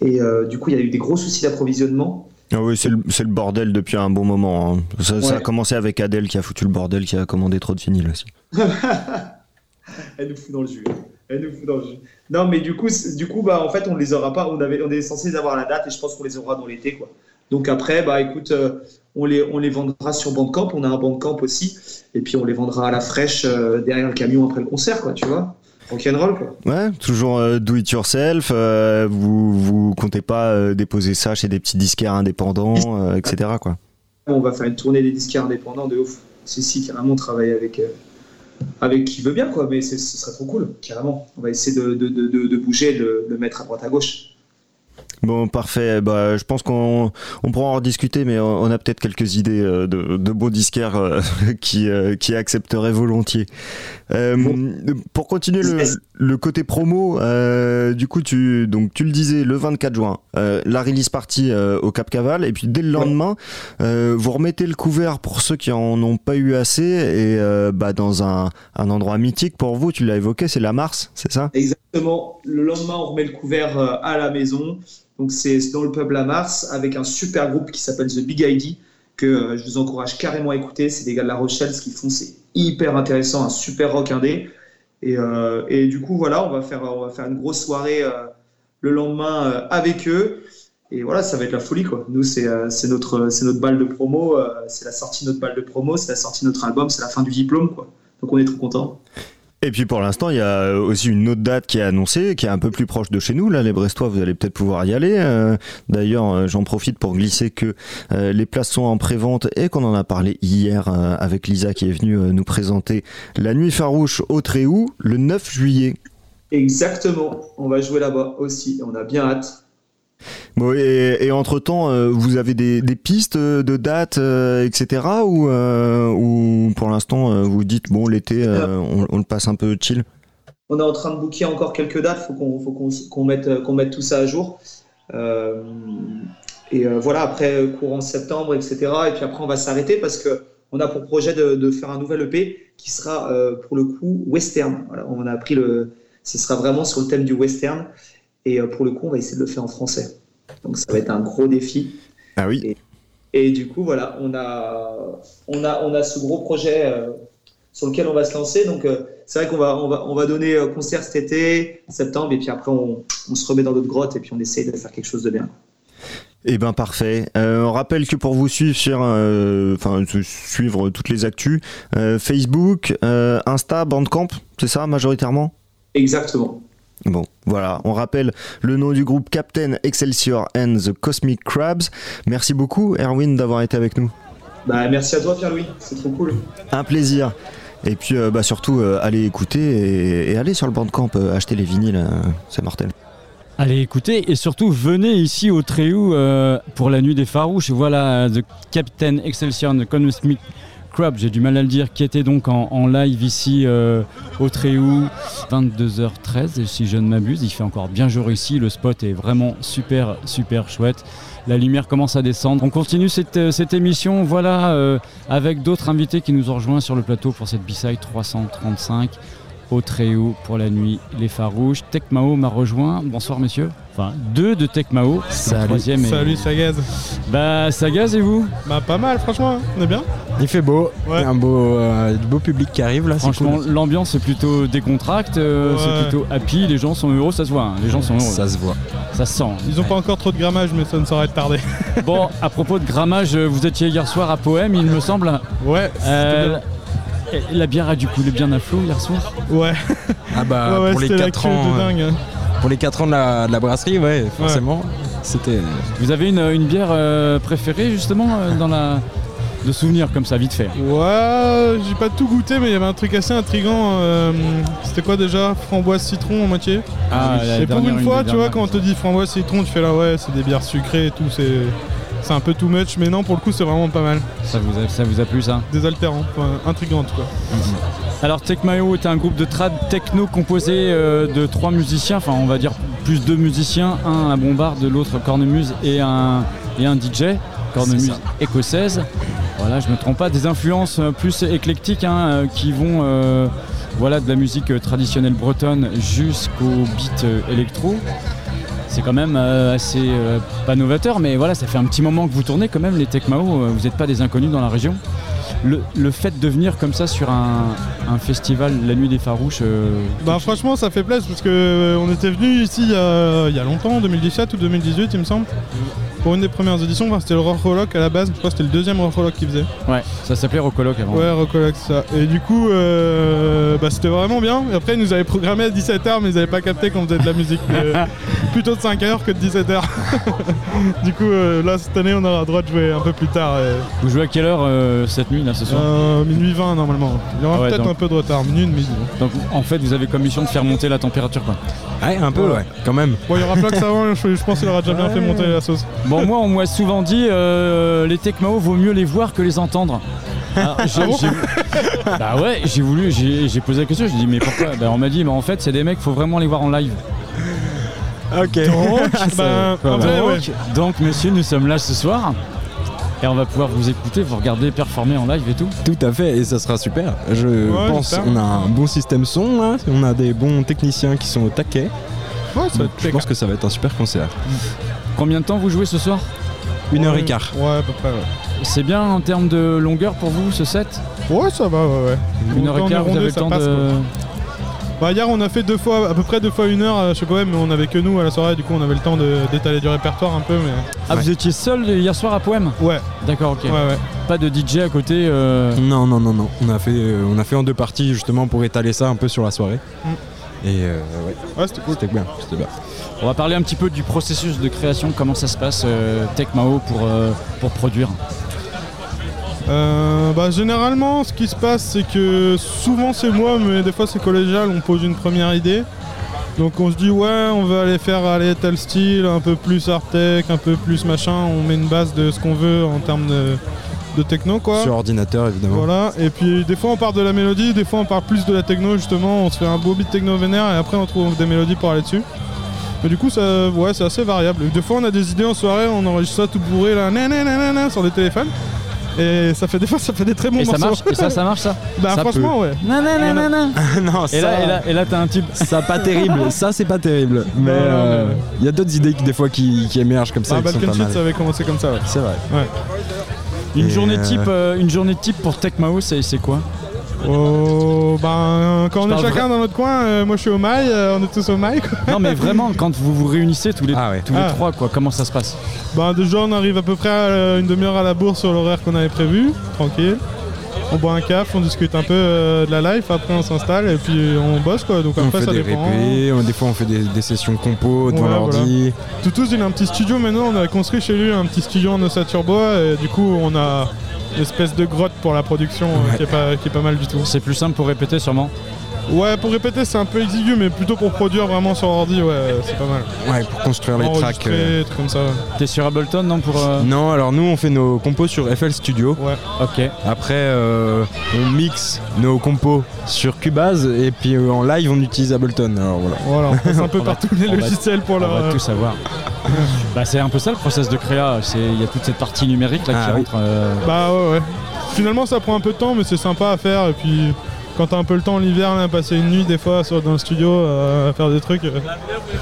Et euh, du coup, il y a eu des gros soucis d'approvisionnement. Ah oui, c'est le, bordel depuis un bon moment. hein. Ça, ça a commencé avec Adèle qui a foutu le bordel, qui a commandé trop de vinyles aussi. Elle nous fout dans le jus. Elle nous fout dans le jus. Non, mais du coup, du coup bah, en fait, on les aura pas. On, avait, on est censé les avoir à la date et je pense qu'on les aura dans l'été. quoi. Donc après, bah, écoute, euh, on, les, on les vendra sur Bandcamp. On a un Bandcamp aussi. Et puis, on les vendra à la fraîche euh, derrière le camion après le concert, quoi, tu vois. Rock'n'roll, quoi. Ouais, toujours euh, do it yourself. euh, vous vous comptez pas déposer ça chez des petits disquaires indépendants, etc. Quoi. On va faire une tournée des disques indépendants de ouf. C'est si, carrément, on travaille avec, avec qui veut bien, quoi. Mais c'est- ce serait trop cool, carrément. On va essayer de, de, de, bouger, le mettre à droite à gauche. Bon, parfait. Bah, je pense qu'on on pourra en rediscuter, mais on on a peut-être quelques idées euh, de, de beaux disquaires euh, qui, euh, qui accepteraient volontiers. Euh, Pour continuer le, le côté promo, euh, du coup, tu, donc, tu le disais, le 24 juin, euh, la release party euh, au Cap Caval, et puis dès le lendemain, euh, vous remettez le couvert pour ceux qui en ont pas eu assez, et euh, bah, dans un, un endroit mythique pour vous, tu l'as évoqué, c'est la Mars, c'est ça? Exactement. Le lendemain, on remet le couvert à la maison. Donc, c'est dans le peuple à Mars avec un super groupe qui s'appelle The Big ID que euh, je vous encourage carrément à écouter. C'est des gars de La Rochelle. Ce qu'ils font, c'est hyper intéressant, un super rock indé. Et, euh, du coup, voilà, on va faire, on va faire une grosse soirée euh, le lendemain avec eux. Et voilà, ça va être la folie, quoi. Nous, c'est notre, c'est notre balle de promo. c'est la sortie de notre balle de promo. C'est la sortie de notre album. C'est la fin du diplôme, quoi. Donc, on est trop contents. Et puis pour l'instant, il y a aussi une autre date qui est annoncée, qui est un peu plus proche de chez nous. Là, les Brestois, vous allez peut-être pouvoir y aller. Euh, D'ailleurs, euh, j'en profite pour glisser que euh, les places sont en pré-vente et qu'on en a parlé hier euh, avec Lisa qui est venue euh, nous présenter La Nuit Farouche au Tréhou le 9 juillet. Exactement. On va jouer là-bas aussi. On a bien hâte. Bon, et, et entre-temps, euh, vous avez des, des pistes de dates, euh, etc. Ou, euh, ou pour l'instant, euh, vous dites, bon, l'été, euh, on, on le passe un peu chill On est en train de booker encore quelques dates. Il faut qu'on faut qu'on mette, qu'on mette tout ça à jour. Euh, et euh, voilà, après, euh, courant septembre, etc. Et puis après, on va s'arrêter parce que on a pour projet de, de faire un nouvel EP qui sera euh, pour le coup western. Voilà, on a pris le. Ce sera vraiment sur le thème du western. Et euh, pour le coup, on va essayer de le faire en français. Donc ça va être un gros défi. Ah oui. Et, et du coup, voilà, on a, on a, on a ce gros projet euh, sur lequel on va se lancer. Donc euh, c'est vrai qu'on va, on va, on va donner concert cet été, septembre, et puis après on, on se remet dans notre grotte et puis on essaye de faire quelque chose de bien. Eh ben parfait. Euh, on rappelle que pour vous suivre sur, euh, enfin su- suivre toutes les actus, euh, Facebook, Insta, Bandcamp, c'est ça majoritairement? Exactement. Bon, voilà. On rappelle le nom du groupe Captain Excelsior and the Cosmic Crabs. Merci beaucoup, Erwin, d'avoir été avec nous. Bah, merci à toi, Pierre-Louis. C'est trop cool. Un plaisir. Et puis bah, surtout, euh, allez écouter et, et allez sur le Bandcamp, euh, acheter les vinyles, euh, c'est mortel. Allez écoutez et surtout venez ici au Tréhou euh, pour la nuit des farouches. Voilà The Captain Excelsior The Cosmic Crab, j'ai du mal à le dire, qui était donc en, en live ici euh, au Tréhou 22h13 si je ne m'abuse. Il fait encore bien jour ici, le spot est vraiment super super chouette. La lumière commence à descendre. On continue cette, euh, cette émission voilà euh, avec d'autres invités qui nous ont rejoints sur le plateau pour cette B-side 335 au Tréhou pour la nuit, les farouches. Tecmao m'a rejoint. Bonsoir messieurs. Enfin, deux de Tecmao. le troisième est- Salut Sagaz. Bah, Sagaz et vous Bah, pas mal, franchement, on est bien. Il fait beau, il y a un beau, euh, du beau public qui arrive là. Franchement, cool. l'ambiance est plutôt décontracte, euh, Ouais. c'est plutôt happy, les gens sont heureux, ça se voit, hein, les gens sont heureux. Ça se voit. Ça se sent. Ils ont pas encore trop de grammage, mais ça ne saurait être tardé. Bon, à propos de grammage, euh, vous étiez hier soir à Poème, il me semble. Ouais. Euh, et la bière a du coulé bien à flot hier soir Ouais. Ah bah Ouais, ouais, pour les c'était 4 l'actu ans. de euh, dingue. hein. Pour les 4 ans de la, de la brasserie, ouais, forcément. C'était. Vous avez une, une bière euh, préférée justement euh, dans la de souvenirs comme ça, vite fait. Ouais, j'ai pas tout goûté, mais il y avait un truc assez intrigant. euh, C'était quoi déjà? Framboise citron en moitié? Ah, la et pour une fois, tu vois, quand on te dit framboise citron, tu fais là, ouais, c'est des bières sucrées et tout, c'est. C'est un peu too much, mais non, pour le coup, c'est vraiment pas mal. Ça vous a, ça vous a plu ça Désaltérant, enfin, intrigant en tout cas. Alors Tecmayo est un groupe de trad techno composé euh, de trois musiciens, enfin on va dire plus deux musiciens, un à bombarde, l'autre cornemuse et un, et un DJ, cornemuse écossaise. Voilà, je me trompe pas, des influences euh, plus éclectiques hein, euh, qui vont euh, voilà, de la musique traditionnelle bretonne jusqu'au beat électro. C'est quand même euh, assez euh, pas novateur, mais voilà, ça fait un petit moment que vous tournez quand même les Tecmao, euh, vous n'êtes pas des inconnus dans la région. Le, le fait de venir comme ça sur un, un festival, la nuit des farouches, euh, Bah franchement ça fait plaisir parce que euh, on était venu ici il y, a, il y a longtemps, en 2017 ou 2018 il me semble, pour une des premières éditions, enfin, c'était le Rock à la base, je crois que c'était le deuxième Rock qu'ils faisaient. ouais, ça s'appelait Rocoloc avant. Ouais, Rockolock, c'est ça. Et du coup, bah, c'était vraiment bien. Et après, ils nous avaient programmé à 17h, mais ils n'avaient pas capté qu'on faisait de la musique. plutôt de 5h que de 17h. du coup, euh, là, cette année, on aura le droit de jouer un peu plus tard. et- Vous jouez à quelle heure euh, cette nuit là ce soir Euh, minuit 20 normalement. Il y aura Ah ouais, peut-être donc- un peu de retard, minuit disons. Donc en fait vous avez comme mission de faire monter la température quoi. Ouais, un peu, ouais, quand même. Bon, il y aura Flax avant, je, je pense qu'il aura déjà bien fait monter la sauce. Bon moi on m'a souvent dit euh, les Tecmao vaut mieux les voir que les entendre. Ah bon bah ouais, j'ai voulu, j'ai j'ai posé la question, j'ai dit mais pourquoi? Bah on m'a dit mais en fait c'est des mecs, faut vraiment les voir en live. Ok. Donc, bah, en vrai, donc, ouais. donc, messieurs, nous sommes là ce soir et on va pouvoir vous écouter, vous regarder performer en live et tout. Tout à fait, et ça sera super. Je Ouais, pense j'espère. on a un bon système son, là. on a des bons techniciens qui sont au taquet. Ouais, ça Donc, je pense que ça va être un super concert. Combien de temps vous jouez ce soir? Une heure et quart. Ouais, à peu près, ouais. C'est bien en termes de longueur pour vous ce set? Ouais, ça va, ouais, ouais. Une heure et quart, vous avez le temps passe, de. quoi. Bah, hier, on a fait deux fois, à peu près deux fois une heure euh, chez Poème, mais on avait que nous à la soirée, du coup, on avait le temps de- d'étaler du répertoire un peu, mais. Ah, vous étiez seul hier soir à Poème Ouais. D'accord, ok. Ouais, ouais. Pas de DJ à côté euh, Non, non, non, non. On a, fait, euh, on a fait en deux parties justement pour étaler ça un peu sur la soirée. Mm. Et euh, ouais, Ouais, c'était cool. c'était bien. C'était bien. On va parler un petit peu du processus de création, comment ça se passe, euh, pour, euh, pour produire. Euh, bah, généralement, ce qui se passe, c'est que souvent c'est moi, mais des fois c'est collégial, on pose une première idée. Donc on se dit, ouais, on va aller faire aller tel style, un peu plus art tech, un peu plus machin, on met une base de ce qu'on veut en termes de, de techno, quoi. Sur ordinateur évidemment. Voilà, et puis des fois on part de la mélodie, des fois on part plus de la techno justement, on se fait un beau beat techno vénère et après on trouve des mélodies pour aller dessus. Mais du coup ça, ouais, c'est assez variable. Des fois on a des idées en soirée, on enregistre ça tout bourré là, nanana, sur des téléphones. Et ça fait des fois ça fait des très bons Et ça marche Et ça, ça marche ça Bah Ça franchement peut. ouais. Nanana. non, Et là, et là, et là t'as un type. Ça pas terrible, ça c'est pas terrible. Mais Non, non, euh, il y a d'autres idées qui des fois qui, qui émergent comme ça. Ah sont Balkan pas Shit mal. ça avait commencé comme ça ouais. C'est vrai. Ouais. Une Et, journée euh, type, euh, une journée type pour Tecmao, c'est c'est quoi? Oh ben quand on est chacun dans notre coin, euh, moi je suis au mail, euh, on est tous au mail quoi. Non mais vraiment, quand vous vous réunissez tous les, Ah ouais. tous les Ah. trois, quoi, comment ça se passe? Bah déjà on arrive à peu près à euh, une demi-heure à la bourse sur l'horaire qu'on avait prévu, tranquille. On boit un café, on discute un peu euh, de la life, après on s'installe et puis on bosse quoi. Donc On après fait ça des dépend. répés, on- des fois on fait des, des sessions compo devant Ouais, l'ordi. Toutous il a un petit studio maintenant, on a construit chez lui un petit studio en ossature bois et du coup on a une espèce de grotte pour la production euh, Ouais. qui, est pas, qui est pas mal du tout. C'est plus simple pour répéter sûrement Ouais, pour répéter, c'est un peu exigu, mais plutôt pour produire vraiment sur ordi, ouais, c'est pas mal. Ouais, pour construire les tracks. Euh. trucs comme ça. T'es sur Ableton, non pour, euh, Non, alors nous on fait nos compos sur FL Studio. Ouais. Ok. Après, euh, on mixe nos compos sur Cubase et puis euh, en live on utilise Ableton. Alors voilà. Voilà, on passe un peu On par tous les on logiciels pour on leur. va tout savoir. bah, c'est un peu ça le process de créa. C'est il y a toute cette partie numérique là Ah qui oui. rentre. euh, Bah ouais, ouais. Finalement, ça prend un peu de temps, mais c'est sympa à faire. Et puis, quand t'as un peu le temps l'hiver, là, passer une nuit des fois sur- dans le studio euh, à faire des trucs, euh,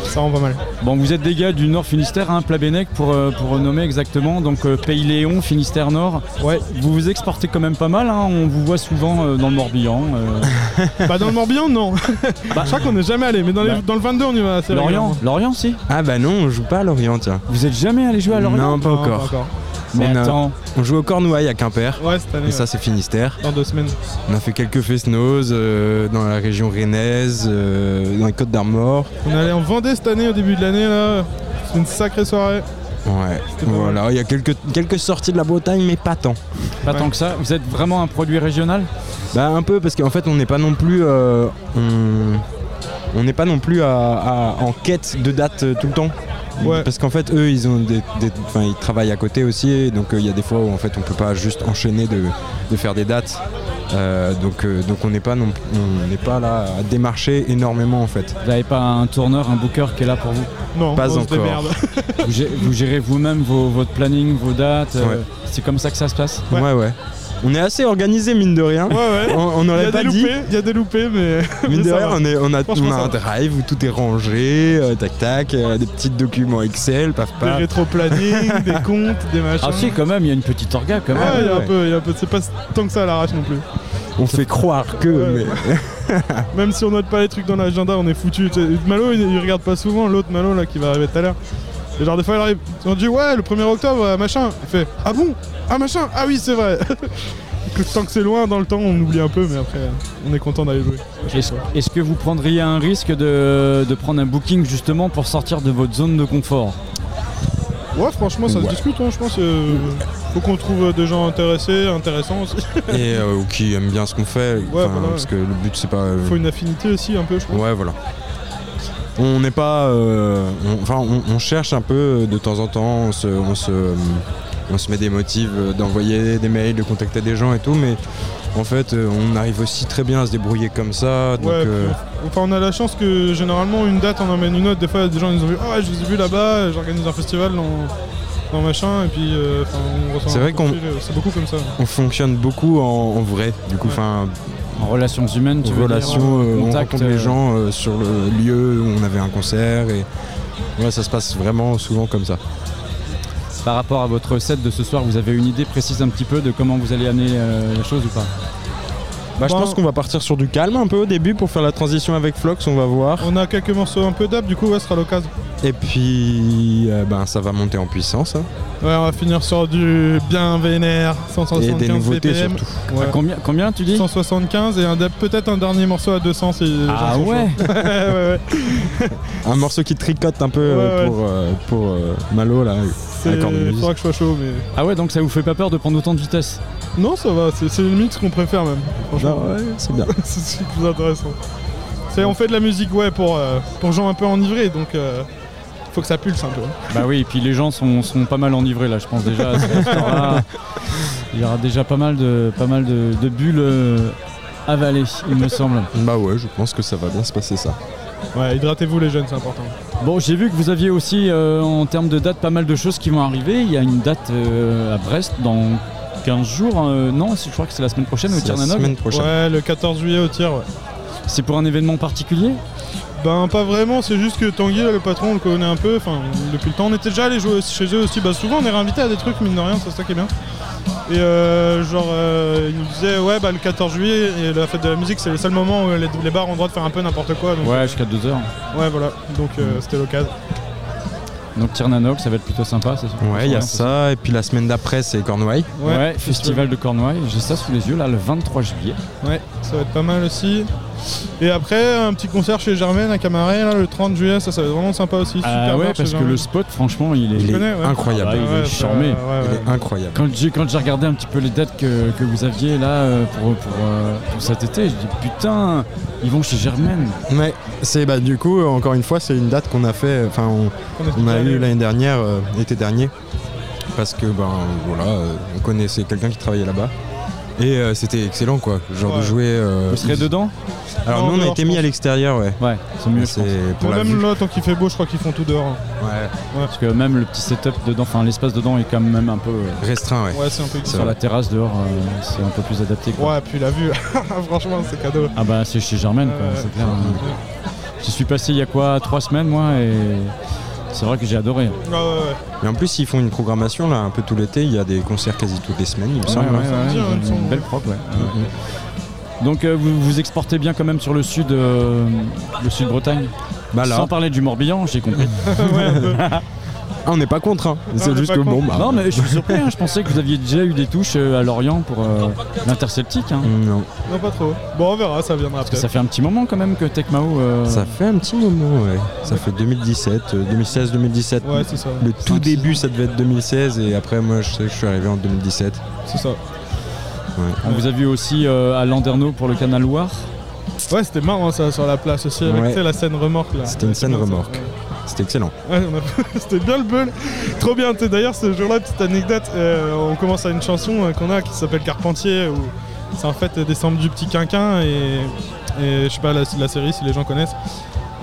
ça rend pas mal. Bon, vous êtes des gars du Nord Finistère, hein, Plabennec pour, euh, pour nommer exactement. Donc euh, Pays Léon, Finistère Nord. Ouais. Vous vous exportez quand même pas mal. hein, On vous voit souvent euh, dans le Morbihan. euh. Bah dans le Morbihan, non. Je crois qu'on n'est jamais allé, mais dans, les- Bah. dans le 22, on y va assez Lorient. Lorient, si. Ah bah non, on joue pas à Lorient, tiens. Vous êtes jamais allé jouer à Lorient? Non, pas Non, encore. pas encore. Mais on, a- attends. On joue au Cornouailles à Quimper. Ouais, cette année. Et ça c'est Finistère. Dans deux semaines. On a fait quelques fest-noz euh, dans la région rennaise, euh, dans les Côtes d'Armor. On est allé en Vendée cette année, au début de l'année, là. C'est une sacrée soirée. Ouais, voilà, il y a quelques, quelques sorties de la Bretagne, mais pas tant. Pas tant que ça. Vous êtes vraiment un produit régional? Bah un peu parce qu'en fait on n'est pas non plus euh, on on n'est pas non plus à- à- en quête de date euh, tout le temps. Ouais. Parce qu'en fait eux ils ont des, ils travaillent à côté aussi donc euh, il y a des fois où en fait on peut pas juste enchaîner de, de faire des dates. Euh, donc euh, donc on n'est pas non on n'est pas là à démarcher énormément en fait. Vous n'avez pas un tourneur, un booker qui est là pour vous? Non, Pas encore. vous, gé- vous gérez vous-même vos- votre planning, vos dates. euh, Ouais. C'est comme ça que ça se passe? Ouais ouais. On est assez organisé mine de rien. Ouais, ouais. On, on Il y n'aurait a pas des dit. loupés, il y a des loupés, mais. Mine de rien, on, est- on a, on un drive où tout est rangé, euh, tac tac, euh, des petits documents Excel, paf Des paf. rétro-planning, des comptes, des machins. Ah si, quand même, il y a une petite orga quand Ouais, même. il y a un ouais. peu, il y a un peu. C'est pas tant que ça à l'arrache non plus. On fait croire que, Ouais. mais. Même si on note pas les trucs dans l'agenda, on est foutu. Malo, il, il regarde pas souvent l'autre Malo là qui va arriver tout à l'heure. Et genre des fois il arrive, on dit ouais le 1er octobre euh, machin. Il fait ah bon? Ah machin? Ah oui c'est vrai. Que tant que c'est loin dans le temps on oublie un peu mais après euh, on est content d'aller jouer. Est-ce que vous prendriez un risque de, de prendre un booking justement pour sortir de votre zone de confort? Ouais franchement ça Ouais. se discute hein, je pense. euh, faut qu'on trouve des gens intéressés, intéressants aussi. Et euh, ou qui aiment bien ce qu'on fait. voilà. Parce que le but c'est pas. euh, faut une affinité aussi un peu je pense. Ouais, voilà. On n'est pas. euh, on- Enfin, on, on cherche un peu euh, de temps en temps, on se, on se, euh, on se met des motifs d'envoyer des mails, de contacter des gens et tout, mais en fait, on arrive aussi très bien à se débrouiller comme ça. Donc, Ouais, euh, on- enfin on a la chance que généralement une date on emmène une autre. Des fois des gens ils nous ont vu ah je vous ai vu là-bas, j'organise un festival dans, dans machin et puis euh, on reçoit C'est vrai qu'on- c'est beaucoup comme ça. on fonctionne beaucoup en, en vrai. Du coup, enfin, En relations humaines, tu veux dire, relations, en euh, on rencontre les euh, gens euh, sur le lieu où on avait un concert et ouais, ça se passe vraiment souvent comme ça. Par rapport à votre set de ce soir, vous avez une idée précise un petit peu de comment vous allez amener la chose ou pas? Bah, je pense qu'on va partir sur du calme un peu au début pour faire la transition avec Flox, on va voir. On a quelques morceaux un peu d'ab du coup ouais ce sera l'occasion. Et puis, euh, ben, ça va monter en puissance. hein. Ouais on va finir sur du bien vénère, 175 Et des nouveautés BPM. surtout. Ouais. À combien, combien tu dis? 175 et un peut-être un dernier morceau à 200 si Ah ouais chauds. ouais ouais ouais. Un morceau qui tricote un peu euh, Ouais, ouais. pour, euh, pour euh, Malo là. C'est- avec cornemuse. faudra que je sois chaud mais. Ah ouais, donc ça vous fait pas peur de prendre autant de vitesse Non ça va, c'est c'est le mix qu'on préfère même. Franchement. Non, ouais, c'est bien. c'est ce qui est le plus intéressant. C'est on fait de la musique ouais pour, euh, pour gens un peu enivrés donc euh, faut que ça pulse un peu. Bah oui, et puis les gens sont, sont pas mal enivrés là, je pense déjà. à ce restaurant-là. Il y aura déjà pas mal de, pas mal de, de bulles euh, avalées, il me semble. Bah ouais, je pense que ça va bien se passer ça. Ouais, hydratez-vous les jeunes, c'est important. Bon, j'ai vu que vous aviez aussi, euh, en termes de date, pas mal de choses qui vont arriver. Il y a une date euh, à Brest dans 15 jours. euh, non, je crois que c'est la semaine prochaine au C'est la semaine prochaine. Ouais, le 14 juillet au tir, ouais. C'est pour un événement particulier? Ben pas vraiment, c'est juste que Tanguy, là, le patron, on le connaît un peu, enfin depuis le temps. On était déjà allé jouer chez eux aussi, bah souvent on est réinvité à des trucs, mine de rien, c'est ça qui est bien. Et euh, genre, euh, il nous disait, ouais, bah le 14 juillet, et la fête de la musique, c'est le seul moment où les, les bars ont le droit de faire un peu n'importe quoi. Donc, Ouais, jusqu'à 2h. ouais, voilà, donc euh, c'était l'occasion. Donc Tirnanog, ça va être plutôt sympa. c'est sûr. Ouais, il y a ça. Et puis la semaine d'après, c'est Cornouailles. Ouais, festival de Cornouailles, j'ai ça sous les yeux là le 23 juillet. Ouais, ça va être pas mal aussi. Et après, un petit concert chez Germaine à Camaret, là, le 30 juillet, ça, ça va être vraiment sympa aussi. Ah Super ouais, parce que le spot, franchement, il est, Tu connais, ouais. incroyable. Ah bah, il Ouais, est ça- charmé. Il est incroyable. Quand j'ai quand j'ai regardé un petit peu les dates que, que vous aviez là euh, pour, pour, euh, pour cet été, je dis putain, ils vont chez Germaine. Ouais, c'est bah du coup encore une fois c'est une date qu'on a fait, enfin on, On est on a eu l'année dernière, euh, l'été dernier, parce que ben voilà, euh, on connaissait quelqu'un qui travaillait là-bas et euh, c'était excellent quoi, genre de jouer. euh, Vous serez dedans Alors Non, nous on a été mis à l'extérieur, ouais. Ouais, c'est mieux. C'est pour même vue. là, tant qu'il fait beau, je crois qu'ils font tout dehors. Ouais. Parce que même le petit setup dedans, enfin l'espace dedans est quand même un peu euh, Restreint, ouais. Ouais, c'est un peu sur la terrasse dehors, euh, c'est un peu plus adapté. Quoi. Ouais, puis la vue, franchement, c'est cadeau. Ah bah c'est chez Germaine, quoi, c'est clair. Je suis passé il y a quoi trois semaines moi et c'est vrai que j'ai adoré. Ouais, ouais, ouais. Et en plus ils font une programmation là un peu tout l'été, il y a des concerts quasi toutes les semaines, il me semble. une belle prop, ouais. Donc euh, vous vous exportez bien quand même sur le sud, euh, le sud Bretagne. Bah là. Sans parler du Morbihan, j'ai compris. Ouais. Ah, on n'est pas contre, hein. c'est est juste que bon bah. non mais je suis surpris, hein, je pensais que vous aviez déjà eu des touches euh, à Lorient pour euh, l'interceltique. Hein. Non. Non, pas trop. Bon, on verra, ça viendra Parce que peut-être. ça fait un petit moment quand même que Tecmao. euh, Ça fait un petit moment, ouais. Ça fait 2017, euh, 2016-2017. Ouais, c'est ça. Le tout début, ça devait être 2016, et après, moi, je sais que je suis arrivé en 2017. C'est ça. On vous a vu aussi euh, à Landerneau pour le canal Loire? Ouais, c'était marrant ça sur la place aussi, avec Ouais. la scène remorque là. C'était une scène ça. C'était excellent. Ouais, on a- c'était bien le bull. Trop bien. D'ailleurs, ce jour-là, petite anecdote, euh, on commence à une chanson euh, qu'on a qui s'appelle Carpentier, où c'est en fait des samples du petit quinquin et, et je sais pas la, la série si les gens connaissent.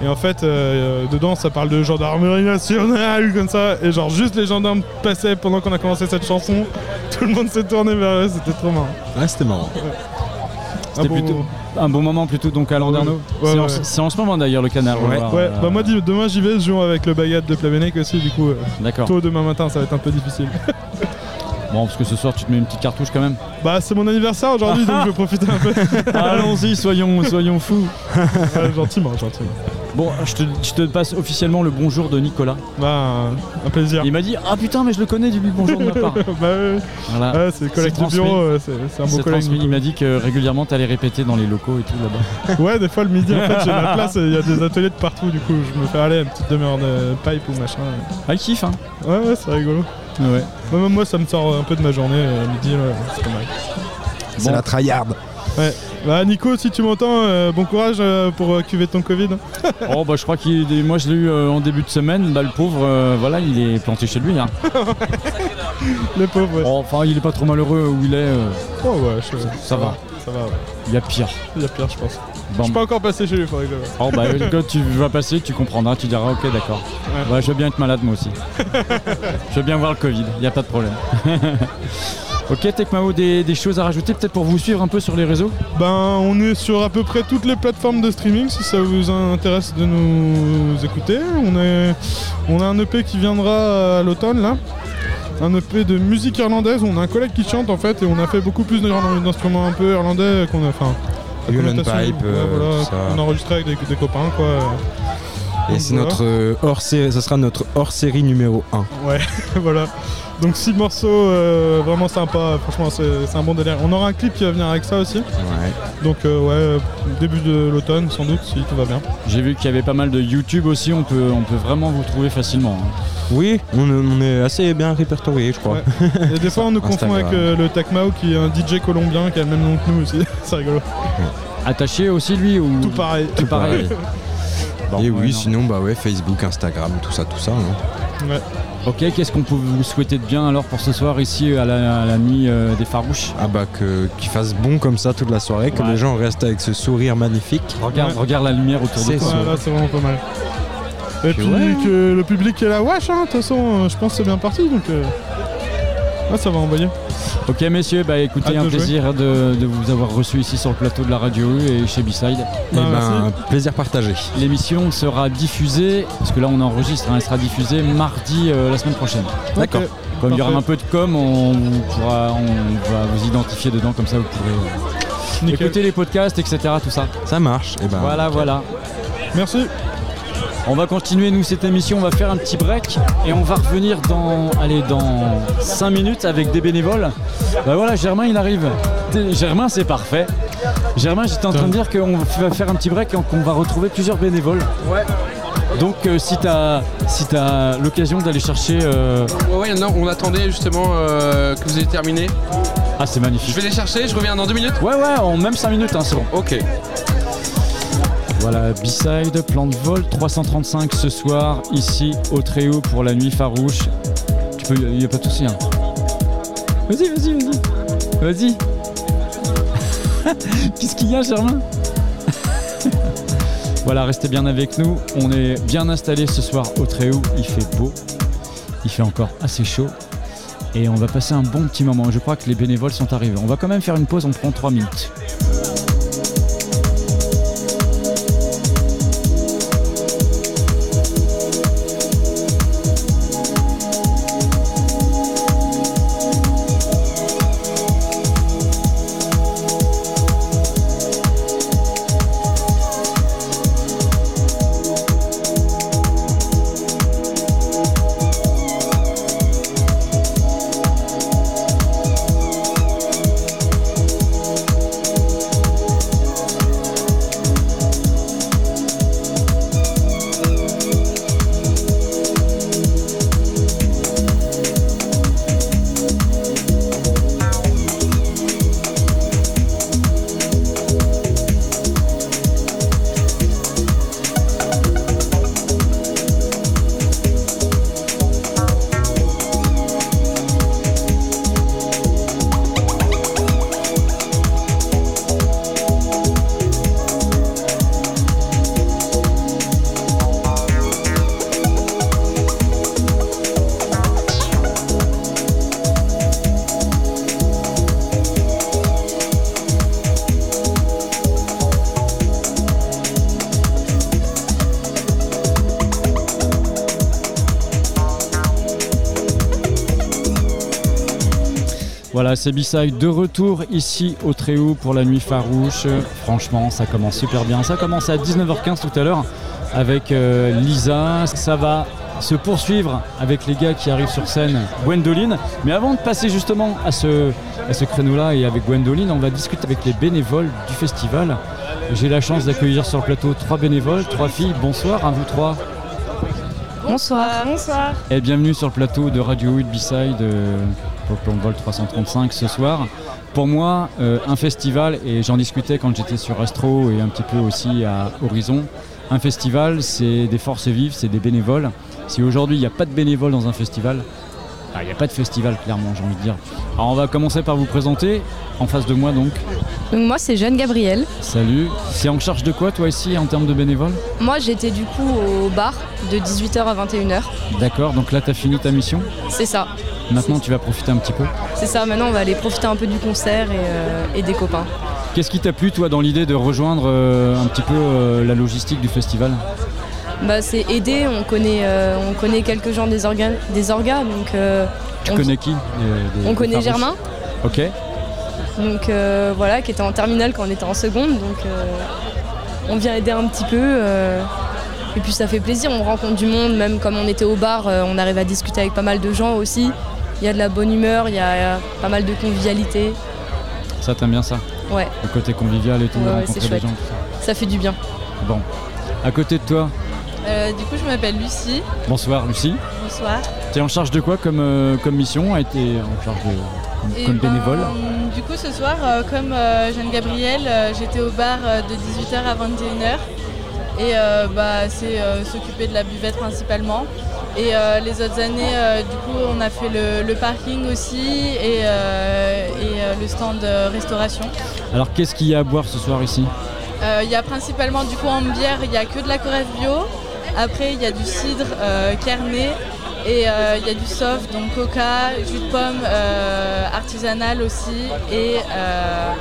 Et en fait, euh, dedans, ça parle de gendarmerie nationale, comme ça. Et genre, juste les gendarmes passaient pendant qu'on a commencé cette chanson. Tout le monde s'est tourné vers eux, c'était trop marrant. Ouais, c'était marrant. C'était Ah bon, plutôt un bon moment plutôt donc à Landerneau. Ouais, c'est, ouais. En, ce moment d'ailleurs le canal. Ouais. Euh, bah moi demain j'y vais, je joue avec le baguette de Plavenec aussi, du coup, euh, D'accord. tôt demain matin, ça va être un peu difficile. Bon parce que ce soir tu te mets une petite cartouche quand même. bah c'est mon anniversaire aujourd'hui, donc je vais profiter un peu. Allons-y, soyons, soyons fous. Gentiment, gentiment. Bon, je te, je te passe officiellement le bonjour de Nicolas. Bah, un, plaisir. Il m'a dit Ah putain, mais je le connais, le bonjour de ma part. bah ouais, Voilà. ouais, c'est le collègue du bureau, c'est un beau collègue. Il m'a dit que régulièrement t'allais répéter dans les locaux et tout là-bas. Ouais, des fois le midi, en fait, j'ai la place, il y a des ateliers de partout, du coup, je me fais aller une petite demi-heure de pipe ou machin. Ah, il kiffe, hein Ouais, ouais, c'est rigolo. Ouais. Moi, même moi, ça me sort un peu de ma journée, euh, midi, ouais, c'est pas mal. C'est la tryhard. Ouais. Bah, Nico, si tu m'entends, euh, bon courage euh, pour euh, cuver ton Covid. Oh bah je crois qu'il est- moi je l'ai eu en début de semaine, bah le pauvre voilà il est planté chez lui hein. Le pauvre, ouais. Oh, Enfin il est pas trop malheureux où il est, Oh, ouais, je- ça va. Ça va, ouais. Il y a pire. Il y a pire, je pense. Bon. Je suis pas encore passé chez lui, faudrait que je... Oh bah quand tu vas passer tu comprendras, tu diras ok d'accord. Ouais. Ouais, je veux bien être malade moi aussi. je veux bien voir le Covid, il n'y a pas de problème. Ok Tecmao, des, des choses à rajouter peut-être pour vous suivre un peu sur les réseaux? Ben, on est sur à peu près toutes les plateformes de streaming si ça vous intéresse de nous écouter. On, est, on a un EP qui viendra à l'automne là. Un EP de musique irlandaise. On a un collègue qui chante en fait et on a fait beaucoup plus d'instruments un peu irlandais qu'on a. Enfin, pipe, ouais, euh, voilà, tout ça. on a enregistré avec des, des copains quoi. Et c'est voilà. notre euh, hors série, ça sera notre hors série numéro 1. Ouais, voilà. Donc six morceaux euh, vraiment sympas, franchement c'est un bon délire. On aura un clip qui va venir avec ça aussi. Ouais. Donc euh, ouais, début de l'automne sans doute si tout va bien. J'ai vu qu'il y avait pas mal de YouTube aussi, on peut, on peut vraiment vous trouver facilement. hein. Oui, on, on est assez bien répertorié, je crois. Ouais. Et des fois on nous confond Instagram. avec euh, le Tecmao qui est un DJ colombien qui a le même nom que nous aussi. c'est rigolo. Attaché aussi lui ou Tout pareil. Tout pareil. Bon, Et ouais, oui, non. sinon, bah ouais, Facebook, Instagram, tout ça, tout ça. hein. Ouais. Ok, qu'est-ce qu'on peut vous souhaiter de bien alors pour ce soir ici à la, à la nuit euh, des Farouches Ah bah que- qu'il fasse bon comme ça toute la soirée, que Ouais. les gens restent avec ce sourire magnifique. Regarde, Ouais. regarde la lumière autour de toi. Ouais, c'est vraiment pas mal. Et Puis puis ouais. que le public est là, wesh, hein, de toute façon, euh, je pense que c'est bien parti donc. euh, Ouais, ça va envoyer. Ok messieurs, bah écoutez, Hâte un de plaisir de, de vous avoir reçu ici sur le plateau de la radio et chez B-Side. Et Bah, ben, merci. plaisir partagé. L'émission sera diffusée, parce que là on enregistre, hein, elle sera diffusée mardi euh, la semaine prochaine. D'accord. Comme il y aura un peu de com, on, pourra, on va vous identifier dedans, comme ça vous pourrez euh, écouter les podcasts, etc. Tout ça. Ça marche. Et ben, Voilà, voilà. Merci. On va continuer nous cette émission, on va faire un petit break et on va revenir dans allez dans 5 minutes avec des bénévoles. Bah voilà, Germain il arrive. Germain c'est parfait. Germain, j'étais en train de dire qu'on va faire un petit break et qu'on va retrouver plusieurs bénévoles. Ouais. Donc euh, si tu as, si as l'occasion d'aller chercher... euh, Ouais, ouais, non, on attendait justement euh, que vous ayez terminé. Ah c'est magnifique. Je vais les chercher, je reviens dans deux minutes. Ouais ouais, en même 5 minutes, hein, c'est bon. Ok. Voilà, B-side, plan de vol 335 ce soir, ici au Tréau pour la nuit farouche. Tu peux, il n'y a pas de souci. Hein. Vas-y, vas-y, vas-y. Vas-y. Qu'est-ce qu'il y a, Germain? Voilà, restez bien avec nous. On est bien installé ce soir au Tréau. Il fait beau. Il fait encore assez chaud. Et on va passer un bon petit moment. Je crois que les bénévoles sont arrivés. On va quand même faire une pause, on prend 3 minutes. C'est B-Side de retour ici au Tréau pour la nuit farouche. Franchement, ça commence super bien. Ça commence à 19h15 tout à l'heure avec euh, Lisa. Ça va se poursuivre avec les gars qui arrivent sur scène, Gwendoline. Mais avant de passer justement à ce, à ce créneau-là et avec Gwendoline, on va discuter avec les bénévoles du festival. J'ai la chance d'accueillir sur le plateau trois bénévoles, trois filles. Bonsoir à vous trois. Bonsoir. Bonsoir. Et bienvenue sur le plateau de Radio 8 B-Side euh, de Vol 335 ce soir. Pour moi, euh, un festival, et j'en discutais quand j'étais sur Astro et un petit peu aussi à Horizon, un festival, c'est des forces vives, c'est des bénévoles. Si aujourd'hui il n'y a pas de bénévoles dans un festival, ah, il n'y a pas de festival clairement, j'ai envie de dire. Alors on va commencer par vous présenter. En face de moi donc. Donc moi c'est Jeanne Gabriel. Salut. C'est en charge de quoi toi ici en termes de bénévoles? Moi j'étais du coup au bar de 18h à 21h. D'accord, donc là tu as fini ta mission? C'est ça. Maintenant tu vas profiter un petit peu. C'est ça, maintenant on va aller profiter un peu du concert et, euh, et des copains. Qu'est-ce qui t'a plu toi dans l'idée de rejoindre euh, un petit peu euh, la logistique du festival? Bah c'est aider, on connaît, on connaît quelques gens des organes, des orgas, donc Tu on- connais qui des- des- on connaît Germain. Ok. donc euh, voilà, qui était en terminale quand on était en seconde, donc euh, on vient aider un petit peu. euh, et puis ça fait plaisir, on rencontre du monde, même comme on était au bar, on arrive à discuter avec pas mal de gens aussi. Il y a de la bonne humeur, il y a euh, pas mal de convivialité. Ça t'aimes bien ça Ouais. Le côté convivial et tout, Ouais, rencontrer c'est des chouette. gens. Ça fait du bien. Bon. À côté de toi, Euh, du coup, je m'appelle Lucie. bonsoir Lucie. Bonsoir. Tu es en charge de quoi comme, euh, comme mission A été en charge de comme, Et comme ben, bénévole Du coup, ce soir, euh, comme euh, Jeanne Gabrielle, euh, j'étais au bar euh, de 18h à 21h. Et euh, bah, c'est euh, s'occuper de la buvette principalement. Et euh, les autres années, du coup, on a fait le, le parking aussi et, et, le stand restauration. Alors qu'est-ce qu'il y a à boire ce soir ici? Il y a principalement du coup en bière, il n'y a que de la corève bio. Après, il y a du cidre kerné et euh, il y a du soft, donc coca, jus de pomme euh, artisanal aussi et, euh,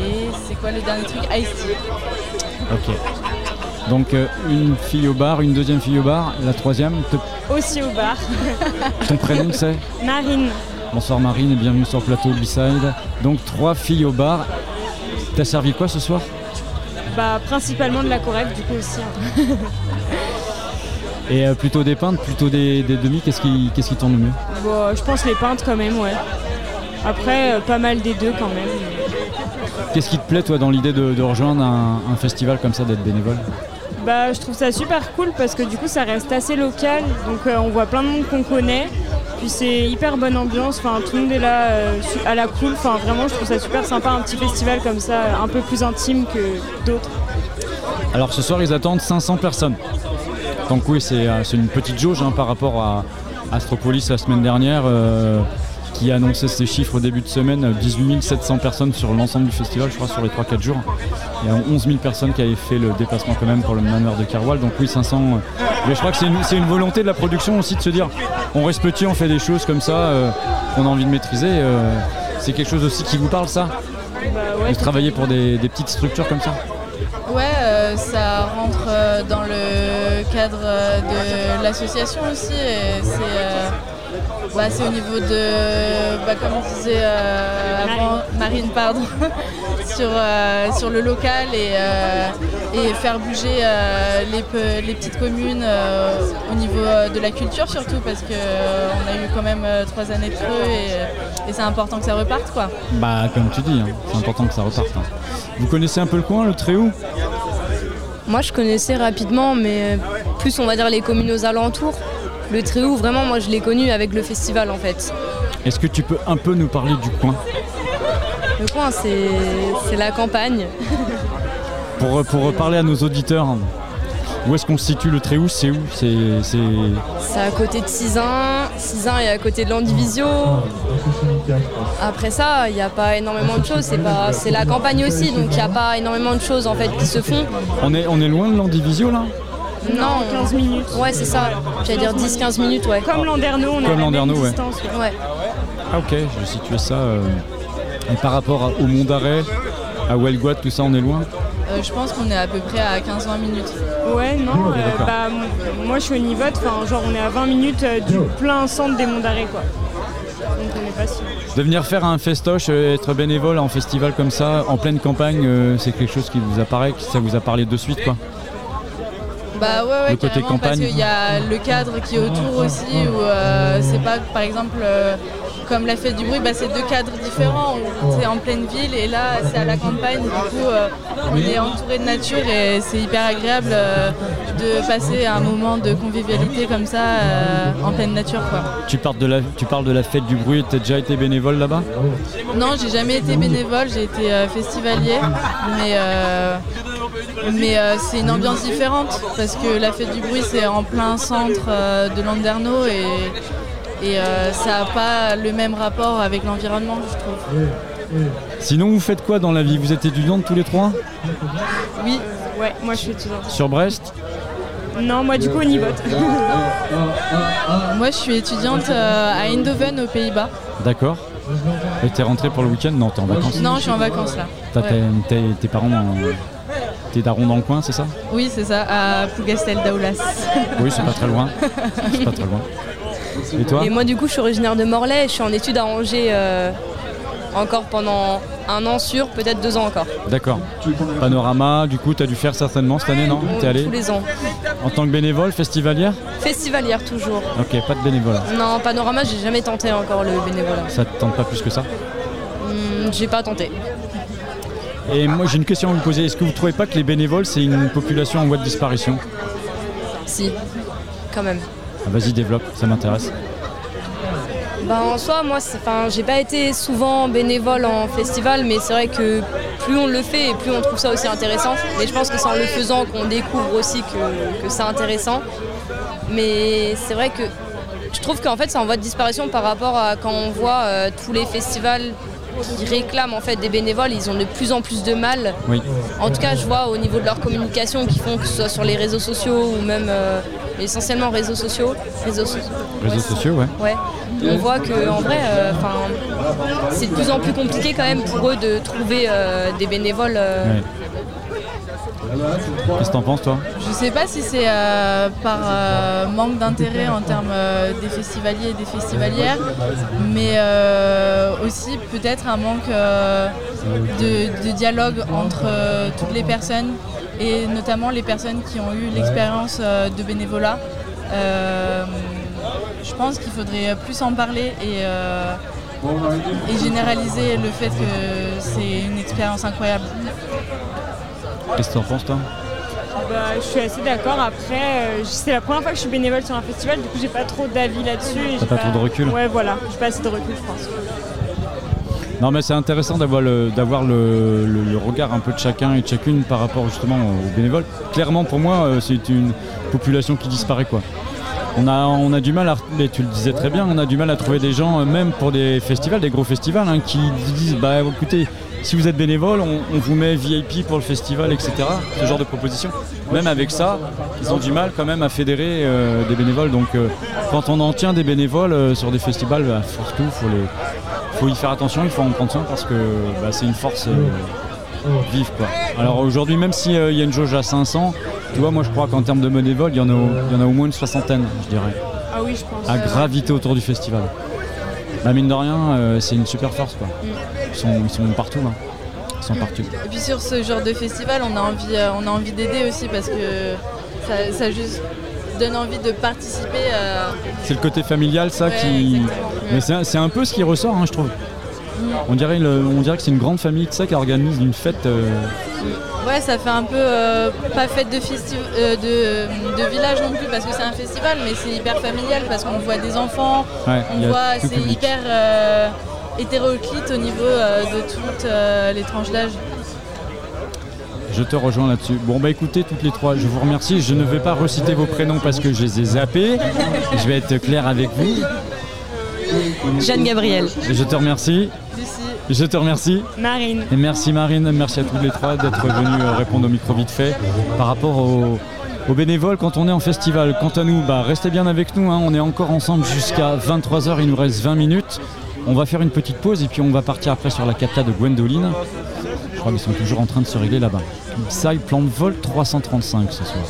et c'est quoi le dernier truc? Ice tea. Ok. Donc euh, une fille au bar, une deuxième fille au bar, la troisième, te- Aussi au bar. ton prénom c'est Marine. Bonsoir Marine et bienvenue sur le plateau B-Side. Donc trois filles au bar. T'as servi quoi ce soir? Bah, principalement de la correcte, du coup aussi. hein. Et euh, plutôt des pintes, plutôt des, des demi, qu'est-ce qui, qu'est-ce qui tourne le mieux? Bon, je pense les peintes quand même, ouais. Après, euh, pas mal des deux quand même. Qu'est-ce qui te plaît, toi, dans l'idée de, de rejoindre un, un festival comme ça, d'être bénévole? Bah, je trouve ça super cool parce que du coup, ça reste assez local. Donc, euh, on voit plein de monde qu'on connaît. Puis, c'est hyper bonne ambiance. Enfin, tout le monde est là euh, à la cool. Enfin, vraiment, je trouve ça super sympa. Un petit festival comme ça, un peu plus intime que d'autres. Alors, ce soir, ils attendent 500 personnes. Donc, oui, c'est euh, c'est une petite jauge hein, par rapport à Astropolis la semaine dernière. euh, qui a annoncé ces chiffres au début de semaine, euh, 18 700 personnes sur l'ensemble du festival, je crois, sur les 3-4 jours. Il y a 11 000 personnes qui avaient fait le déplacement quand même pour le manoir de Carwal, donc oui, 500. euh, Mais je crois que c'est une, volonté de la production aussi de se dire, on reste petit, on fait des choses comme ça, euh, qu'on a envie de maîtriser. euh, c'est quelque chose aussi qui vous parle, ça De travailler pour des, des petites structures comme ça Ouais, euh, ça rentre dans le cadre de l'association aussi. et C'est bah, c'est au niveau de, bah, comme on disait euh, avant, Marine, pardon, sur, euh, sur le local et, euh, et faire bouger euh, les, pe- les petites communes euh, au niveau de la culture surtout parce qu'on a eu quand même euh, trois années de creux et, et c'est important que ça reparte quoi. Bah, comme tu dis, hein, c'est important que ça reparte. hein. Vous connaissez un peu le coin, le Tréhou Moi, je connaissais rapidement, mais plus on va dire les communes aux alentours. Le Tréhou, vraiment, moi, je l'ai connu avec le festival en fait. Est-ce que tu peux un peu nous parler du coin Le coin, c'est la campagne. pour, pour parler à nos auditeurs, où est-ce qu'on se situe le Tréhou C'est où C'est à côté de Cizin. Cizin est à côté de Landivisio. Après ça, il n'y a pas énormément de choses. C'est la campagne aussi, donc il n'y a pas énormément de choses en fait qui se font. on, est, on est loin de l'Andivisio là? Non, 15 minutes. Ouais, c'est ça. J'allais dire 10-15 minutes, ouais. Comme Landerneau, on Comme a la même ouais. distance. Ouais. Ah ok, je vais situer ça. euh, Et par rapport à- au Mont d'Arrêt, à Huelgoat, tout ça, on est loin? Euh, je pense qu'on est à peu près à 15-20 minutes. Ouais, non, Ok, euh, bah, moi je suis au Nivote, enfin genre on est à 20 minutes euh, du plein centre des Monts d'Arrêt quoi. Donc on n'est pas sûr. De venir faire un festoche, être bénévole en festival comme ça, en pleine campagne, euh, c'est quelque chose qui vous apparaît, ça vous a parlé de suite quoi? Bah ouais, ouais, Le côté carrément, parce campagne. qu'il y a le cadre qui est autour aussi, où euh, c'est pas, par exemple, euh, comme la fête du bruit, bah, c'est deux cadres différents. C'est en pleine ville et là, c'est à la campagne. Du coup, euh, on est entouré de nature et c'est hyper agréable de passer un moment de convivialité comme ça en pleine nature. Quoi. tu parles, de la, tu parles de la fête du bruit, t'as déjà été bénévole là-bas? Non, j'ai jamais été bénévole, j'ai été festivalier, mais, mais euh, c'est une ambiance différente parce que la fête du bruit c'est en plein centre euh, de Landerneau et, et euh, ça n'a pas le même rapport avec l'environnement, je trouve. Sinon, vous faites quoi dans la vie? Vous êtes étudiante tous les trois? Oui, ouais, moi je suis étudiante. Sur Brest? Non, moi du coup au Nivote. Moi je suis étudiante euh, à Eindhoven aux Pays-Bas. D'accord. Et t'es rentré pour le week-end? Non, t'es en vacances Non, je suis en vacances là. T'as Ouais. tes, parents, tes darons dans le coin, c'est ça Oui, c'est ça, à Plougastel d'Aulas. Oui, c'est pas très loin. C'est pas très loin. Et toi Et moi, du coup, je suis originaire de Morlaix. Je suis en études à Angers euh, encore pendant un an sûr, peut-être deux ans encore. D'accord. Panorama, du coup, t'as dû faire certainement cette année, non T'es allé Tous les ans. En tant que bénévole, festivalière Festivalière toujours. Ok, pas de bénévolat. Non, panorama, j'ai jamais tenté encore le bénévolat. Ça te tente pas plus que ça Hmm, j'ai pas tenté. Et moi, j'ai une question à vous poser. Est-ce que vous trouvez pas que les bénévoles, c'est une population en voie de disparition Si, quand même. Ah, Vas-y, développe, ça m'intéresse. Bah, en soi, moi, j'ai pas été souvent bénévole en festival, mais c'est vrai que plus on le fait et plus on trouve ça aussi intéressant. Mais je pense que c'est en le faisant qu'on découvre aussi que, que c'est intéressant. Mais c'est vrai que je trouve qu'en fait, c'est en voie de disparition par rapport à quand on voit euh, tous les festivals qui réclament en fait des bénévoles, ils ont de plus en plus de mal. Oui. En tout cas, je vois au niveau de leur communication qu'ils font, que ce soit sur les réseaux sociaux ou même euh, essentiellement réseaux sociaux. Réseaux, so- Réseaux sociaux, ouais. Ouais. On voit que en vrai, euh, c'est de plus en plus compliqué quand même pour eux de trouver euh, des bénévoles. Ouais. Qu'est-ce que t'en penses, toi Je sais pas si c'est euh, par euh, manque d'intérêt en termes euh, des festivaliers et des festivalières, mais aussi peut-être un manque de, dialogue entre toutes les personnes et notamment les personnes qui ont eu l'expérience de bénévolat. Je pense qu'il faudrait plus en parler et généraliser le fait que c'est une expérience incroyable. Qu'est-ce que t'en penses toi Bah, je suis assez d'accord. Après, euh, c'est la première fois que je suis bénévole sur un festival, du coup, j'ai pas trop d'avis là-dessus. T'as j'ai pas trop de recul Ouais, voilà. J'ai pas assez de recul, je pense. Non mais c'est intéressant d'avoir le, d'avoir le, le- le regard un peu de chacun et de chacune par rapport justement aux bénévoles. Clairement pour moi euh, c'est une population qui disparaît quoi. On a, on a du mal à, mais tu le disais très bien, on a du mal à trouver des gens, euh, même pour des festivals, des gros festivals, hein, qui disent bah écoutez, si vous êtes bénévole, on, on vous met VIP pour le festival, etc. Ce genre de proposition. Même avec ça, ils ont du mal quand même à fédérer euh, des bénévoles. Donc euh, quand on en tient des bénévoles euh, sur des festivals, bah, surtout faut les, faut y faire attention, il faut en prendre soin parce que bah, c'est une force vive quoi. Alors aujourd'hui même s'il y a une jauge à 500, tu vois moi je crois qu'en termes de bénévoles il y, en a au- il y en a au moins une soixantaine je dirais, Ah oui, je pense. à graviter autour du festival. Bah mine de rien euh, c'est une super force quoi. Ils sont, ils sont partout hein. Ils sont partout. Et puis sur ce genre de festival, on a envie, euh, on a envie d'aider aussi parce que ça, ça juste donne envie de participer. euh, C'est le côté familial ça Ouais, qui. Mais c'est un- c'est un peu ce qui ressort hein, je trouve. On dirait, le- on dirait que c'est une grande famille sais, qui organise une fête. euh, Ouais, ça fait un peu euh, pas fête de, festi- euh, de, de village non plus parce que c'est un festival, mais c'est hyper familial parce qu'on voit des enfants, Ouais, on voit, c'est public. hyper euh, hétéroclite au niveau euh, de toutes euh, les tranches d'âge. Je te rejoins là-dessus. Bon bah écoutez toutes les trois, je vous remercie. Je ne vais pas reciter vos prénoms parce que je les ai zappés. Je vais être clair avec vous. Jeanne Gabriel. Je te remercie. Je te remercie. Marine. Et merci Marine, merci à toutes les trois d'être venues euh, répondre au micro vite fait par rapport aux, aux bénévoles quand on est en festival. Quant à nous, bah, restez bien avec nous, hein. on est encore ensemble jusqu'à 23h, il nous reste 20 minutes. On va faire une petite pause et puis on va partir après sur la capta de Gwendoline. Je crois qu'ils sont toujours en train de se régler là-bas. Psy plan de vol 335 ce soir.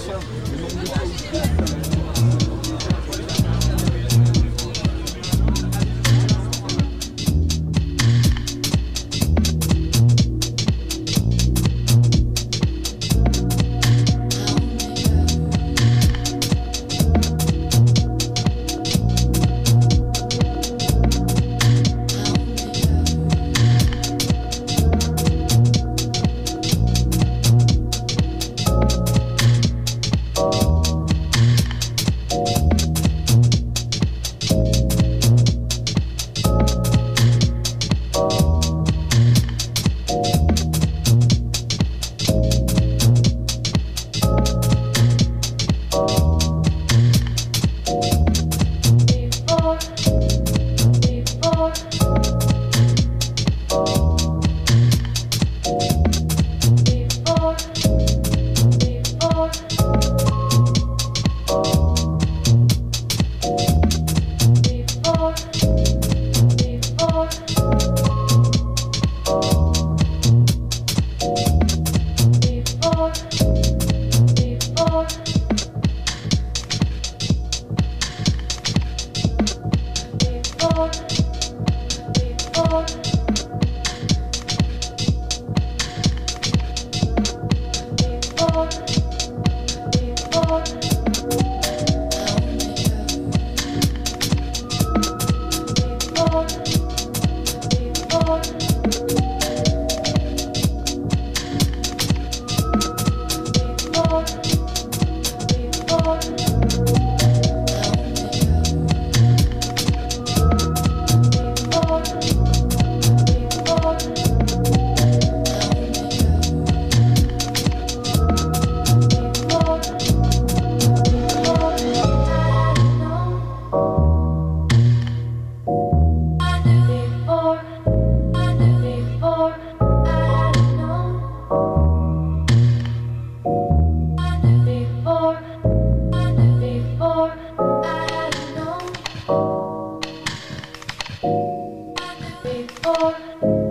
Oh.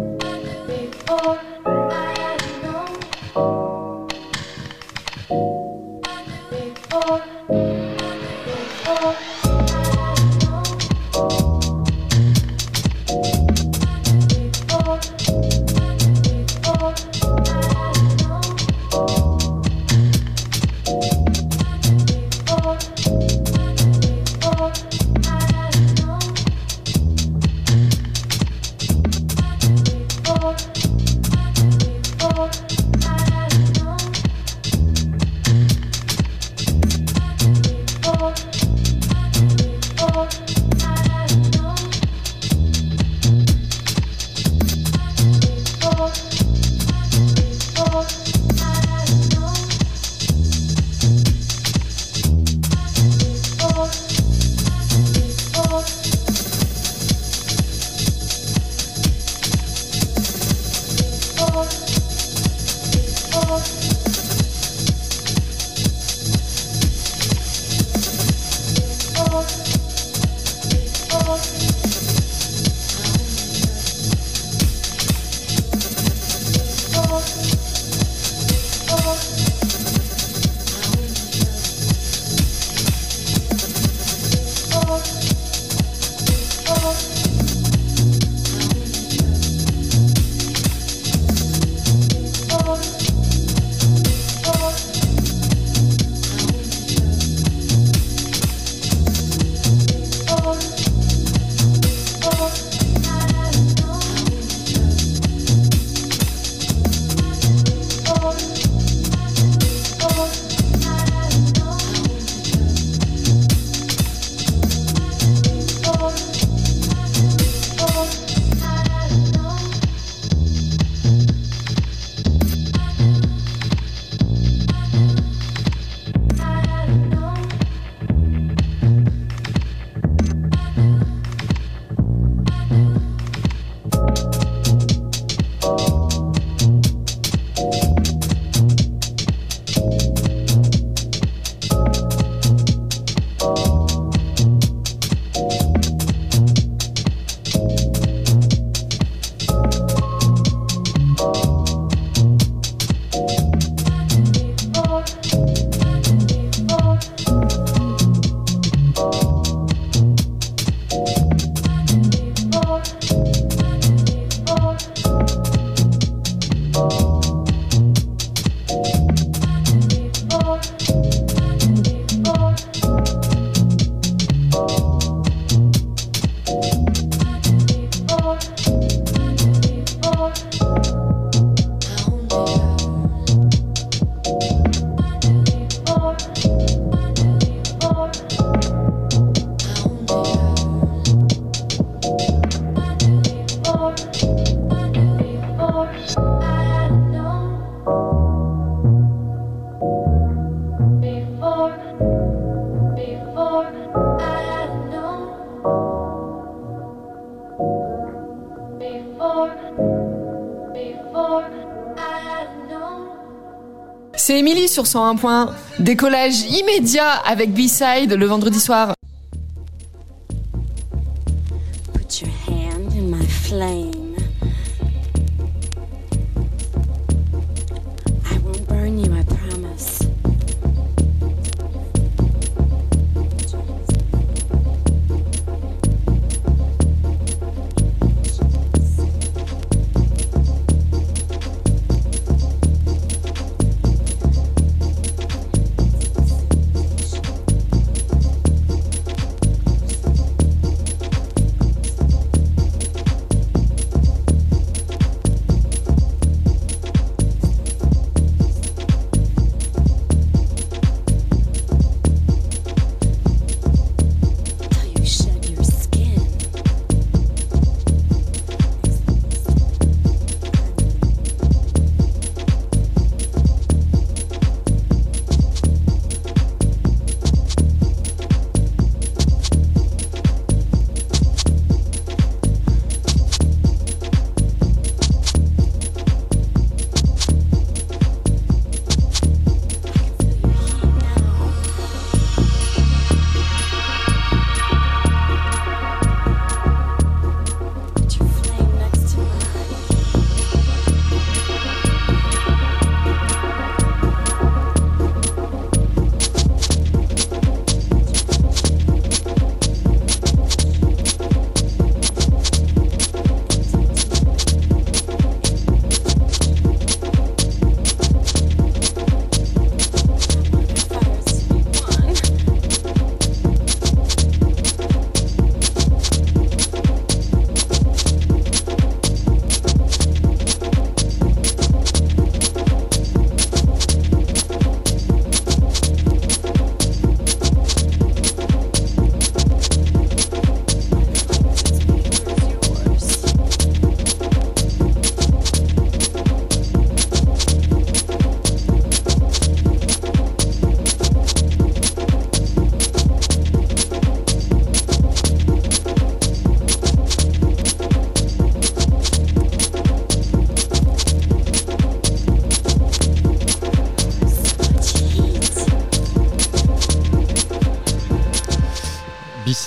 Sur 101 points. Décollage immédiat avec B-Side le vendredi soir.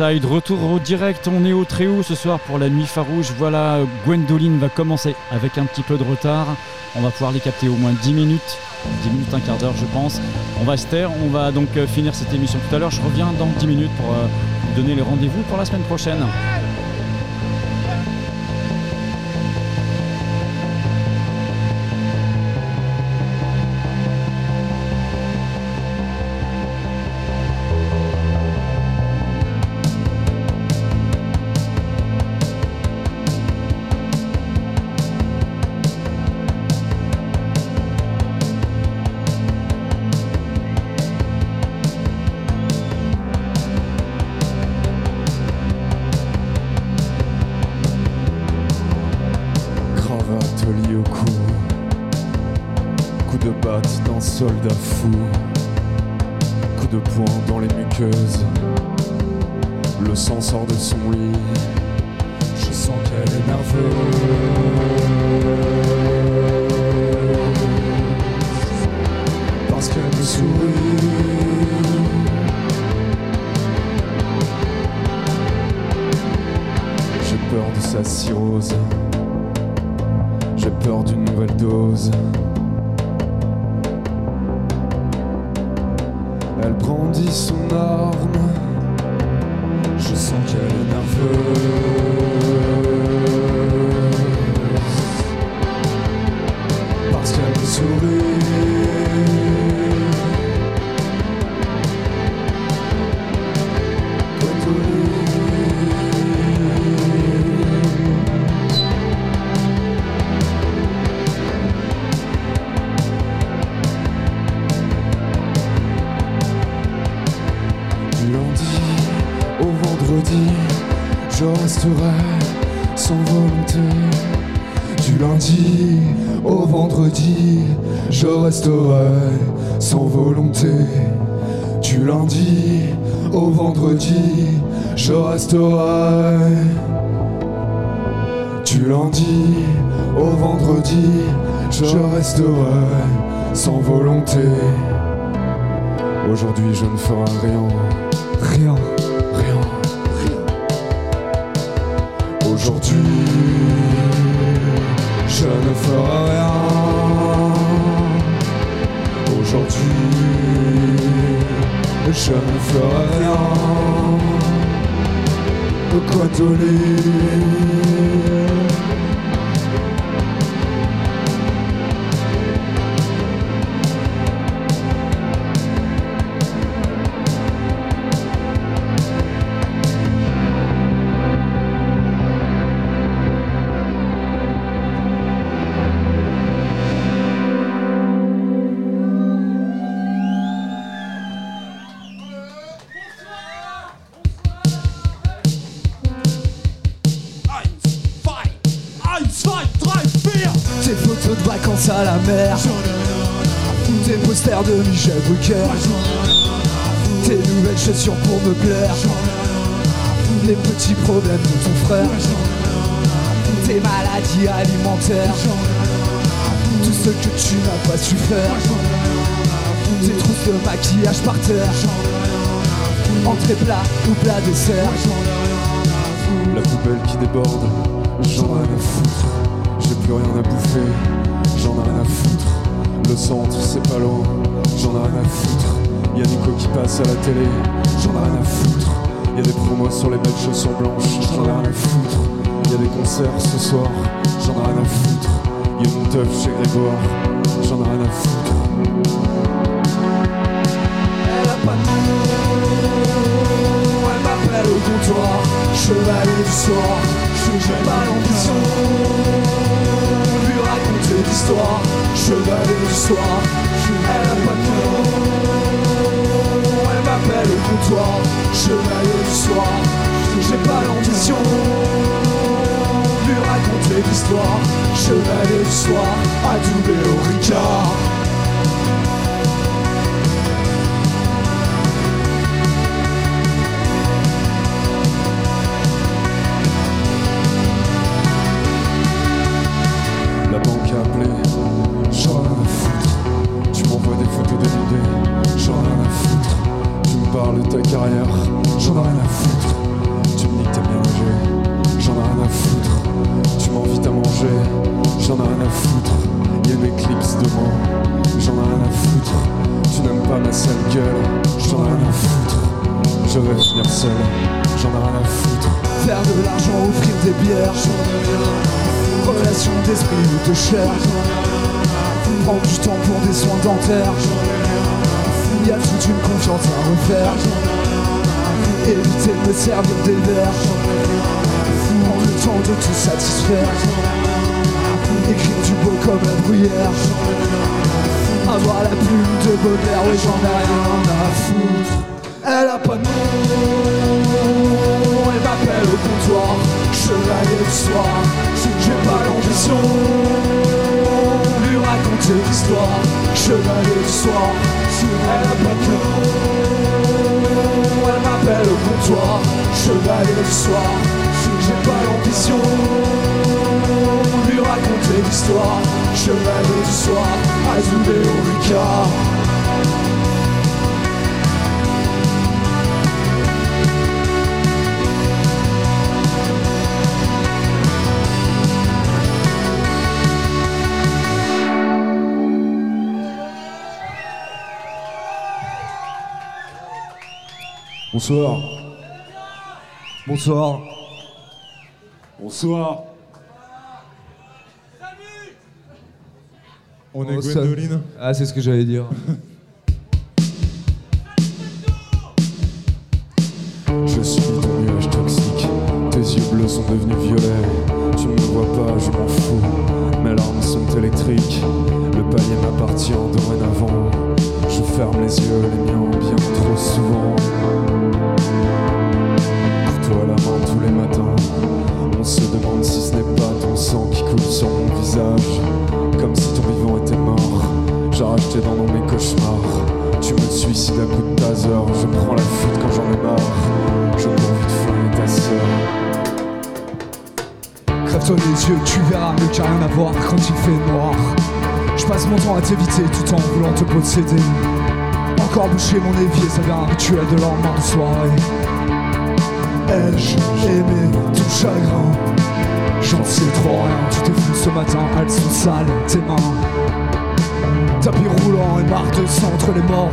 Retour au direct, on est au très haut ce soir pour la nuit farouche. Voilà, Gwendoline va commencer avec un petit peu de retard. On va pouvoir les capter au moins 10 minutes, 10 minutes, un quart d'heure je pense. On va se taire, on va donc euh, finir cette émission tout à l'heure. Je reviens dans 10 minutes pour euh, vous donner les rendez-vous pour la semaine prochaine. Je resterai rien à foutre. Y'a Nico qui passe à la télé, j'en ai rien à foutre. Y'a des promos sur les belles chaussures blanches, j'en ai rien à foutre. Y'a des concerts ce soir, j'en ai rien à foutre. Y'a une teuf chez Grégoire, j'en ai rien à foutre. Elle a pas de elle m'appelle au comptoir. Chevalier du soir, je j'ai pas l'ambition. Lui raconter l'histoire. Chevalier du soir, elle a pas de Chevalier du soir, j'ai pas l'ambition de lui raconter l'histoire. Chevalier du soir, adoubé au Ricard D'esprit ou de chair Prendre du temps pour des soins dentaires. Il y a toute une confiance à refaire. Éviter de me servir des verres. Prendre le temps de tout satisfaire. Écrire du beau comme la bruyère. Avoir la plume de Baudelaire, ouais j'en ai rien à foutre. Elle a pas de nom Elle m'appelle au comptoir Chevalier du soir J'ai pas l'ambition de Lui raconter l'histoire. Chevalier du soir Elle a pas de Elle m'appelle au comptoir Chevalier du soir J'ai pas l'ambition de Lui raconter l'histoire. Chevalier du soir Azoulé au Ricard Bonsoir. Bonsoir. Bonsoir. On est Oh, ça- Gwendoline. Ah, c'est ce que j'allais dire. tu es de lendemain de soirée. Ai-je aimé ton chagrin? J'en sais trop rien, tu t'es vu ce matin, elles sont sales, tes mains. Tapis roulant et marre de sang les morts.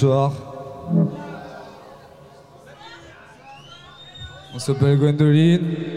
Bonsoir. On s'appelle Gwendoline.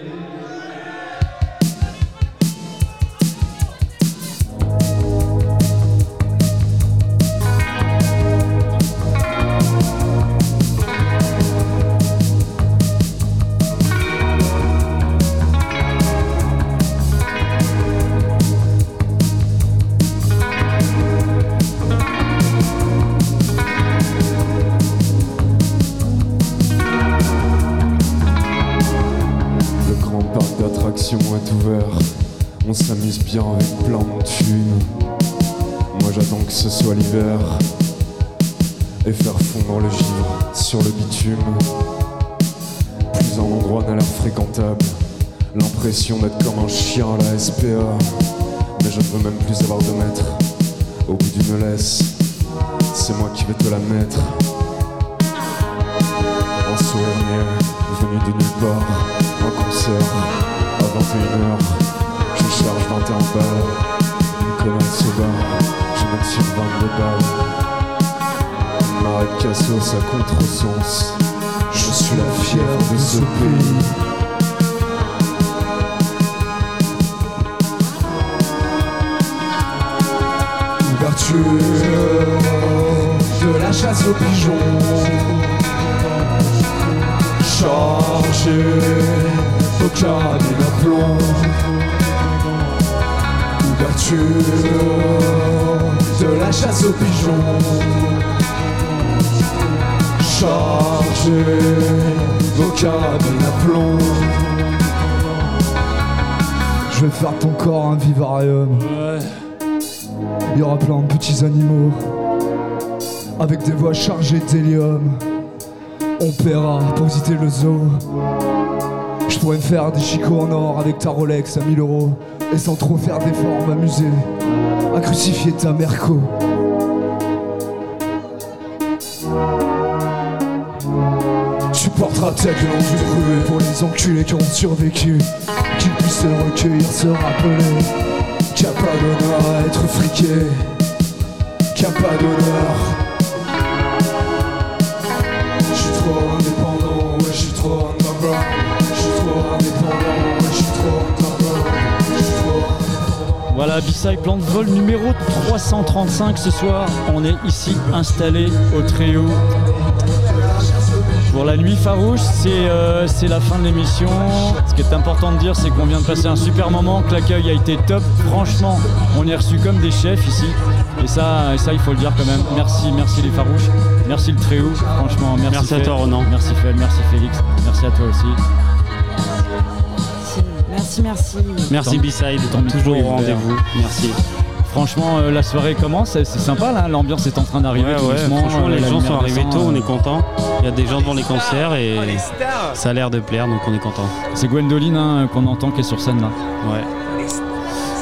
Chico en or avec ta Rolex à 1000 euros. Et sans trop faire d'efforts m'amuser à crucifier ta merco. Tu porteras ta gueule en pour les enculés qui ont survécu, qu'ils puissent se recueillir, se rappeler qu'il n'y a pas d'honneur à être friqué, qu'il n'y a pas d'honneur. Voilà, Bissai Plan de vol numéro 335 ce soir. On est ici installé au Tréau. Pour la nuit farouche, c'est euh, c'est la fin de l'émission. Ce qui est important de dire, c'est qu'on vient de passer un super moment, que l'accueil a été top. Franchement, on est reçu comme des chefs ici. Et ça, et ça, il faut le dire quand même. Merci, merci les farouches. Merci le Tréau. Franchement, merci. Merci à toi, Ronan. Merci Fel, merci Félix. Merci à toi aussi. Merci, merci. Merci B-Side, toujours au rendez-vous. Merci. Franchement, euh, la soirée commence, c'est sympa là, l'ambiance est en train d'arriver. Ouais, tout ouais, doucement, franchement, euh, les gens sont arrivés tôt, on euh, est content. Il y a des gens devant les concerts et ça a l'air de plaire, donc on est content. C'est Gwendoline hein, qu'on entend qui est sur scène là. Ouais.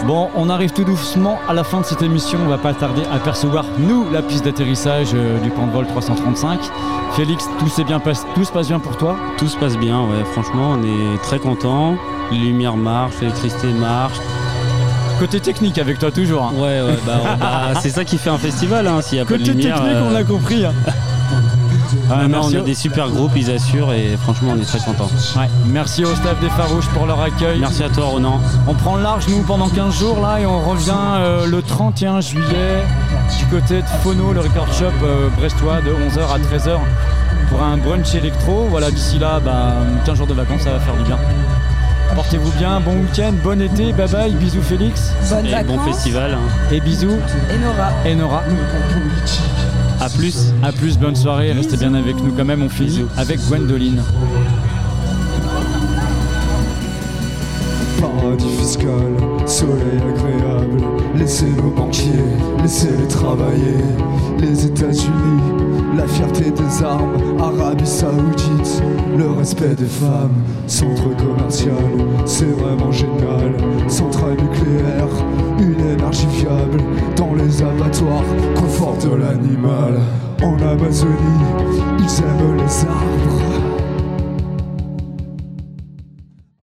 Bon, on arrive tout doucement à la fin de cette émission. On va pas tarder à percevoir, nous, la piste d'atterrissage euh, du plan de vol 335. Félix, tout, s'est bien tout se passe bien pour toi? Tout se passe bien, ouais. Franchement, on est très content. Les lumières marchent, l'électricité marche. Côté technique avec toi toujours. hein. Ouais, ouais, bah, bah, c'est ça qui fait un festival, hein, s'il y a pas de Côté lumière. technique, euh, on l'a compris. hein. Ah, non, merci on a au- des super groupes, ils assurent et franchement, on est très content. Ouais, merci au staff des Farouches pour leur accueil. Merci à toi, Ronan. On prend le large, nous, pendant 15 jours, là, et on revient euh, le 31 juillet du côté de Phono, le record shop euh, brestois, de 11h à 13h pour un brunch électro. Voilà, d'ici là, bah, 15 jours de vacances, ça va faire du bien. Portez-vous bien, bon week-end, bon été, bye bye, bisous Félix. Bonnes Et bon festival. hein. Et bisous. Et Nora. Et Nora. À plus. À plus, bonne soirée, restez bien avec nous quand même, on finit avec Gwendoline. Paradis fiscal, soleil agréable, laissez nos banquiers, laissez-les travailler. Les États-Unis, la fierté des armes, Arabie Saoudite, le respect des femmes, centre c'est vraiment génial. Centrale nucléaire, une énergie fiable, dans les abattoirs, confort de l'animal. En Amazonie, ils aiment les arbres.